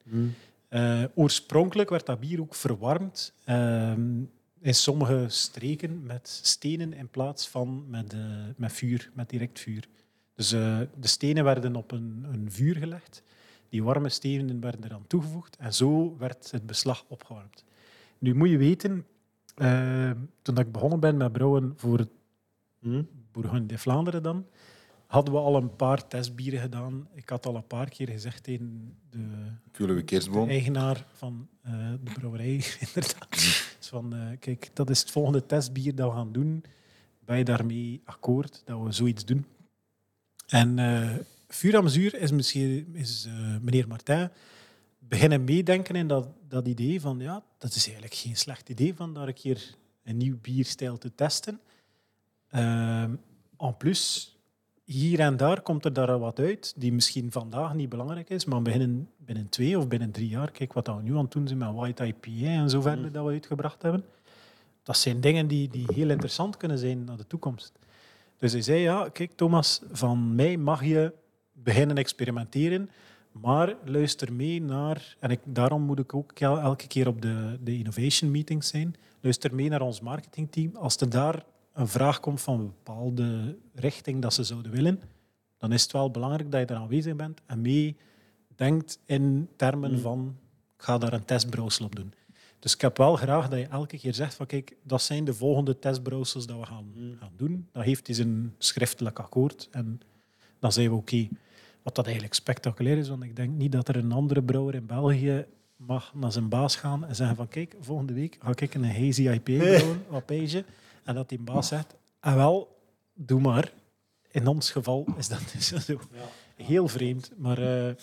Eh, oorspronkelijk werd dat bier ook verwarmd ehm, in sommige streken met stenen in plaats van met, eh, met vuur, met direct vuur. Dus eh, de stenen werden op een, een vuur gelegd, die warme stenen werden eraan toegevoegd en zo werd het beslag opgewarmd. Nu moet je weten, toen ik begonnen ben met brouwen voor het Bourgogne de Vlaanderen dan, hadden we al een paar testbieren gedaan. Ik had al een paar keer gezegd tegen de kerstboom. eigenaar van eh, de brouwerij, inderdaad. Dus van, eh, kijk, dat is het volgende testbier dat we gaan doen. Ben je daarmee akkoord dat we zoiets doen? En eh Vuur Mesure is, misschien, is meneer Martin beginnen meedenken in dat, dat idee van, ja, dat is eigenlijk geen slecht idee van daar een keer een nieuw bierstijl te testen. Ehm, en plus, hier en daar komt er daar wat uit die misschien vandaag niet belangrijk is, maar binnen, binnen twee of binnen drie jaar, kijk wat we nu aan het doen zijn met White IPA en zo verder dat we uitgebracht hebben. Dat zijn dingen die, die heel interessant kunnen zijn naar de toekomst. Dus hij zei, ja, kijk Thomas, van mij mag je beginnen experimenteren, maar luister mee naar, en ik, daarom moet ik ook el- elke keer op de, de innovation meetings zijn, luister mee naar ons marketingteam. Als er daar een vraag komt van een bepaalde richting dat ze zouden willen, dan is het wel belangrijk dat je er aanwezig bent en mee denkt in termen van ik ga daar een testbrouwsel op doen. Dus ik heb wel graag dat je elke keer zegt van kijk, dat zijn de volgende testbrouwsels dat we gaan, gaan doen. Dat heeft hij een schriftelijk akkoord en dan zijn we oké. Wat dat eigenlijk spectaculair is, want ik denk niet dat er een andere brouwer in België mag naar zijn baas gaan en zeggen van kijk, volgende week ga ik een hazy IPA brouwen Page. En dat die baas zegt, ah wel, doe maar. In ons geval is dat dus zo. Heel vreemd, maar eh,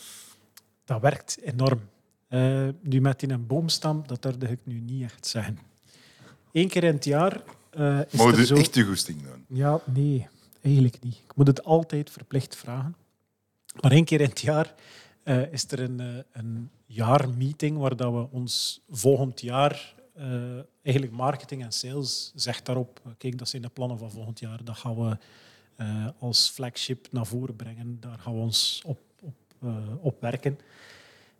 dat werkt enorm. Eh, nu met in een boomstam, dat durfde ik nu niet echt zeggen. Eén keer in het jaar eh, is er we zo... echt je goesting doen? Ja, nee, eigenlijk niet. Ik moet het altijd verplicht vragen. Maar één keer in het jaar is er een, een jaarmeeting waar dat we ons volgend jaar, eh, eigenlijk marketing en sales, zegt daarop, kijk, dat zijn de plannen van volgend jaar. Dat gaan we eh, als flagship naar voren brengen. Daar gaan we ons op, op, eh, op werken.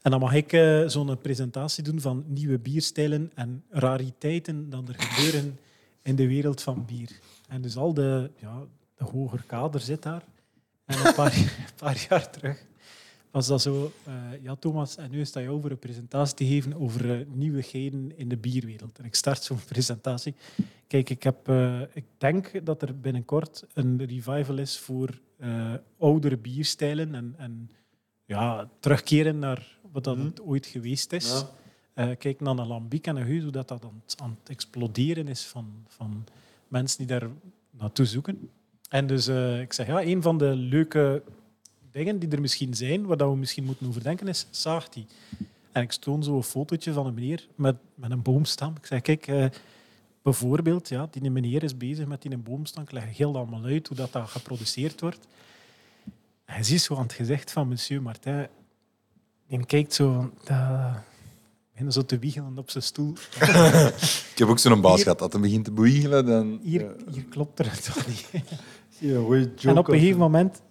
En dan mag ik zo'n presentatie doen van nieuwe bierstijlen en rariteiten dat er gebeuren in de wereld van bier. En dus al de, ja, de hoger kader zit daar. En een paar, een paar jaar terug was dat zo... eh, ja, Thomas, en nu is dat jou voor een presentatie te geven over eh, nieuwigheden in de bierwereld. En ik start zo'n presentatie. Kijk, ik, heb, eh, ik denk dat er binnenkort een revival is voor oudere bierstijlen en, en ja, terugkeren naar wat dat het ooit geweest is. Ja. Kijk naar een lambiek en een huis, hoe dat, dat aan, het- aan het exploderen is van, van mensen die daar naartoe zoeken. En dus ik zeg, ja, een van de leuke dingen die er misschien zijn, waar dat we misschien moeten overdenken, is Saarti. En ik stoon zo een fotootje van een meneer met, met een boomstam. Ik zeg, kijk, eh, bijvoorbeeld, ja, die meneer is bezig met die boomstam. Ik leg heel allemaal uit hoe dat, dat geproduceerd wordt. En je ziet zo aan het gezicht van monsieur Martin. Die kijkt zo van... Uh, begint zo te wiegelen op zijn stoel. Ik heb ook zo'n baas Hier- gehad dat hij begint te boeigelen. Dan, Hier, Ja. hier klopt er toch niet. Zie je een En op een gegeven moment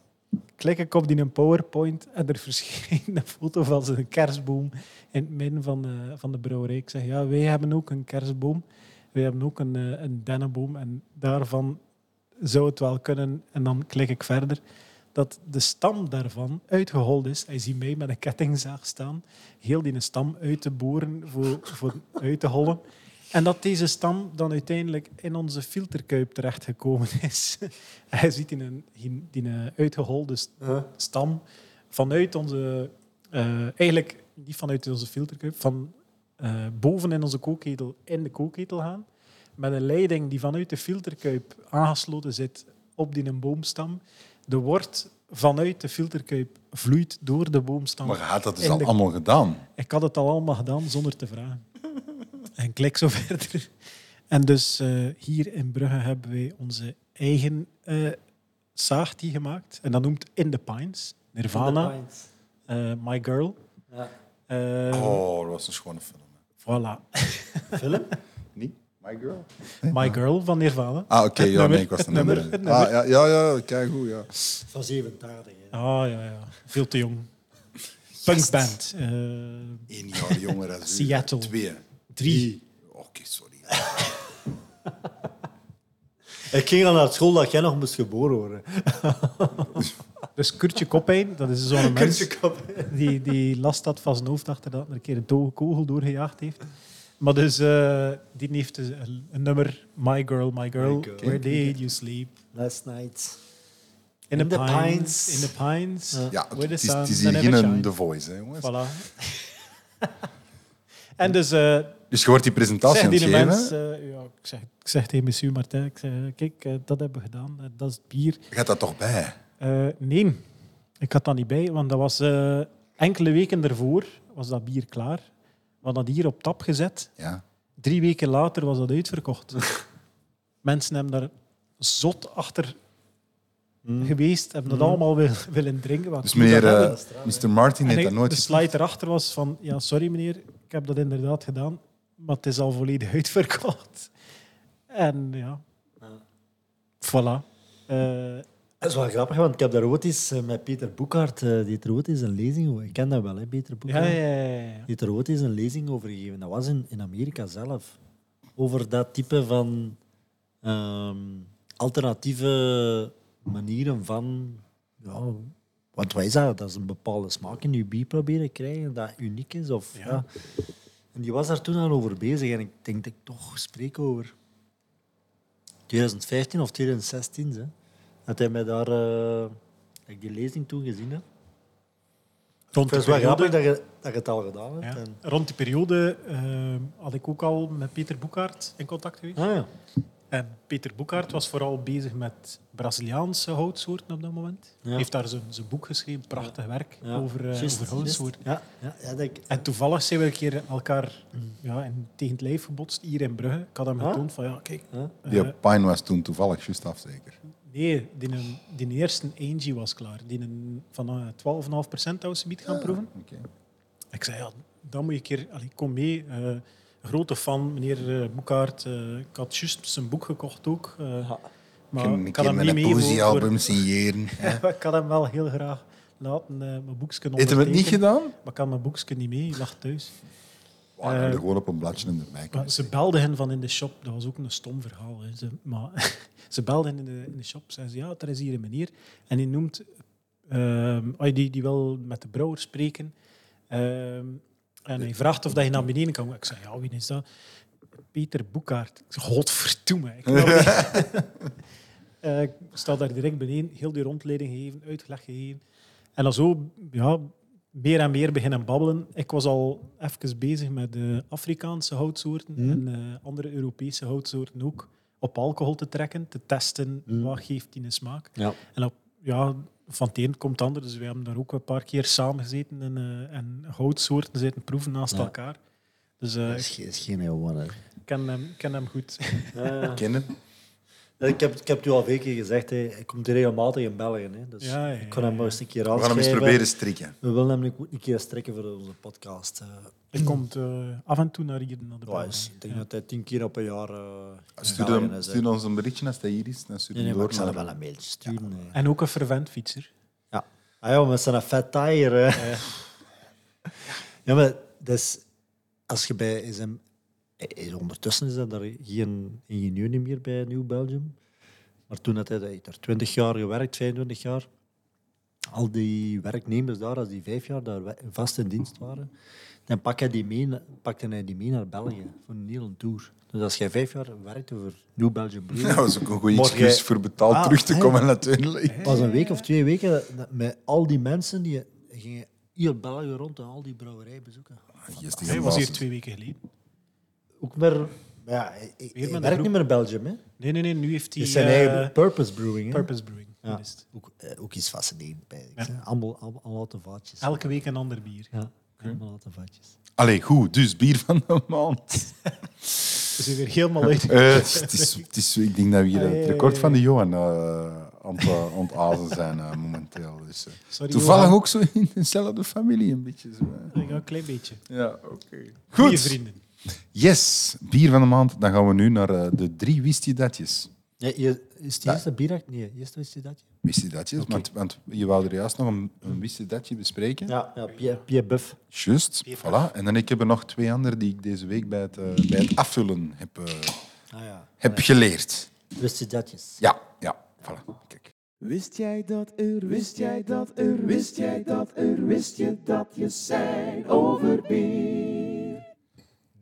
klik ik op die een PowerPoint en er verschijnt een foto van zijn kerstboom in het midden van de, van de brouwerij. Ik zeg, ja, wij hebben ook een kerstboom. Wij hebben ook een, eh, een dennenboom. En daarvan zou het wel kunnen. En dan klik ik verder dat de stam daarvan uitgehold is. Hij ziet mij met een kettingzaag staan. Heel die stam uit te boren voor, voor uit te hollen. En dat deze stam dan uiteindelijk in onze filterkuip terechtgekomen is. Hij ziet in een, in een uitgeholde stam vanuit onze... eh, eigenlijk niet vanuit onze filterkuip, van eh, boven in onze kookketel in de kookketel gaan. Met een leiding die vanuit de filterkuip aangesloten zit op die een boomstam. De wort vanuit de filterkuip vloeit door de boomstam. Maar had dat dus In al de- allemaal gedaan. Ik had het al allemaal gedaan zonder te vragen. En klik zo verder. En dus eh, hier in Brugge hebben wij onze eigen eh zaagtie gemaakt. En dat noemt In the Pines. Nirvana, In the Pines. eh, My Girl. Ja. Eh, Oh, dat was een schone film. Voilà. Film? Niet? My Girl? My Girl van Nirvana. Ah, oké. Ja, nummer, nee, ik was het de nummer. Ah, nummer. ja, ja, ja, kijk goed, ja. Van 87. hè. Ah, ja, ja. Veel te jong. Punkband. Eh, Eén jaar jonger als u. Seattle. Twee. Drie. Oké, sorry. Ik ging al naar school dat jij nog moest geboren worden. Dus Kurtje Koppijn, dat is zo'n mens die, die last had van zijn hoofd achter dat er een keer een kogel doorgejaagd heeft. Maar dus, eh, die heeft dus een, een nummer, My Girl, My Girl, My Girl. Where Did You Sleep? Last night. In, In the, the pines, pines. In the Pines. Ja. Het is, het is sun hier geen. The Voice, hè, jongens. Voilà. en dus, eh Dus je wordt die presentatie aan het die geven. mens, eh, ja, ik, zeg, ik zeg tegen monsieur Martin, ik zeg, kijk, eh, dat hebben we gedaan, eh, dat is het bier. Gaat dat toch bij? Eh, nee, ik had dat niet bij, want dat was eh, enkele weken daarvoor was dat bier klaar. We hadden dat hier op tap gezet. Ja. Drie weken later was dat uitverkocht. Mensen hebben daar zot achter geweest, hebben dat allemaal wil, willen drinken. Dus meneer eh, Mr. Martin En heeft dat nooit de slide erachter was van, ja, sorry meneer, ik heb dat inderdaad gedaan, maar het is al volledig uitverkocht. En ja, voilà. Eh, Dat is wel grappig, want ik heb daar ooit eens eh, met Peter Boekhaart, eh, die er ooit eens een lezing over. Ik ken dat wel, hè, Peter ja, Boekhaart. ja, ja, ja. Die er ooit eens een lezing over gegeven. Dat was in, in Amerika zelf. Over dat type van ehm, alternatieve manieren van... Ja, wat wij zeggen, dat is een bepaalde smaak in je bier proberen krijgen dat uniek is. Of, Ja. En die was daar toen al over bezig en ik denk dat ik toch spreek over 2015 of 2016. Hè, dat hij mij daar... eh, dat ik die lezing toen gezien heb. Rond Het is wel periode- grappig dat je, dat je het al gedaan hebt. Ja. En, Rond die periode eh, had ik ook al met Peter Boekhaart in contact geweest. ah ja. En Peter Boekhaart was vooral bezig met Braziliaanse houtsoorten op dat moment. Ja. Hij heeft daar zijn, zijn boek geschreven, prachtig werk Ja, over, eh, over houtsoorten. Ja, ja, ja, dat ik, En toevallig zijn we een keer elkaar ja, in, tegen het lijf gebotst, hier in Brugge. Ik had hem Ah. getoond van, ja, kijk... ja. Die eh, Pine was toen toevallig juist af, zeker. nee, die, die eerste Angie was klaar. Die een, van uh, 12,5% houtsubiet gaan proeven. Oké. Ik zei, ja, dan moet je een keer... Allee, kom mee. Eh, grote fan, meneer eh, Boekhaart. Eh, ik had juist zijn boek gekocht ook. eh, maar ik keer hem niet mee voor- signeren. ik had hem wel heel graag laten eh, mijn boekje Heeft hem het niet gedaan? Maar ik had mijn boekje niet mee. Hij lag thuis. Hadden Eh, gewoon op een bladje erbij Maar kunnen ze belden hen van in de shop. Dat was ook een stom verhaal. Hè. Ze, maar ze belden hen in de, in de shop. Zeiden ze, ja, er is hier een meneer. En die noemt... ehm, ah, die, die wil met de brouwer spreken. En hij vraagt of dat je naar beneden kan. Ik zei, ja, wie is dat? Peter Boekhaart. Ik zei, godverdomme. Ik. Eh, ik sta daar direct beneden. Heel die rondleiding gegeven, uitleg gegeven. En dan zo, ja, meer en meer beginnen babbelen. Ik was al even bezig met de Afrikaanse houtsoorten en eh, andere Europese houtsoorten ook op alcohol te trekken, te testen wat geeft die een smaak. Ja. En op, ja, van het een komt het ander, dus we hebben daar ook een paar keer samen gezeten en, eh, en houtsoorten zitten proeven naast Ja. elkaar. Dus eh, Dat is, ik geen- is geen heel wat, hè. ken hem, ken hem goed. kennen. Ik heb, ik heb het u al een keer gezegd, hè. hij komt hier regelmatig in België. Hè. Dus Ja, ja, ik kan hem maar eens een keer We gaan hem eens aanschrijven. proberen strikken. We willen hem een, een keer strekken voor onze podcast. Eh. Hij komt eh, af en toe naar hier, naar de Ja, is- ik denk dat hij tien keer op een jaar uh, Stuur, hem- stuur ons een berichtje als hij hier is. Dan stuur Nee, hem nee, maar door ik zal hem naar- wel een mailtje sturen. nee. En ook een fervent fietser. Ja. Ah ja, met zijn fat tire. Ja, maar dus, als je bij eh, eh, ondertussen is hij daar geen ingenieur niet meer bij Nieuw Belgium. Maar toen had hij daar 20 jaar gewerkt, 25 jaar. Al die werknemers daar, als die vijf jaar daar vast in dienst waren, dan pak hij die mee, pakte hij die mee naar België voor een hele tour. Dus als jij vijf jaar werkte voor Nieuw Belgium Brewery, Dat was ook een goede excuus voor betaald Ah, terug te komen natuurlijk. was een week of twee weken met al die mensen die gingen heel België rond en al die brouwerijen bezoeken. Geestige Hij was hier twee weken geleden. Ook maar, ja, hij, werkt groep. niet meer in Belgium, hè? Nee, nee, nee. Nu heeft hij Het zijn eh, eigen purpose brewing. Hè? Purpose Brewing. Ja. dat is het. Ook, eh, ook iets fascinerend bij. Ja. Allemaal, allemaal, allemaal te vaatjes. Elke week een ander bier. Ja, allemaal te vaatjes. Allee, goed. Dus bier van de maand. We zijn weer helemaal uit. Eh, het is, het is, ik denk dat we hier het record van de Johan eh, aan het uh, ontazen zijn eh, momenteel. Dus, eh, Sorry, toevallig Johan. ook zo in dezelfde familie een beetje. Zo, eh. Een klein beetje. Ja, oké. Goed. vrienden. Yes, bier van de maand. Dan gaan we nu naar eh, de drie wist je datjes. Ja, je- is het eerste bierak? Nee, eerst wist je dat? Wist je datjes? Want, want je wou er juist nog een, een wist je datje bespreken. Ja, ja Pierre, Pierre Buff. Juist, voilà. En dan ik heb er nog twee andere die ik deze week bij het, eh, bij het afvullen heb, eh, Ah ja. heb geleerd. Wist je datjes? Ja, ja, voilà. Kijk. Wist jij dat er, wist jij dat er, wist jij dat er, wist je dat je zijn over bier?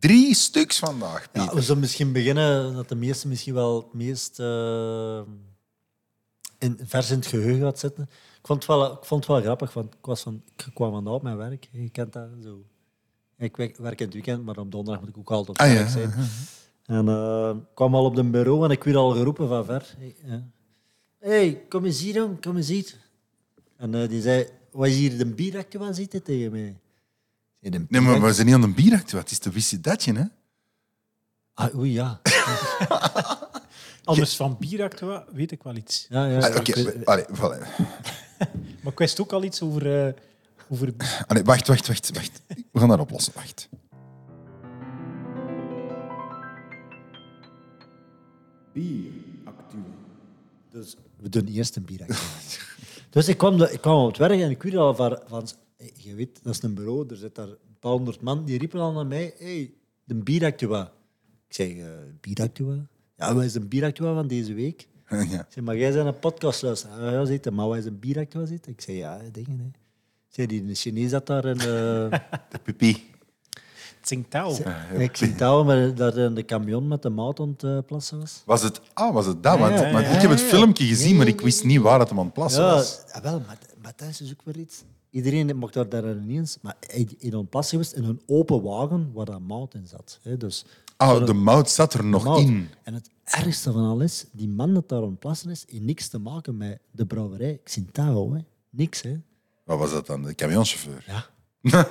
Drie stuks vandaag, Ja, Pieter. we zullen misschien beginnen dat de meeste misschien wel het meest eh, in, vers in het geheugen gaat zitten. Ik vond het wel, ik vond het wel grappig, want ik, was van, ik kwam vandaag op mijn werk. Je kent dat zo. Ik werk, werk in het weekend, maar op donderdag moet ik ook altijd op Ah, ja. zijn. En eh, ik kwam al op de bureau en ik werd al geroepen van ver. Hé, hey, hey, kom eens hier, jong, kom eens hier. En eh, die zei, wat is hier de bierrakje van zitten tegen mij? Ik zei, "De Nee, maar bierrakje?" we zijn niet aan een bier actu. Het is de je datje, hè? Ah, oei, ja. Anders van Bieractua weet ik wel iets. ja, ja Ah, Oké, allee, voilà. Maar ik wist ook al iets over... eh, over Allee, wacht, wacht, wacht, wacht. We gaan dat oplossen. Wacht. Bier, actu. Dus we doen eerst een bieractie. dus ik kwam, de- ik kwam op het werk en ik weet al van, van... hey, Je weet, dat is een bureau, er zit daar een paar honderd man. Die riepen al naar mij, hey, de bieractua. Ik zeg, eh bieractua? Ja, wat is een bieractua van deze week? Ja. Ik zeg, maar jij bent een podcast luisteren. Ja, ja, zitten, maar wat is een bieractua zitten? Ik zeg, ja, dingen, hè. Zeg, die Chinees dat daar in... eh, De pipi. Tsingtao. touwen, maar dat in de camion met de maat aan het plassen was. Was het, ah, was het dat? Want, Ja, ja, ja, ik heb het ja. filmpje gezien, maar ik wist niet waar het hem aan het plassen Ja, was. ah, wel, maar, maar dat is dus ook weer iets. Iedereen mag daar, daar ineens... Maar hij hij had een plas geweest in een open wagen waar dat mout in zat. Hè. Dus, Ah, de mout zat er nog mout. in. En het ergste van alles, die man dat daar aan plassen is, heeft niks te maken met de brouwerij Xintaro. Hè. Niks, hè. Wat was dat dan? De camionchauffeur. Ja.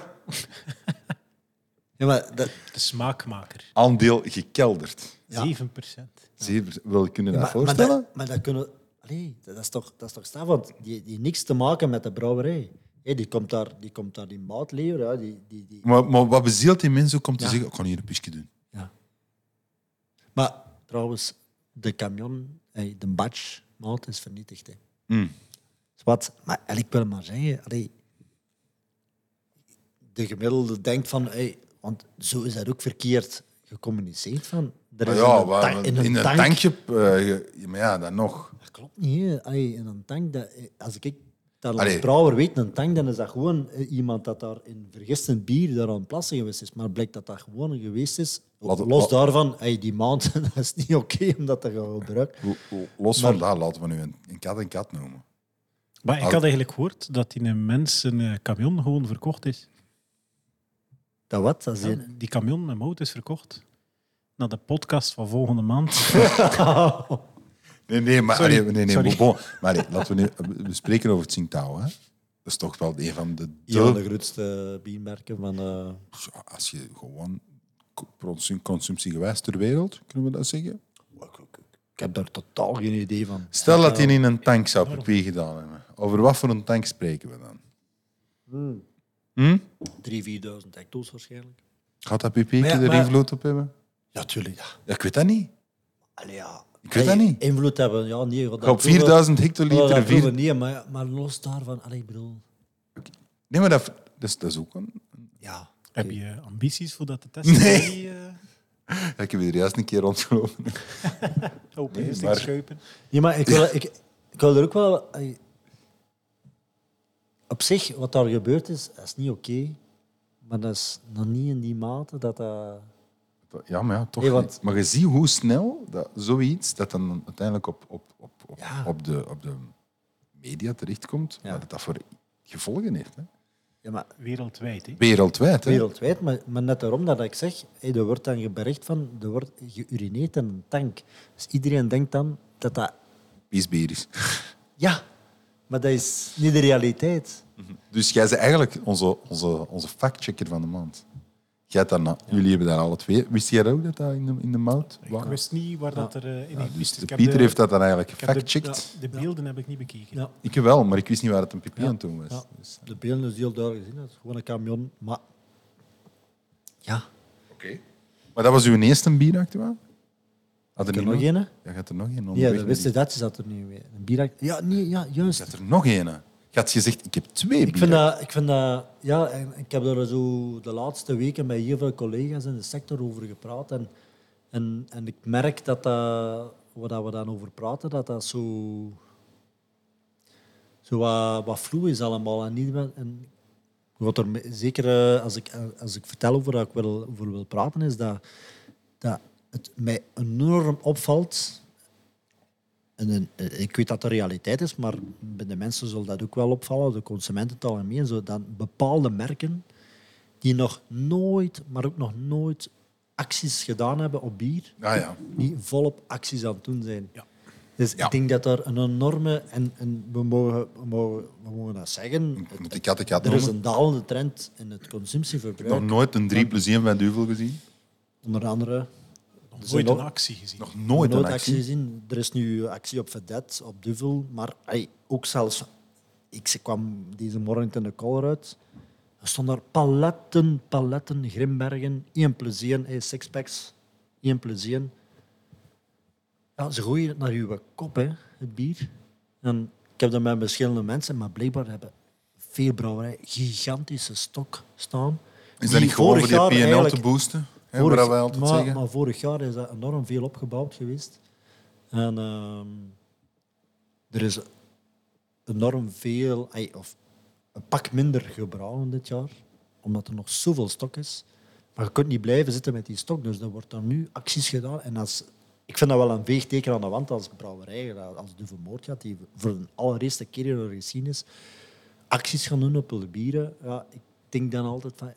Ja, maar dat... De smaakmaker. Aandeel gekelderd. Ja. 7 procent. Zeer, wil kunnen je dat maar, maar voorstellen? dat, maar dat kunnen... Allee, dat is toch, dat is toch want die, die heeft niks te maken met de brouwerij. Hé, die, komt daar, die komt daar die maat leveren. Ja, die, die, die, Maar, maar wat bezielt die mensen ook om te Ja. zeggen, ik ga hier een pisje doen? Ja. Maar trouwens, de camion, hey, de batch, maat is vernietigd. Hè. Mm. Dus Wat? Maar ik wil maar zeggen, allee, de gemiddelde denkt van, hey, want zo is dat ook verkeerd gecommuniceerd van. Er is ja, in een, tank- in een in een tank- tankje... eh, je- maar ja, dan nog. Dat klopt niet. Hè. Allee, in een tank, dat, als ik dat als brouwer weet, een tank, dan is dat gewoon eh, iemand dat daar in vergistend bier daar aan het plassen geweest is. Maar blijkt dat dat gewoon geweest is. Los laat- daarvan, hey, die maand, dat is niet oké om dat te gaan gebruiken. Lo- Los van dat, laten we nu een, een kat een kat noemen. Maar ik had eigenlijk gehoord dat die een mens een eh, camion gewoon verkocht is. Dat wat? Dat is Ja, een- die camion met mout is verkocht. Na de podcast van volgende maand. Nee, nee, maar, Sorry, allee, nee, nee, sorry. bon, maar nee, laten we nu... We spreken over het Tsingtao, hè. Dat is toch wel een van de... een van de grootste biermerken van... eh, Ja, als je gewoon co- consum- consumptiegewijs ter wereld, kunnen we dat zeggen? Ik heb daar totaal geen idee van. Stel dat hij in een tank zou pp gedaan hebben. Over wat voor een tank spreken we dan? Hm? 3.000, 4.000 hecto's waarschijnlijk. Gaat dat pp Maar ja, er maar- invloed op hebben? Ja, tuurlijk. Ja. Ja, ik weet dat niet. Allee, ja. Ik weet dat niet. Invloed hebben, ja, nee. Ga op 4000 hectoliter... Dat vier- niet, maar, maar los daarvan, allee, ik bedoel... Nee, maar dat, dat, is, dat is ook een... Ja. Heb je ambities voor dat te testen? Nee. Die, eh, Ja, ik heb er juist een keer rondgelopen. open Nee, is maar- schuipen. Nee, maar ik wil, ik, ik wil er ook wel... op zich, wat daar gebeurd is, dat is niet oké. maar dat is nog niet in die mate dat dat... Ja, maar ja, toch Nee, want- niet. Maar je ziet hoe snel dat zoiets dat dan uiteindelijk op, op, op, op, Ja. op, de, op de media terechtkomt, Ja. dat dat voor gevolgen heeft. Hè. Ja, maar Wereldwijd. Hè? Wereldwijd. Hè. wereldwijd, maar, maar net daarom dat ik zeg, hey, er wordt dan bericht van, er wordt geurineerd in een tank. Dus iedereen denkt dan dat dat... Piesbier is. Ja, maar dat is niet de realiteit. Dus jij bent eigenlijk onze, onze, onze factchecker van de maand. Jij hebt daarna, Jullie hebben daar alle twee. Wist jij ook dat dat in de, in de mout Ik wist niet waar dat er eh, in Ja, heeft. dus Ik heb Pieter de- heeft dat dan eigenlijk de- gefactcheckt. ja, De beelden heb ik niet bekeken. Ja. Ik wel, maar ik wist niet waar het een pipi aan toen was. Ja. Dus, De beelden is heel duidelijk gezien. Het is gewoon een camion. Maar ja, Oké. Maar dat was uw eerste bieractua? Had ik er er niet nog een? Ja, gaat er nog een Ja, dat wist je dat, je zat er nu weer. Een bier. Ja, nee, ja, juist. Gaat er nog een? Je had gezegd, ik heb twee Ik vind dat, ik vind dat, ja, ik heb er zo de laatste weken met heel veel collega's in de sector over gepraat. En, en, en ik merk dat, dat waar we dan over praten, dat dat zo, zo wat, wat vloe is allemaal. En niet, en wat er zeker eh, als ik, als ik vertel over wat ik wil, over wil praten, is dat, dat het mij enorm opvalt. Een- eh, ik weet dat de realiteit is, maar bij de mensen zal dat ook wel opvallen, de consumenten het algemeen, zo dat bepaalde merken die nog nooit, maar ook nog nooit acties gedaan hebben op bier, Ah ja. die volop acties aan het doen zijn. Ja. Dus Ja. ik denk dat er een enorme, en, en we, mogen, we, mogen, we mogen dat zeggen, Ik er is een dalende trend in het Nog consumptieverbruik. nooit een 3 plus 1 van Duvel gezien. Onder andere Nog Er nooit een actie gezien. Nog nooit, nooit een actie gezien. Er is nu actie op Vedet, op Duvel, maar ey, ook zelfs... Ik kwam deze morgen in de collar uit. Er stonden daar paletten, paletten, Grimbergen, 1 plus 1, ey, sixpacks, 1 plus 1. Ja, ze gooien het naar uw kop, hè, het bier. En ik heb dat met verschillende mensen, maar blijkbaar hebben veel brouwerijen gigantische stok staan. Is dat niet gewoon voor jaar PNL te boosten? Vorig- wat wij altijd maar, zeggen. maar vorig jaar is dat enorm veel opgebouwd geweest. En ehm, er is enorm veel, of een pak minder gebrouwen dit jaar, omdat er nog zoveel stok is. Maar je kunt niet blijven zitten met die stok, dus er wordt er nu acties gedaan. En als, ik vind dat wel een veegteken aan de wand als brouwerij, als Duvel Moordgat, die voor de allereerste keer in de geschiedenis acties gaan doen op de bieren. Ja, ik denk dan altijd van,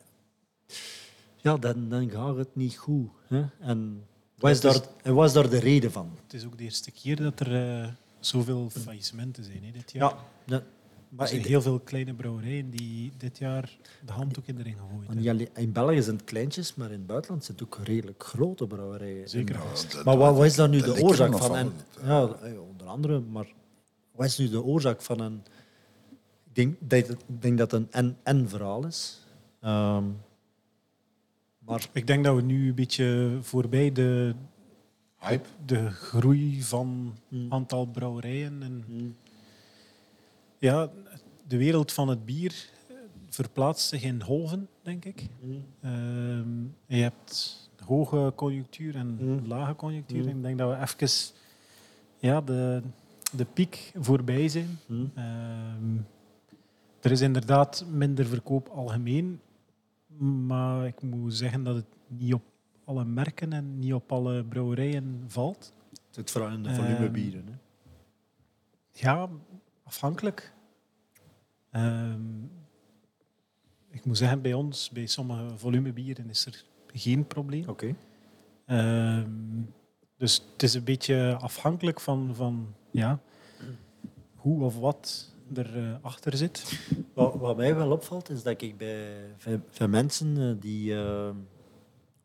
ja, dan, dan gaat het niet goed. Hè? En wat is, daar, en wat is daar de reden van? Het is ook de eerste keer dat er eh, zoveel faillissementen zijn hè, dit jaar. Ja, dat- Er maar zijn heel veel kleine brouwerijen die dit jaar de handdoek in de ring maar alleen, in België zijn het kleintjes, maar in het buitenland zijn het ook redelijk grote brouwerijen. Zeker vast. maar wat, wat is daar nu de oorzaak van? van En, ja, eh, onder andere, maar wat is nu de oorzaak van een... Ik denk dat het, denk dat het een en-en verhaal is. Ehm, maar Ik denk dat we nu een beetje voorbij de, Hype. de groei van Hmm. aantal brouwerijen en ja, de wereld van het bier verplaatst zich in golven, denk ik. Hmm. Ehm, je hebt hoge conjunctuur en Mm. lage conjunctuur. Ik denk dat we even ja, de, de piek voorbij zijn. Hmm. Ehm, er is inderdaad minder verkoop algemeen, maar ik moet zeggen dat het niet op alle merken en niet op alle brouwerijen valt. het zit vooral in de Ehm, volumebieren. Hè. Ja, afhankelijk. Ehm, ik moet zeggen, bij ons, bij sommige volumebieren, is er geen probleem. Oké. Ehm, dus het is een beetje afhankelijk van, van ja, hoe of wat er eh, achter zit. Wat, wat mij wel opvalt, is dat ik bij van, van mensen eh, die, eh,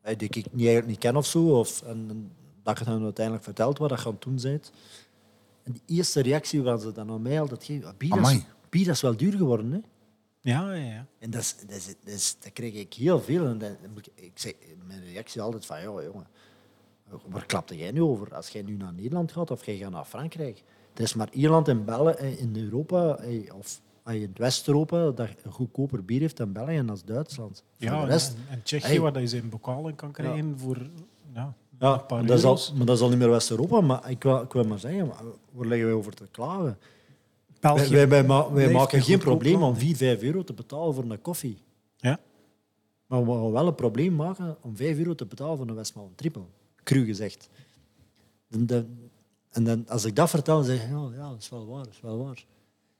die ik niet, eigenlijk niet ken of zo, of, en, en dat je dan uiteindelijk vertelt wat je aan het doen bent. En die eerste reactie was ze dan aan mij altijd geven. "Ah, Bier, dat is, bier is wel duur geworden. Hè? Ja, ja, ja. En dat, is, dat, is, dat, is- dat kreeg ik heel veel. En dat, ik, zeg, mijn reactie altijd van, ja jongen, waar klapte jij nu over? Als jij nu naar Nederland gaat of jij gaat naar Frankrijk. Het is maar Ierland en België eh, in Europa, eh, of eh, in het West-Europa, dat een goedkoper bier heeft dan België en als Duitsland. Voor ja de en, rest, en Tsjechië, Hey. waar je ze in bokalen kan krijgen voor ja, ja, een paar maar dat, is al, maar dat is al niet meer West-Europa. Maar ik wil, ik wil maar zeggen, waar liggen wij over te klagen? België Wij, wij, wij, ma- wij blijft maken een geen probleem om hè. 4, 5 euro te betalen voor een koffie. Ja. Maar we gaan wel een probleem maken om 5 euro te betalen voor een Westmaal triple. Cru gezegd. En dan, als ik dat vertel, dan zeg ik, ja, ja, dat is wel waar, dat is wel waar.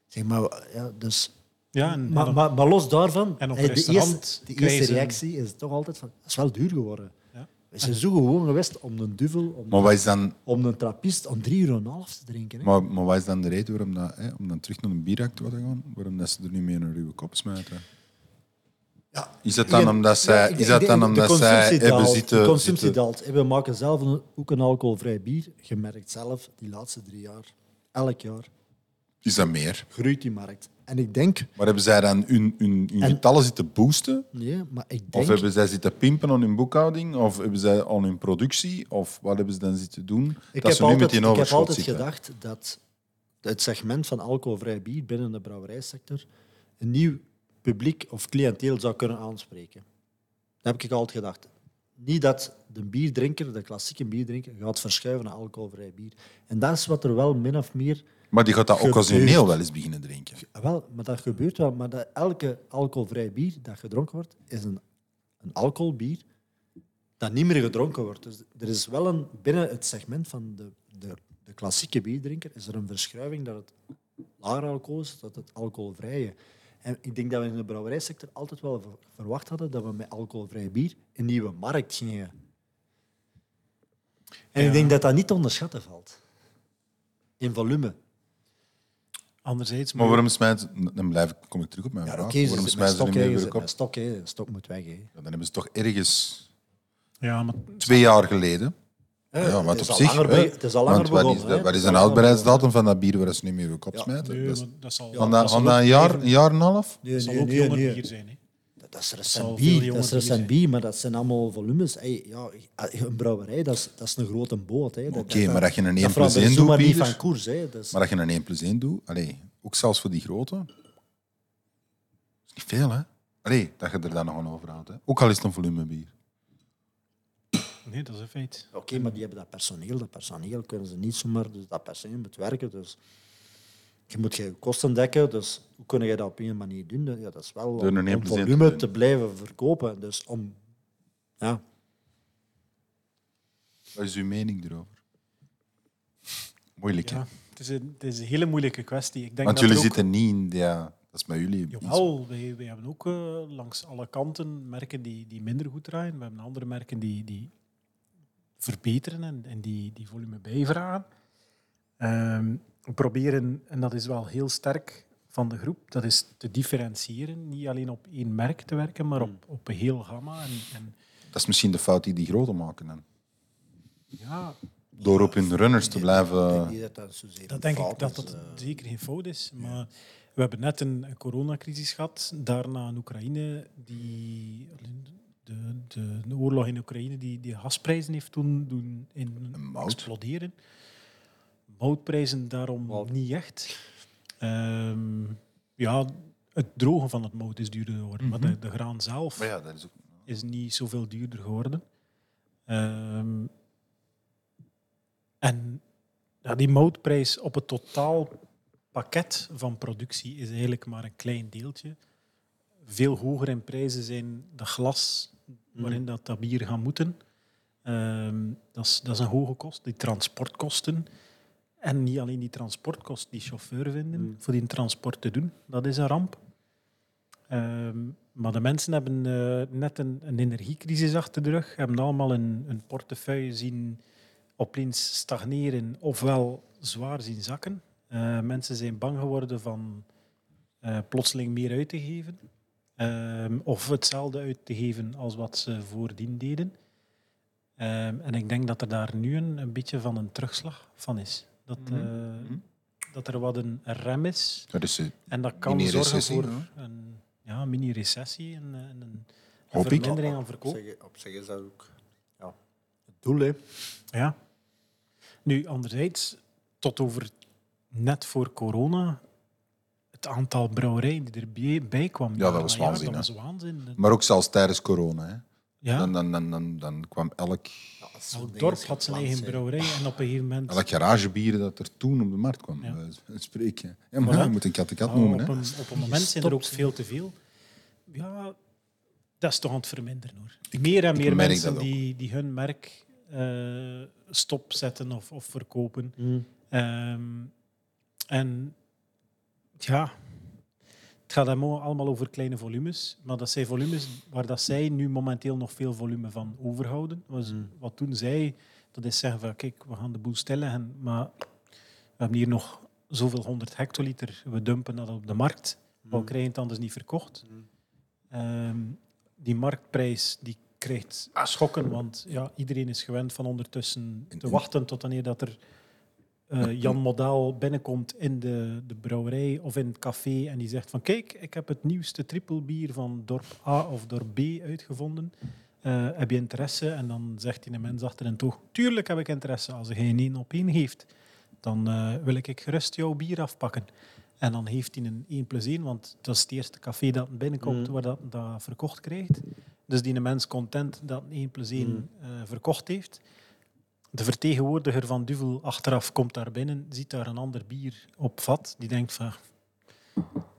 Zeg maar, ja, dus, Ja, en, maar, en op- maar, maar los daarvan, en op de, eerste, de eerste reactie is toch altijd van, dat is wel duur geworden. Ja. We zijn zo gewoon geweest om een duvel, om, Maar wat is dan, om een trappist om 3,5 euro te drinken. Hè. maar, maar wat is dan de reden waarom dat, hè, om dan terug naar een bieractor te gaan, waarom dat ze er nu mee een ruwe kop smijten? Ja, Is dat dan omdat zij, is dat dan omdat zij hebben zitten... De consumptie daalt. We maken zelf een, ook een alcoholvrij bier. Je merkt zelf, die laatste drie jaar, elk jaar, Is dat meer? groeit die markt. En ik denk... Maar hebben zij dan hun, hun, hun En- getallen zitten boosten? Nee, maar ik Of denk... hebben zij zitten pimpen aan hun boekhouding? Of hebben zij aan hun productie? Of wat hebben ze dan zitten doen? Ik dat heb, ze nu altijd, met die ik heb altijd zitten. gedacht dat het segment van alcoholvrij bier binnen de brouwerijsector een nieuw publiek of cliënteel zou kunnen aanspreken. Dat heb ik altijd gedacht. Niet dat de bierdrinker, de klassieke bierdrinker, gaat verschuiven naar alcoholvrij bier. En dat is wat er wel min of meer Maar die gaat dat Gebeurt. occasioneel wel eens beginnen drinken. Wel, maar dat gebeurt wel. Maar dat elke alcoholvrij bier dat gedronken wordt, is een, een alcoholbier dat niet meer gedronken wordt. Dus er is wel een, binnen het segment van de, de, de klassieke bierdrinker is er een verschuiving dat het lager alcohol is, dat het alcoholvrije. En ik denk dat we in de brouwerijsector altijd wel ver- verwacht hadden dat we met alcoholvrij bier een nieuwe markt gingen. En Ja. ik denk dat dat niet te onderschatten valt. In volume. anderzijds... Maar waarom smijt... Dan blijf ik, kom ik terug op mijn Ja, vraag. oké, waarom smijten ze met er stok, hè. moet weg. Hè. Ja, dan hebben ze toch ergens Ja, maar twee jaar geleden... Ja, wat het is op zich... langer hè. be- het is al langer Want wat is, begonnen, de, hè. wat is een houdbaarheidsdatum van dat bier waar ze niet meer uw kop Ja. smijten? nee, Dat maar zal, Van dat van dat ook een jaar, een jaar en een half? Nee, dat zal ook nee, jonger nee. bier zijn. Hè. Dat is recent bier, dat is bier recent bier, maar dat zijn allemaal volumes. Hey, ja, een brouwerij, dat is, dat is een grote boot. Oké, dat- maar als je een dat 1 plus verandert 1 zomaar doet, niet bier, van koers. Hè. Dat is- maar als je een 1 plus 1 doet, allee, ook zelfs voor die grote, dat is niet veel, hè? Allee, dat je er dan nog aan overhoudt. Hè? Ook al is het een volumebier. Nee, dat is een feit. Oké, maar die hebben dat personeel. Dat personeel kunnen ze niet zomaar... Dus dat personeel moet werken. Dus je moet je kosten dekken. Dus hoe kun je dat op een manier doen? Ja, dat is wel om, om te volume te blijven verkopen. Dus om... Ja, Wat is uw mening erover? Moeilijk, hè? Het, is een, het is een hele moeilijke kwestie. Ik denk Want dat jullie ook- zitten niet in... de- Ja, dat is met jullie... Jawel, wij, wij hebben ook eh, langs alle kanten merken die, die minder goed draaien. We hebben andere merken die, die verbeteren en, en die, die volume bijvragen. Ehm, we proberen, en dat is wel heel sterk van de groep, dat is te differentiëren. Niet alleen op één merk te werken, maar op, op een heel gamma. En, en Dat is misschien de fout die die grote maken. Dan. ja, Door op hun runners te ik blijven... denk niet dat dat zozeer Dat een denk ik dat dat eh. zeker geen fout is. Maar we hebben net een, een coronacrisis gehad. Daarna een Oekraïne, die, de, de, de oorlog in Oekraïne, die, die gasprijzen heeft toen doen in, mout. exploderen. Moutprijzen daarom Mout. niet echt. Ehm, ja, het drogen van het mout is duurder geworden. Maar de, de graan zelf Maar ja, dat is ook... is niet zoveel duurder geworden. Ehm, en ja, die moutprijs op het totaal pakket van productie is eigenlijk maar een klein deeltje. Veel hoger in prijzen zijn de glas waarin dat, dat bier gaat moeten. Ehm, dat, is, dat is een hoge kost, die transportkosten. En niet alleen die transportkost, die chauffeur vinden voor die transport te doen, dat is een ramp. Ehm, maar de mensen hebben eh, net een, een energiecrisis achter de rug, hebben allemaal een, een portefeuille zien opeens stagneren ofwel zwaar zien zakken. Eh, mensen zijn bang geworden van eh, plotseling meer uit te geven. Ehm, of hetzelfde uit te geven als wat ze voordien deden. Ehm, en ik denk dat er daar nu een, een beetje van een terugslag van is. Dat, Mhm. eh, dat er wat een rem is. Dat is, eh, En dat kan zorgen voor hè? een ja, mini-recessie en, eh, en een, Hoop een ik. vermindering aan Op verkoop. zich, op zich is dat ook ja, het doel. Hè. Ja. Nu, anderzijds, tot over net voor corona, het aantal brouwerijen die erbij bij kwam. Ja, dat was waanzin, Dat was waanzin. Maar ook zelfs tijdens corona. Hè. Ja, Dan, dan, dan, dan, dan kwam elk, Ja, elk dorp had zijn eigen brouwerij en op een gegeven moment... elk garagebier dat er toen op de markt kwam. Ja. Ja. spreken. Ja, maar Voilà. je moet een kat de kat Ja, noemen. op, Hè. een, op een moment zijn er ook veel te veel. Ja, dat is toch aan het verminderen hoor. meer en meer mensen die, die hun merk eh, stopzetten of, of verkopen. Mm. Ehm, en ja, het gaat allemaal over kleine volumes. Maar dat zijn volumes waar dat zij nu momenteel nog veel volume van overhouden. Was, Mm. Wat toen zij, dat is zeggen van kijk, we gaan de boel stilleggen, maar we hebben hier nog zoveel honderd hectoliter, we dumpen dat op de markt. We krijgen het anders niet verkocht. Mm. Ehm, die marktprijs die krijgt schokken, want ja, iedereen is gewend van ondertussen te En- wachten tot wanneer dat er eh, Jan Modaal binnenkomt in de, de brouwerij of in het café en die zegt van kijk, ik heb het nieuwste trippelbier van dorp A of dorp B uitgevonden. Eh, heb je interesse? En dan zegt die mens achter een toog, tuurlijk heb ik interesse. Als hij een één op één heeft, dan eh, wil ik gerust jouw bier afpakken. En dan heeft hij een 1 plus 1, want dat is het eerste café dat binnenkomt Mm. waar dat, dat verkocht krijgt. Dus die mens content dat een 1 plus 1 Mm. verkocht heeft. De vertegenwoordiger van Duvel achteraf komt daar binnen, ziet daar een ander bier op vat. Die denkt van,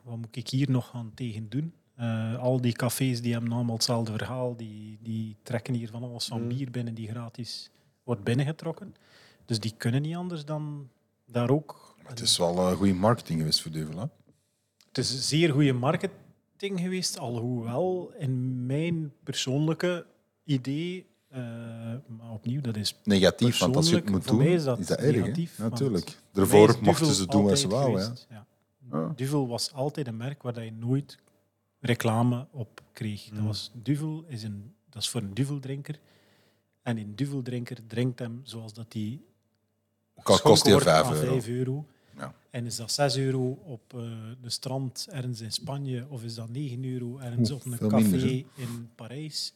wat moet ik hier nog aan tegen doen? Eh, al die cafés die hebben allemaal hetzelfde verhaal. Die, die trekken hier van alles van Mm. bier binnen die gratis wordt binnengetrokken. Dus die kunnen niet anders dan daar ook... Het is wel uh, goede marketing geweest voor Duvel. Hè? Het is een zeer goede marketing geweest, alhoewel in mijn persoonlijke idee, eh, maar opnieuw, dat is Negatief, want als je het moet voor doen, mij is dat erg. negatief, Natuurlijk. voor Daarvoor mochten ze doen wat ze wouden. Ja. geweest, ja. Ja. Duvel was altijd een merk waar dat je nooit reclame op kreeg. Dat, Mm. was, Duvel is een, dat is voor een Duveldrinker. En een Duveldrinker drinkt hem zoals dat al kost hij 5 euro. 5 euro. Ja. En is dat 6 euro op eh, de strand ergens in Spanje of is dat 9 euro ergens Oeh, op een café minder, in Parijs?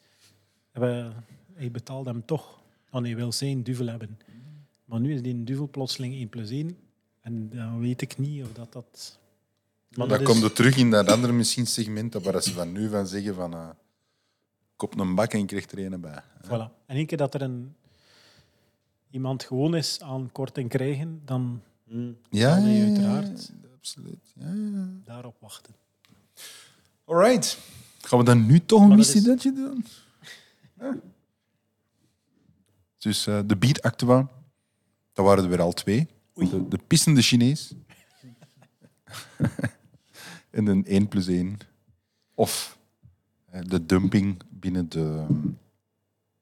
We, hij betaalt hem toch dan hij wil zijn duvel hebben. Maar nu is die een duvel plotseling 1 plus 1 en dan weet ik niet of dat dat... Maar Dan dat komt is- het terug in dat andere misschien segment waar ze van nu van zeggen van uh, kop een bak en je krijgt er een bij. Voilà. En één keer dat er een, iemand gewoon is aan korting krijgen, dan Mm. Ja, ja, uiteraard. ja, absoluut. Ja, ja. daarop wachten. Alright. Gaan we dan nu toch een dat is- doen? Ja. Dus eh, de Beat Actua, dat waren er weer al twee. De, de pissende Chinees. en een 1 plus 1. Of eh, de dumping binnen de,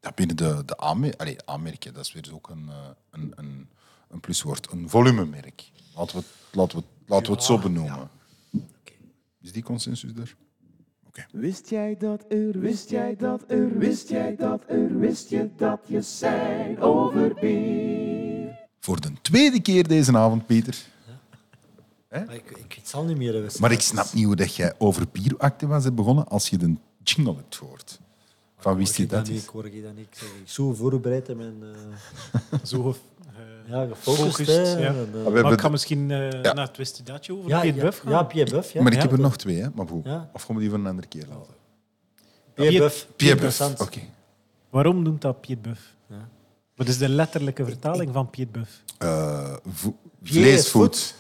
ja, binnen de, de aanmer- Allee, aanmerken. Dat is weer ook een, eh, een, een, een pluswoord. Een volumemerk. Laten we het, laten we, laten we het zo benoemen. Is die consensus er? Wist jij dat er, wist jij dat er, wist jij dat er, wist je dat je zijn over bier? Voor de tweede keer deze avond, Pieter. Maar ik, het al niet meer. hè, Maar ik snap niet hoe dat jij over bieractiva's hebt begonnen als je de jingle hebt gehoord. Van wist je dat? Ik hoor je dat niet. Ik zo voorbereid en mijn, eh, Zo ja, gefocust. Hè, ja. eh, we Maar hebben ik ga misschien eh, naar het Wistidadje over ja, Piet ja, Buff gaan. ja, Pierre Buff. Ja. Maar ik Ja, heb er nog twee, hè? maar hoe? Ja. Of gaan we die voor een andere keer laten? Pierre Buff. Pierre Buff. Interessant. Oké. Waarom noemt dat Piet Buff? Ja. Wat is de letterlijke vertaling van Piet Buff? Eh, vo- Pierre is vleesvoet.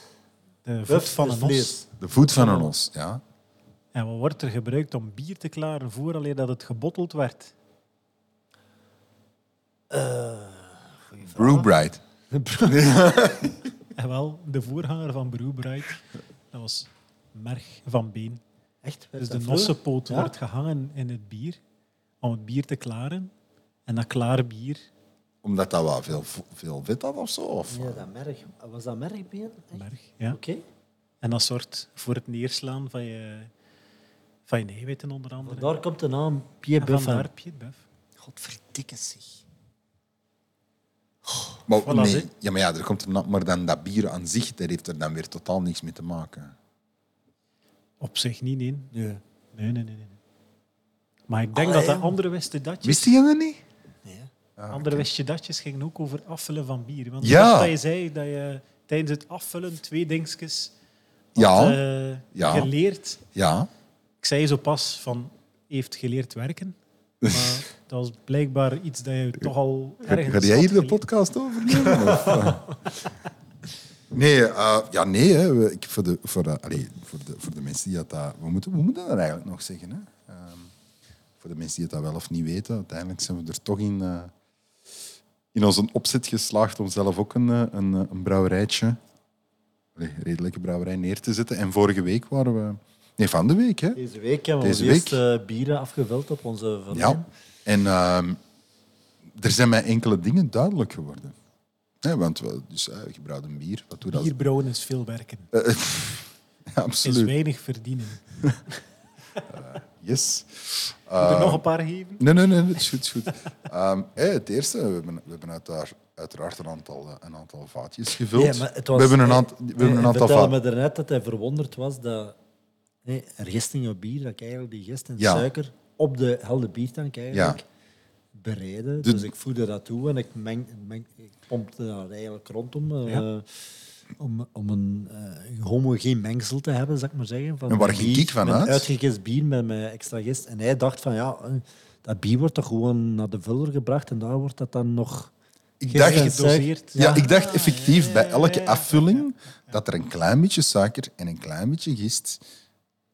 De voet Buff van is een os. vlees. De voet van een os, ja. En wat wordt er gebruikt om bier te klaren vooraleer dat het gebotteld werd? Vraag. Brewbride. En wel, de voorganger van Brewbright, dat was merg van been. Echt? Dus de nossenpoot Ja? wordt gehangen in het bier om het bier te klaren. En dat klare bier, Omdat dat wel veel, veel vet had of zo? Of? Ja, dat merg. Was dat mergbeen? Echt? merg, ja. Oké. En dat zorgt voor het neerslaan van je, van je eiwitten onder andere. Daar komt de naam Pierre En Buff vandaar. Piet Buff. Godverdikke zich. Maar, Voilà, nee, zie. ja, maar ja, er komt er, maar dan dat bier aan zich, daar heeft er dan weer totaal niks mee te maken. Op zich niet, nee. Nee. Nee, nee, nee. nee. Maar ik denk Allee, dat de andere wist datjes, Wist je dat niet? Nee. andere wist je datjes gingen ook over afvullen van bier. Want Ja. dat je zei dat je tijdens het afvullen twee dingetjes had, Ja. eh, Ja. geleerd. Ja. Ik zei zo pas van, heeft geleerd werken. Maar dat was blijkbaar iets dat je toch al ergens ga jij hier de podcast overnemen? eh? Nee, eh, ja, nee hè. We- Ik, voor, de, voor, de, allee, voor, de, voor de mensen die dat... we, moeten, we moeten dat eigenlijk nog zeggen. Hè. Ehm, voor de mensen die dat wel of niet weten, uiteindelijk zijn we er toch in, eh, in onze opzet geslaagd om zelf ook een, eh, een, eh, een brouwerijtje, een redelijke brouwerij, neer te zetten. En vorige week waren we... Nee, van de week, hè. Deze week hebben we week? eerste bieren afgevuld op onze Ja. verlijn. En ehm, er zijn mij enkele dingen duidelijk geworden. Hè, want we, dus, uh, gebrouwd een bier. Wat doe dat? Bierbrouwen is veel werken. Eh, ja, Is absoluut. weinig verdienen. Yes. Moet er Eh, nog een paar geven? Nee, nee, nee, het is goed. het is goed. Ehm, eh, het eerste, we hebben, we hebben uiteraard, uiteraard een, aantal, eh, een aantal vaatjes gevuld. Ja, maar het was- we hebben een, aantal, we hebben een aantal vertelde vaatjes. me daarnet dat hij verwonderd was dat nee, er gistingen bier, dat ik eigenlijk die gist en Ja. suiker op de helde biertank eigenlijk bereiden. De- Dus ik voerde dat toe en ik, meng, meng, ik pompte daar eigenlijk rondom. eh, om, om een eh, homogeen mengsel te hebben, zou ik maar zeggen. Van En waar ging bier, ik van uit? uitgegist bier met mijn extra gist. En hij dacht van ja, eh, dat bier wordt toch gewoon naar de vuller gebracht en daar wordt dat dan nog Ik dacht, ja, Ja. ik dacht effectief bij elke ja, ja. afvulling dat er een klein beetje suiker en een klein beetje gist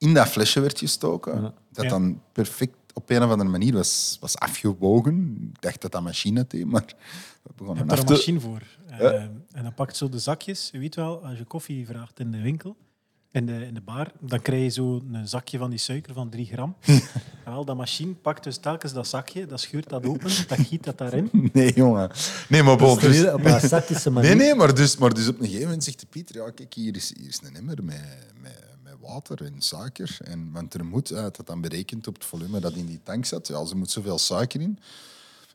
in dat flesje werd gestoken. Ja. Dat Ja. dan perfect op een of andere manier was, was afgewogen. Ik dacht dat dat machine deed, maar we Je begonnen hebt af daar te... een machine voor. Eh, en dan pakt zo de zakjes. Je weet wel, als je koffie vraagt in de winkel, in de, in de bar, dan krijg je zo een zakje van die suiker van 3 gram. Wel, dat machine pakt dus telkens dat zakje, dat scheurt dat open, dat giet dat daarin. Nee, jongen. Nee, maar bon, dus... op een manier. Nee, nee, maar dus, maar dus op een gegeven moment zegt de Pieter, ja, kijk, hier is, hier is een emmer met, met, met water en suiker. En, want er moet, uit dat dan berekend op het volume dat in die tank zat, ja, er moet zoveel suiker in.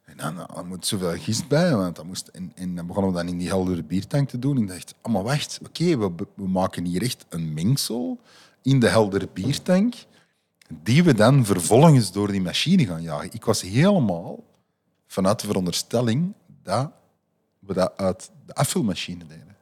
En dan er moet zoveel gist bij, want dat moest, en, en dan begonnen we dan in die heldere biertank te doen. En dacht, oh, maar wacht, oké, we, we maken hier echt een mengsel in de heldere biertank, die we dan vervolgens door die machine gaan jagen. Ik was helemaal vanuit de veronderstelling dat we dat uit de afvulmachine deden.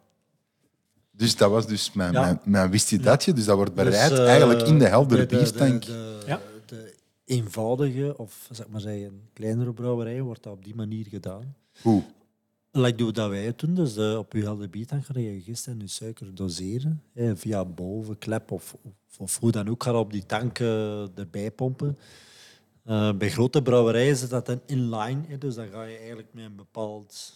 Dus dat was dus mijn, Ja. mijn, mijn wist je datje. Dus dat wordt bereid Dus, eh, eigenlijk in de heldere de- de- biertank. De, de, Ja. de eenvoudige, of zeg maar zeggen, kleinere brouwerij wordt dat op die manier gedaan. Hoe? Like doen dat wij het doen, dus eh, op je helde biertank ga je gist en je suiker doseren. eh, via boven, klep of, of, of hoe dan ook, ga je op die tank eh, erbij pompen. Eh, bij grote brouwerijen zit dat dan inline, hè, dus dan ga je eigenlijk met een bepaald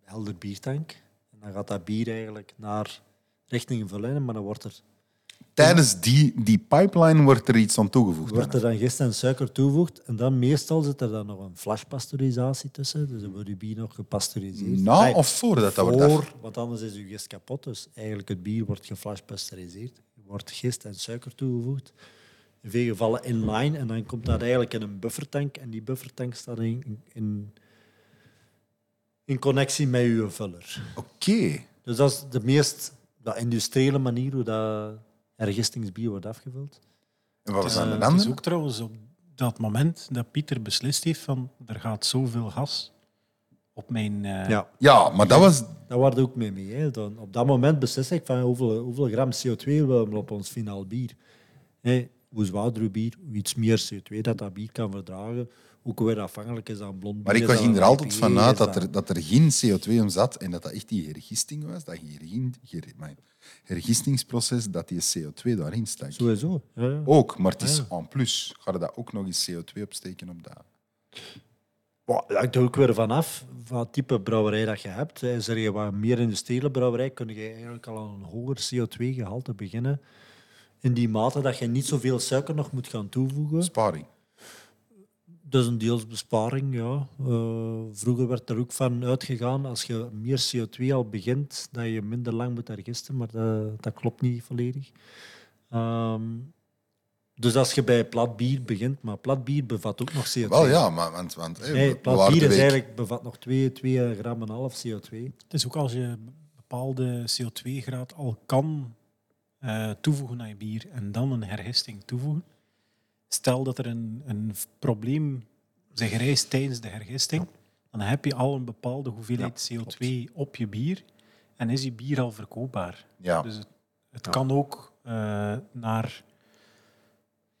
helder biertank. En dan gaat dat bier eigenlijk naar richting vullen, maar dan wordt er Tijdens die, die pipeline wordt er iets aan toegevoegd. wordt er dan gist en suiker toegevoegd. En dan meestal zit er dan nog een flashpasteurisatie tussen. Dus dan wordt je bier nog gepasteuriseerd. Na of voordat dat wordt voor, want anders is je gist kapot. Dus eigenlijk het bier wordt geflashpasteuriseerd. Er wordt gist en suiker toegevoegd. In veel gevallen inline. En dan komt dat eigenlijk in een buffertank. En die buffertank staat in, in, in connectie met je vuller. Oké. Dus dat is de meest dat industriële manier hoe dat ergistingsbier wordt afgevuld. En wat was dan de het is andere? ook trouwens op dat moment dat Pieter beslist heeft van er gaat zoveel gas op mijn... eh, Ja. Ja, maar dat was... Daar waren ook mee mee. Hè. Dan, op dat moment beslis ik van hoeveel, hoeveel gram CO2 willen we op ons finaal bier. Hè, hoe zwaarder uw bier, hoe iets meer CO2 dat dat bier kan verdragen, hoe weer afhankelijk is aan blond bier. Maar ik was ging er altijd vanuit dat er, dat er geen CO2 in zat en dat dat echt die hergisting was, dat mijn hergistingsproces, dat die CO2 daarin stak. Sowieso. Ja, ja. Ook, maar het is Ja. en plus. Ga je dat ook nog eens CO2 opsteken op dat? Maar dat hangt er ook weer vanaf van het type brouwerij dat je hebt. Is er je wat meer industriële brouwerij, kun je eigenlijk al aan een hoger CO2-gehalte beginnen. In die mate dat je niet zoveel suiker nog moet gaan toevoegen. Sparing. Dat is een deels besparing, ja. Eh, vroeger werd er ook van uitgegaan, als je meer CO2 al begint, dat je minder lang moet hergisten, maar dat, dat klopt niet volledig. Ehm, Dus als je bij plat bier begint, maar plat bier bevat ook nog CO2. Wel ja, maar want, want hey, Nee, we plat bier is eigenlijk, bevat nog 2, 2 gram en half CO2. Het is ook als je bepaalde CO2-graad al kan eh, toevoegen aan je bier en dan een hergisting toevoegen. Stel dat er een, een probleem zich rijst tijdens de hergisting, dan heb je al een bepaalde hoeveelheid CO2 op je bier en is je bier al verkoopbaar. Ja. Dus het, het kan ook eh, naar,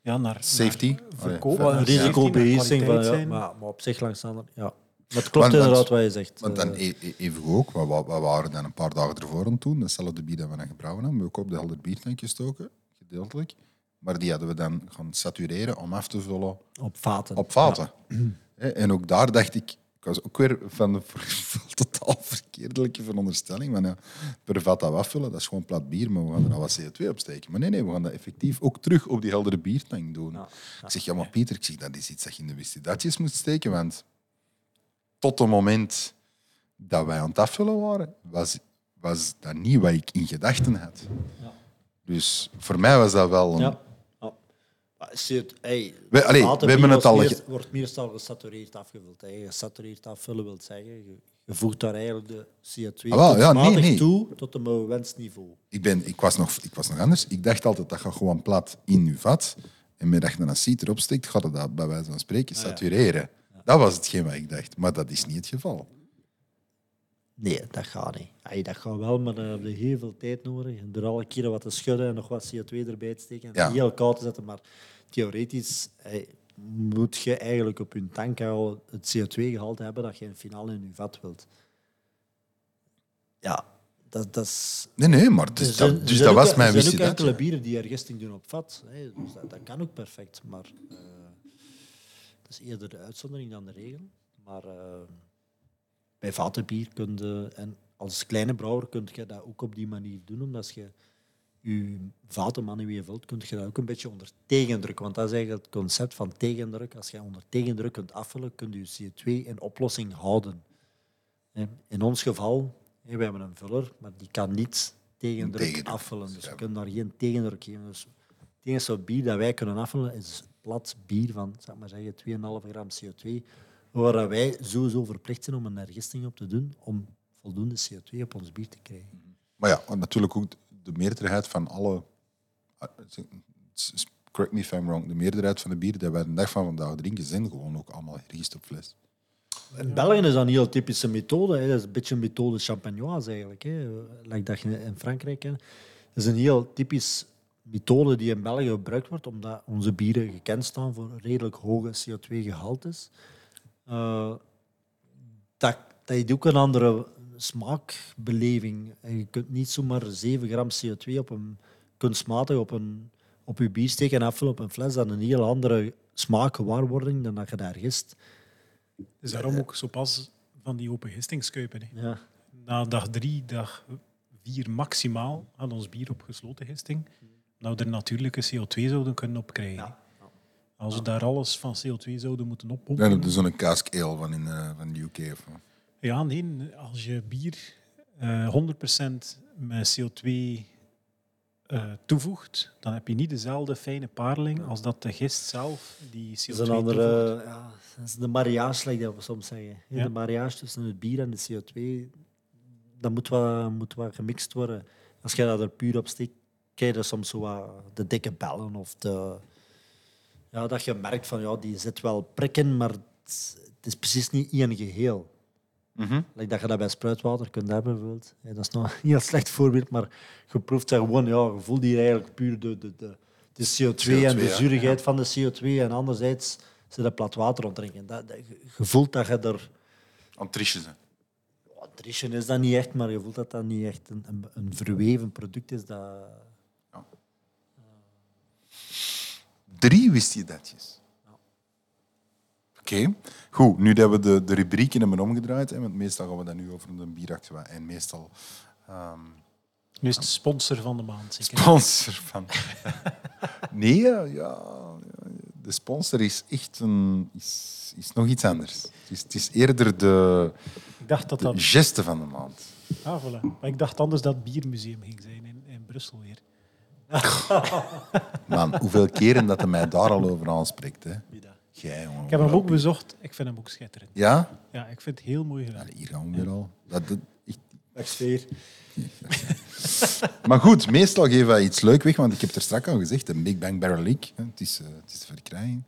ja, naar Safety. verkoop, een naar risicobeheersing van, ja, zijn. maar, maar op zich langs de andere... Ja. Maar het klopt Want- inderdaad wat je zegt. Want dan Eh, e- e- even ook, we, we, we waren dan een paar dagen ervoor aan het doen. Datzelfde bier dat we dan gebrouwen hebben, we ook op de helder biertank gestoken, gedeeltelijk. Maar die hadden we dan gaan satureren om af te vullen op vaten. op vaten. En ook daar dacht ik, ik was ook weer van de totaal verkeerdelijke veronderstelling. Van ja, per vat dat we afvullen, dat is gewoon plat bier, maar we gaan er al wat CO2 op steken. Maar nee, nee, we gaan dat effectief ook terug op die heldere biertank doen. Ja, Ik zeg, ja maar Pieter, ik zeg, dat is iets dat je in de wistidatjes moet steken, want tot het moment dat wij aan het afvullen waren, was, was dat niet wat ik in gedachten had. Ja. Dus voor mij was dat wel een... Hey, We- allee, we hebben het al ge- wordt meestal gesatureerd afgevuld. Hè. Gesatureerd afvullen wil zeggen, je, je voegt daar eigenlijk de CO2 Ah, wel, ja, nee, kunstmatig nee. toe tot een gewenst niveau. Ik, ben, ik, was nog, ik was nog anders. Ik dacht altijd, dat gaat gewoon plat in je vat. En met dat je een aciet erop steekt, gaat het dat bij wijze van spreken satureren. Dat was hetgeen wat ik dacht. Maar dat is niet het geval. Nee, dat gaat niet. Hey, dat gaat wel, maar dan heb je heel veel tijd nodig. En door alle keren wat te schudden en nog wat CO2 erbij te steken en Ja. heel koud te zetten. Maar theoretisch hey, moet je eigenlijk op je tank al het CO2-gehalte hebben dat je in finale in je vat wilt. Ja, dat, dat is... Nee, nee, maar zijn- dat, dus dat ook- was mijn Er zijn ook enkele bieren die ergisting doen op vat. Hè. Dus dat, dat kan ook perfect. Maar eh, dat is eerder de uitzondering dan de regel. Maar eh, bij vatenbier kun je, en als kleine brouwer kun je dat ook op die manier doen, omdat je je vaten manueel vult, kun je dat ook een beetje onder tegendruk. Want dat is eigenlijk het concept van tegendruk. Als je onder tegendruk kunt afvullen, kun je je CO2 in oplossing houden. In ons geval, we hebben een vuller, maar die kan niet tegendruk, Tegendruk, afvullen. Dus we kunnen daar geen tegendruk geven. Dus het enige bier dat wij kunnen afvullen is plat bier van zeg maar zeggen, 2,5 gram CO2, waar wij sowieso verplicht zijn om een hergisting op te doen om voldoende CO2 op ons bier te krijgen. Maar ja, want natuurlijk ook de meerderheid van alle... ah, Correct me if I'm wrong. De meerderheid van de bieren die wij de dag van vandaag drinken, zijn gewoon ook allemaal hergist op fles. In België is dat een heel typische methode. Dat is een beetje een methode champagnoise eigenlijk. Hè. Dat je in Frankrijk kent. Dat is een heel typisch methode die in België gebruikt wordt, omdat onze bieren gekend staan voor redelijk hoge CO2-gehaltes. Eh, dat, dat heeft ook een andere smaakbeleving. En je kunt niet zomaar 7 gram CO2 op een, kunstmatig op, een, op je bier steken en afvullen op een fles. Dat is een heel andere smaakgewaarwording dan dat je daar gist. Dus daarom ook zo pas van die open gistingskuipen. Ja. Na dag drie, dag vier maximaal had ons bier op gesloten gisting. Nou, er natuurlijke CO2 zouden kunnen opkrijgen. Ja. Als we daar alles van CO2 zouden moeten oppompen. heb je zo'n cask ale van, in, eh, van de UK. Of, Ja, nee. Als je bier eh 100% met CO2 eh, toevoegt, dan heb je niet dezelfde fijne paarling als dat de gist zelf die CO2 Dat is een toevoegt. andere, ja, dat is de mariage, like dat we soms zeggen. Ja. De mariage tussen het bier en de CO2, dat moet wat, moet wat gemixt worden. Als je dat er puur op steekt, krijg je soms zo wat de dikke bellen of de... Ja, dat je merkt van, ja, die zit wel prikken, maar het, het is precies niet één geheel. Like dat je dat bij spruitwater kunt hebben, bijvoorbeeld. Ja, dat is nog een heel slecht voorbeeld, maar je proeft daar gewoon, ja, je voelt hier eigenlijk puur de, de, de, de CO2, en de ja. zuurigheid van de CO2. En anderzijds ze dat plat water ontdrinken. Dat, dat, je- voelt dat je er... Aan triesje zijn. Ja, Trischen is dat niet echt, maar je voelt dat dat niet echt een, een, een verweven product is. Dat... Drie wist je datjes. Oké, goed. Nu dat we de, de rubrieken hebben omgedraaid, hè, want meestal gaan we dat nu over een bieractua en meestal ehm, Nu is het sponsor van de maand. Zeker. sponsor van. nee, ja, ja, de sponsor is echt een, is, is nog iets anders. Het is, het is eerder de, Ik dacht dat de dat... geste van de maand. Ah, voilà. Maar ik dacht anders dat het biermuseum ging zijn in, in Brussel weer. Man, hoeveel keren dat hij mij daar al over aanspreekt. Hè? Jongen. Ik heb hem ook bezocht. Ik vind hem ook schitterend. Ja? Ja, ik vind het heel mooi gedaan. Allee, hier gaan we weer al. Dat, dat- ik- Dag sfeer. Maar goed, meestal geven wij iets leuk weg, want ik heb er straks al gezegd, de Big Bang Barrel League, het, is, eh, het is te verkrijgen.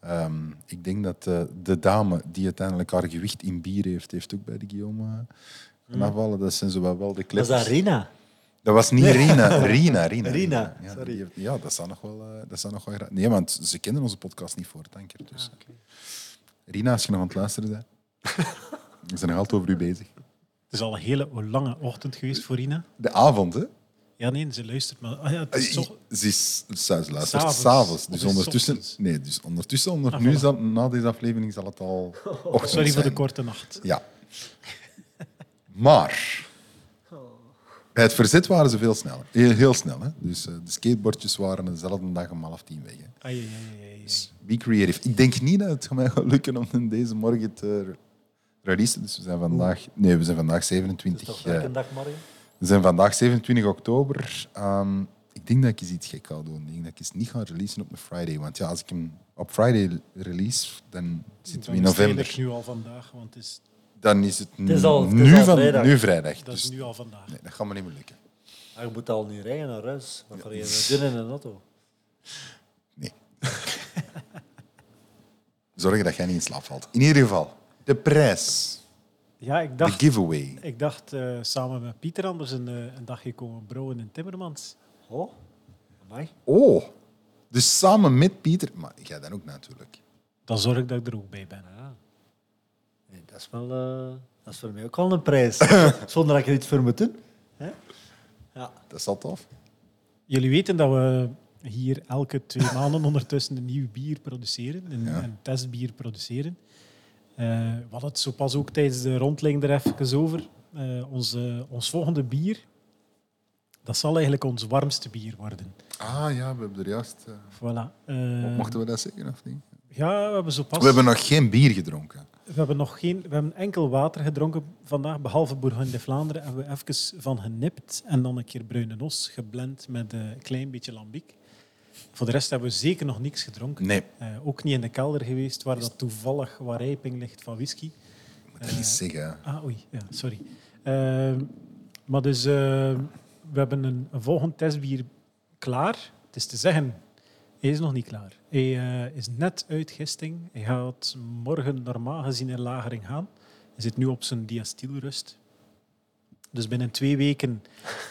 Ehm, ik denk dat eh, de dame die uiteindelijk haar gewicht in bier heeft, heeft ook bij de Guillaume uh, afvallen. Dat zijn zo wel wel de kleppers. dat Rina? Dat was niet Rina. Rina, Rina. Rina, Ja, sorry. die ja, dat zou nog wel... eh, dat zou nog wel gra- nee, want ze kennen onze podcast niet voor, dank je. Dus. Rina, als je nog aan het luisteren bent, we zijn nog altijd over u bezig. Het is al een hele lange ochtend geweest voor Rina. De avond, hè? Ja, nee, ze luistert maar. Ah, ja, het is toch... Ze is, ze luistert S'avonds. Dus ondertussen, nee, dus ondertussen, onder, Ah, nu voilà. zal, na deze aflevering zal het al ochtend Sorry voor de zijn. korte nacht. Ja. Maar bij het verzet waren ze veel sneller. Heel, heel snel. Hè? Dus eh, de skateboardjes waren dezelfde dag om half tien weg. Hè? Ai, ai, ai, ai. Be creative. Ik denk niet dat het mij gaat lukken om deze morgen te releasen. Dus we zijn vandaag, nee, we zijn vandaag Dat is 27. toch eh, elke dag, we zijn vandaag 27 oktober. Ehm, ik denk dat ik eens iets gek ga doen. Ik denk dat ik eens niet ga releasen op een Friday. Want ja, als ik hem op Friday release, dan zitten we in november. eigenlijk nu al vandaag, want het is, Dan is het, is al- het is nu, al van, vrijdag. nu vrijdag. dat is Dus nu al vandaag. nee, dat gaat me niet meer lukken. Ah, je moet al niet rijden naar huis. Wat ga je doen in een auto? Nee. Zorgen dat jij niet in slaap valt. In ieder geval, de prijs. Ja, ik De dacht, giveaway. ik dacht eh, samen met Pieter anders een, eh, een dagje komen brouwen in Timmermans. Oh, amai. Oh, dus samen met Pieter. Maar jij dan ook natuurlijk. Dan zorg ik dat ik er ook bij ben. Ja. Nee, dat, is wel, eh, dat is voor mij ook wel een prijs. Zonder dat ik er iets voor moet doen. Hè? Ja. Dat is al tof. Jullie weten dat we hier elke twee maanden ondertussen een nieuw bier produceren, een, Ja. een testbier produceren. Eh, we hadden het zo pas ook tijdens de rondleiding er even over. Eh, ons, eh, ons volgende bier, dat zal eigenlijk ons warmste bier worden. Ah ja, we hebben er juist. Voilà. Eh, mochten we dat zeggen of niet? Ja, we hebben zo pas... We hebben nog geen bier gedronken. We hebben nog geen, we hebben enkel water gedronken vandaag, behalve Bourgogne de Vlaanderen. Hebben we even van genipt en dan een keer bruine nos geblend met eh, een klein beetje lambiek. Voor de rest hebben we zeker nog niks gedronken. Nee, Eh, ook niet in de kelder geweest, waar dat toevallig wat rijping ligt van whisky. moet dat niet zeggen. Ah, oei, ja, sorry. Ehm, maar dus, eh, we hebben een, een volgend testbier klaar. Het is te zeggen, hij is nog niet klaar. Hij eh, is net uit gisting. Hij gaat morgen normaal gezien in lagering gaan. Hij zit nu op zijn diastylrust. Dus binnen twee weken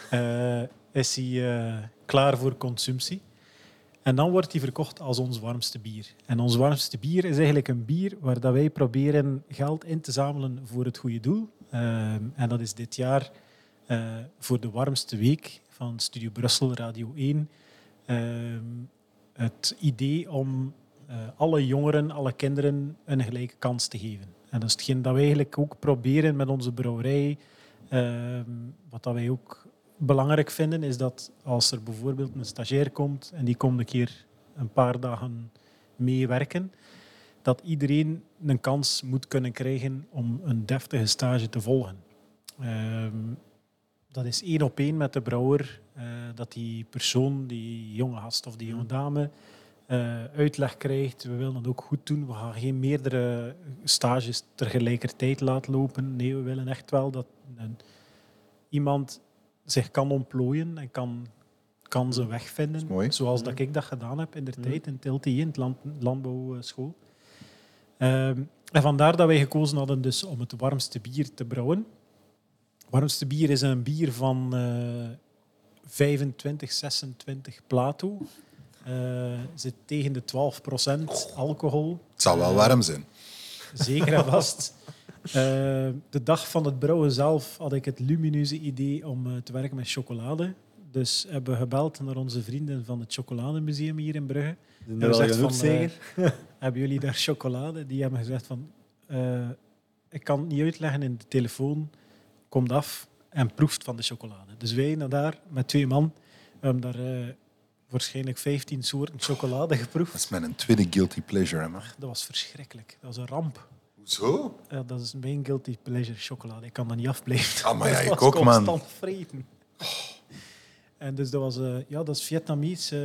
eh, is hij eh, klaar voor consumptie. En dan wordt hij verkocht als ons warmste bier. En ons warmste bier is eigenlijk een bier waar dat wij proberen geld in te zamelen voor het goede doel. En dat is dit jaar voor de warmste week van Studio Brussel Radio 1 ehm, het idee om eh, alle jongeren, alle kinderen een gelijke kans te geven. En dat is hetgeen dat wij eigenlijk ook proberen met onze brouwerij. Ehm, wat dat wij ook belangrijk vinden, is dat als er bijvoorbeeld een stagiair komt en die komt een keer een paar dagen meewerken, dat iedereen een kans moet kunnen krijgen om een deftige stage te volgen. Ehm, dat is één op één met de brouwer, eh, dat die persoon, die jonge gast of die jonge dame, eh, uitleg krijgt. We willen het ook goed doen. We gaan geen meerdere stages tegelijkertijd laten lopen. Nee, we willen echt wel dat een- iemand zich kan ontplooien en kan, kan zijn weg vinden. Zoals dat ik dat gedaan heb in de tijd in Tilty, in het land, landbouwschool. Ehm, en vandaar dat wij gekozen hadden dus om het warmste bier te brouwen. Warmste bier is een bier van eh 25, 26 Plato. Eh, zit tegen de 12% alcohol. Het zou wel Eh, warm zijn. Zeker en vast. Eh, de dag van het brouwen zelf had ik het lumineuze idee om eh, te werken met chocolade. Dus hebben we gebeld naar onze vrienden van het Chocolademuseum hier in Brugge. Ja, er genoeg, van, eh, zeker? Hebben jullie daar chocolade? Die hebben gezegd van... eh, ik kan het niet uitleggen in de telefoon. Komt af en proeft van de chocolade. Dus wij naar daar met twee man. Hebben daar eh, waarschijnlijk 15 soorten chocolade geproefd. Dat is mijn tweede guilty pleasure, hè, man. Dat was verschrikkelijk. Dat was een ramp. Hoezo? Ja, dat is mijn guilty pleasure chocolade. Ik kan dat niet afblijven. Ah, maar ja, ik ook, man. constant vreten. En dus dat, was, eh, ja, dat is Vietnamese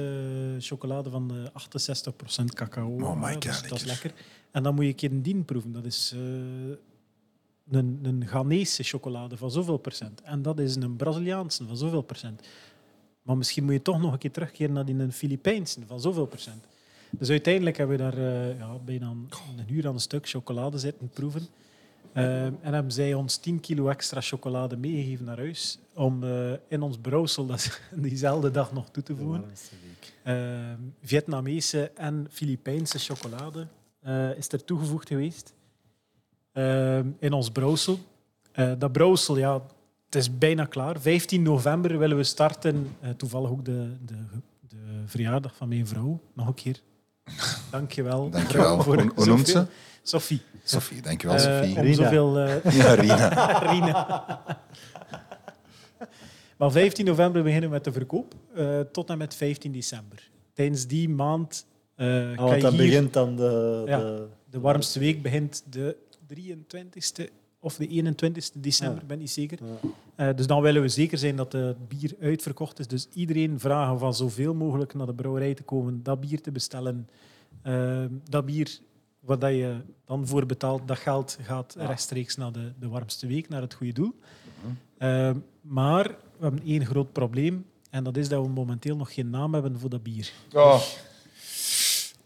eh, chocolade van eh 68% cacao. Oh my God, dus dat is lekker. En dan moet je een keer een dien proeven. Dat is een, een Ghanese chocolade van zoveel procent. En dat is een Braziliaanse van zoveel procent. Maar misschien moet je toch nog een keer terugkeren naar die een Filipijnse van zoveel procent. Dus uiteindelijk hebben we daar eh, ja, bijna een, een uur aan een stuk chocolade zitten proeven. Eh, en hebben zij ons 10 kilo extra chocolade meegegeven naar huis om eh, in ons brouwsel dat diezelfde dag nog toe te voegen. Vietnamese en Filipijnse chocolade is er toegevoegd geweest in ons brouwsel. Eh, dat brouwsel, ja, het is bijna klaar. 15 november willen we starten. Eh, toevallig ook de, de, de verjaardag van mijn vrouw. Nog een keer. Dankjewel. Dankjewel. voor Hoe, hoe noemt ze? Sophie. Sophie, dankjewel Eh, Sophie. om Rina. zoveel... eh, Ja, Rina. Rina. maar 15 november beginnen we met de verkoop eh, tot en met 15 december. Tijdens die maand eh, Ah, kan want dan hier... begint dan de... Ja. de De warmste week begint de 23e of de 21e december, Ja. ben niet zeker. ja. Eh, dus dan willen we zeker zijn dat het bier uitverkocht is. Dus iedereen vragen van zoveel mogelijk naar de brouwerij te komen, dat bier te bestellen. Eh, dat bier dat je dan voor betaalt, dat geld gaat rechtstreeks naar de, de warmste week, naar het goede doel. Eh, maar we hebben één groot probleem. En dat is dat we momenteel nog geen naam hebben voor dat bier. Oh.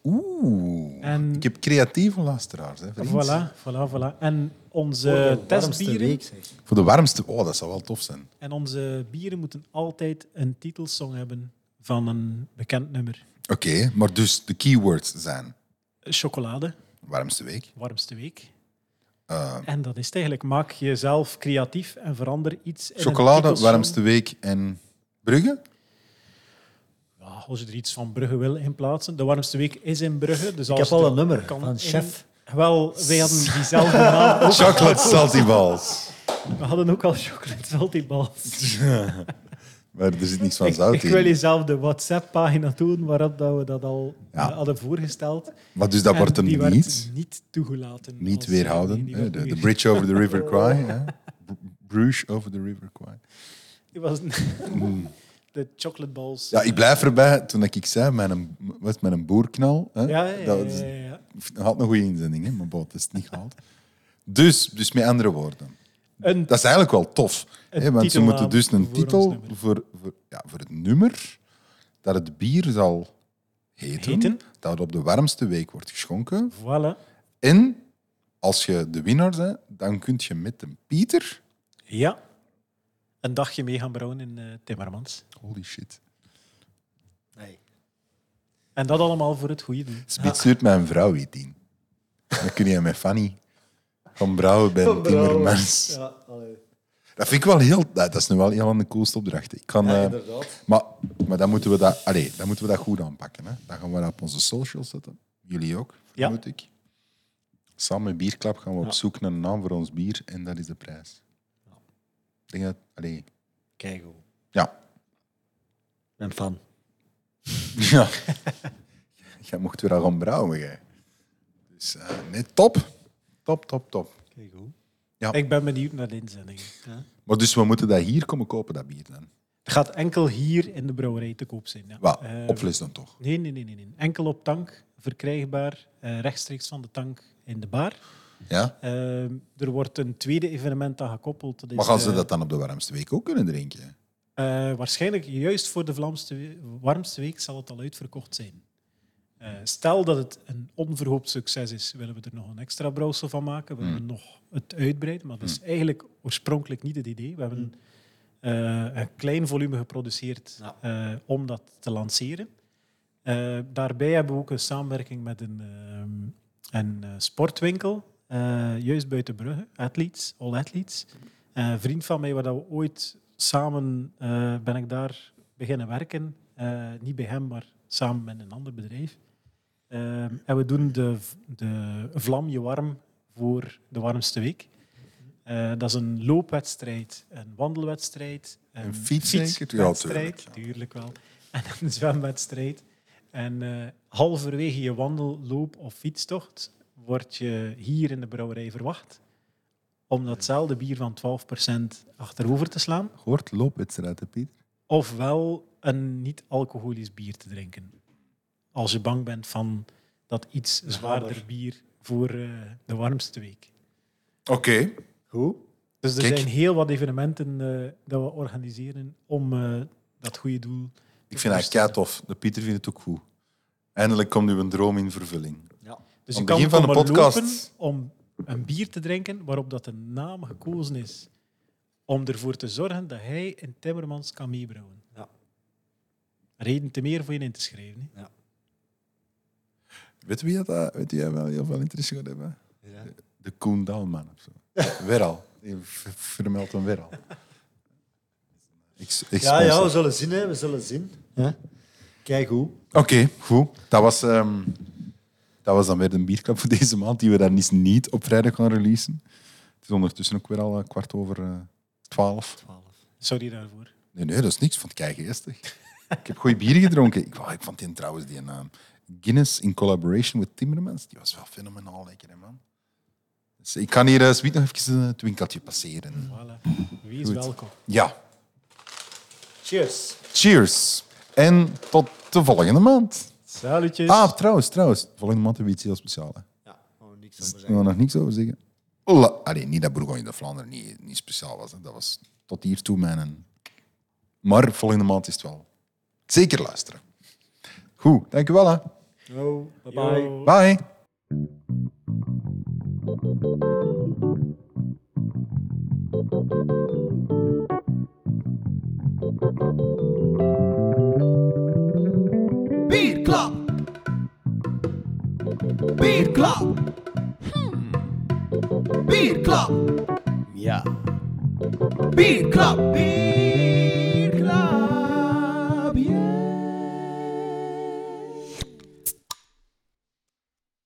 Oeh. En- Ik heb creatieve luisteraars. Hè, vriend. Voilà, voilà, voilà. En Voor onze de warmste testbieren... week, zeg. Voor de warmste. Oh, dat zou wel tof zijn. En onze bieren moeten altijd een titelsong hebben van een bekend nummer. Oké, maar dus de keywords zijn Chocolade, warmste week. warmste week. eh, En dat is het eigenlijk. Maak jezelf creatief en verander iets in een chocolade, warmste week en Brugge. Als je er iets van Brugge wil in plaatsen. De warmste week is in Brugge. Dus Ik als heb al een nummer kan van in- chef. Wel, wij hadden diezelfde naam ook. Chocolate salty balls. We hadden ook al chocolate salty balls. Maar er zit niets van Ik, zout ik wil in. jezelf de WhatsApp-pagina doen waarop dat we dat al Ja. eh, hadden voorgesteld. Maar dus dat En wordt hem die werd niet, niet toegelaten. niet als- weerhouden. nee, hè. werd De, weer- bridge over the river Kwai. Bruges over the river Kwai. Die was de chocolate balls. Ja, ik blijf erbij. Toen ik zei, met een, met een boerknal. Hè, Ja, ja, ja, dat had een goede inzending, hè, maar bon, het is niet gehaald. Dus, dus met andere woorden. Een, Dat is eigenlijk wel tof. Hè, want ze moeten dus een voor titel voor, voor, ja, voor het nummer dat het bier zal heten, Heten. dat op de warmste week wordt geschonken. voilà. En als je de winnaar bent, dan kun je met een Pieter... Ja. Een dagje mee gaan brouwen in eh, Timmermans. Holy shit. Nee. En dat allemaal voor het goede doen. Spits stuurt mijn vrouw iets in. Dan kun je met Fanny gaan brouwen bij een Timmermans. Ja, allee. Dat vind ik wel heel... Dat is nu wel een van de coolste opdrachten. Ik kan, ja, eh, inderdaad. maar maar dan, moeten we dat, allee, dan moeten we dat goed aanpakken. Hè. Dan gaan we dat op onze socials zetten. Jullie ook, Ja. vermoed ik. Samen met Bierklap gaan we op Ja. zoek naar een naam voor ons bier en dat is de prijs. Dat... Allee, Kijk hoe. ja. Ben fan. ja. Jij mocht weer al gaan brouwen, jij. Dus eh, nee, top. Top, top, top. Kijk hoe. Ik ben benieuwd naar de inzendingen. Maar dus we moeten dat hier komen kopen, dat bier dan. Het gaat enkel hier in de brouwerij te koop zijn. Ja. Eh, op fles dan toch? Nee, nee, nee, nee, nee. Enkel op tank, verkrijgbaar, eh, rechtstreeks van de tank in de bar. Ja? Eh, er wordt een tweede evenement aan gekoppeld. Dat Maar gaan ze eh, dat dan op de warmste week ook kunnen drinken? Eh, waarschijnlijk juist voor de Vlaamste we- warmste week zal het al uitverkocht zijn. Eh, stel dat het een onverhoopt succes is, willen we er nog een extra brouwsel van maken. Willen we nog het uitbreiden, maar dat is eigenlijk oorspronkelijk niet het idee. We hebben eh, een klein volume geproduceerd Ja. eh, om dat te lanceren. Eh, daarbij hebben we ook een samenwerking met een, ehm, een sportwinkel, juist buiten Brugge, Athletes, All Athletes. Eh, een vriend van mij, waar dat we ooit samen eh, ben ik daar beginnen werken. Eh, niet bij hem, maar samen met een ander bedrijf. Eh, en we doen de, de Vlam je warm voor de warmste week. Eh, dat is een loopwedstrijd, een wandelwedstrijd, een, Een? Ja, fietswedstrijd, tuurlijk, tuurlijk wel, en een zwemwedstrijd. En eh, halverwege je wandel, loop of fietstocht word je hier in de brouwerij verwacht om datzelfde bier van 12% achterover te slaan. Hoort loopwedstrijd, hè, Pieter? ofwel een niet-alcoholisch bier te drinken. Als je bang bent van dat iets zwaarder bier voor eh, de warmste week. Oké. Goed. Dus er Kijk. zijn heel wat evenementen eh, dat we organiseren om eh, dat goede doel te Ik vind dat kei tof. De Pieter vindt het ook goed. Eindelijk komt uw droom in vervulling. Ja. Dus je kan van de podcast- lopen om een bier te drinken waarop dat de naam gekozen is om ervoor te zorgen dat hij in Timmermans kan meebrouwen. Ja. Reden te meer voor je in te schrijven. hè. Weet wie dat, weet jij wel heel veel interesse gaat hebben? Ja. De Koen Daalman of zo. weer al. Je vermeldt hem weer al. Ik, ik Ja, ja, we zullen zien. Hè. We zullen zien. Ja. Kijk hoe. Oké, goed. Dat was, ehm, dat was dan weer de bierklap voor deze maand, die we dan niet, niet op vrijdag gaan releasen. Het is ondertussen ook weer al een kwart over eh, twaalf. Sorry daarvoor. Nee, nee, dat is niks. Ik vond het keigeestig. ik heb goede bieren gedronken. Ik, wou- ik vond die trouwens die naam. Guinness in collaboration with Timmermans. Die was wel fenomenaal lekker, hè, man. Dus ik kan hier uh, nog even het winkeltje passeren. Voilà. Wees Goed. welkom. Ja, Cheers. cheers. En tot de volgende maand. Salutjes. Ah, trouwens, trouwens. Volgende maand hebben we iets heel speciaals. hè. Ja, oh, niks Daar over gaan zeggen. we nog niks over zeggen. Allee, niet dat Bourgogne de Vlaanderen niet, niet speciaal was. Hè. Dat was tot hiertoe mijn... Maar volgende maand is het wel. Zeker luisteren. Goed, dankjewel. Hè. Oh, bye bye. Yo. Bye. Bierklap. Bierklap. Bierklap. Ja. Bierklap. Bier.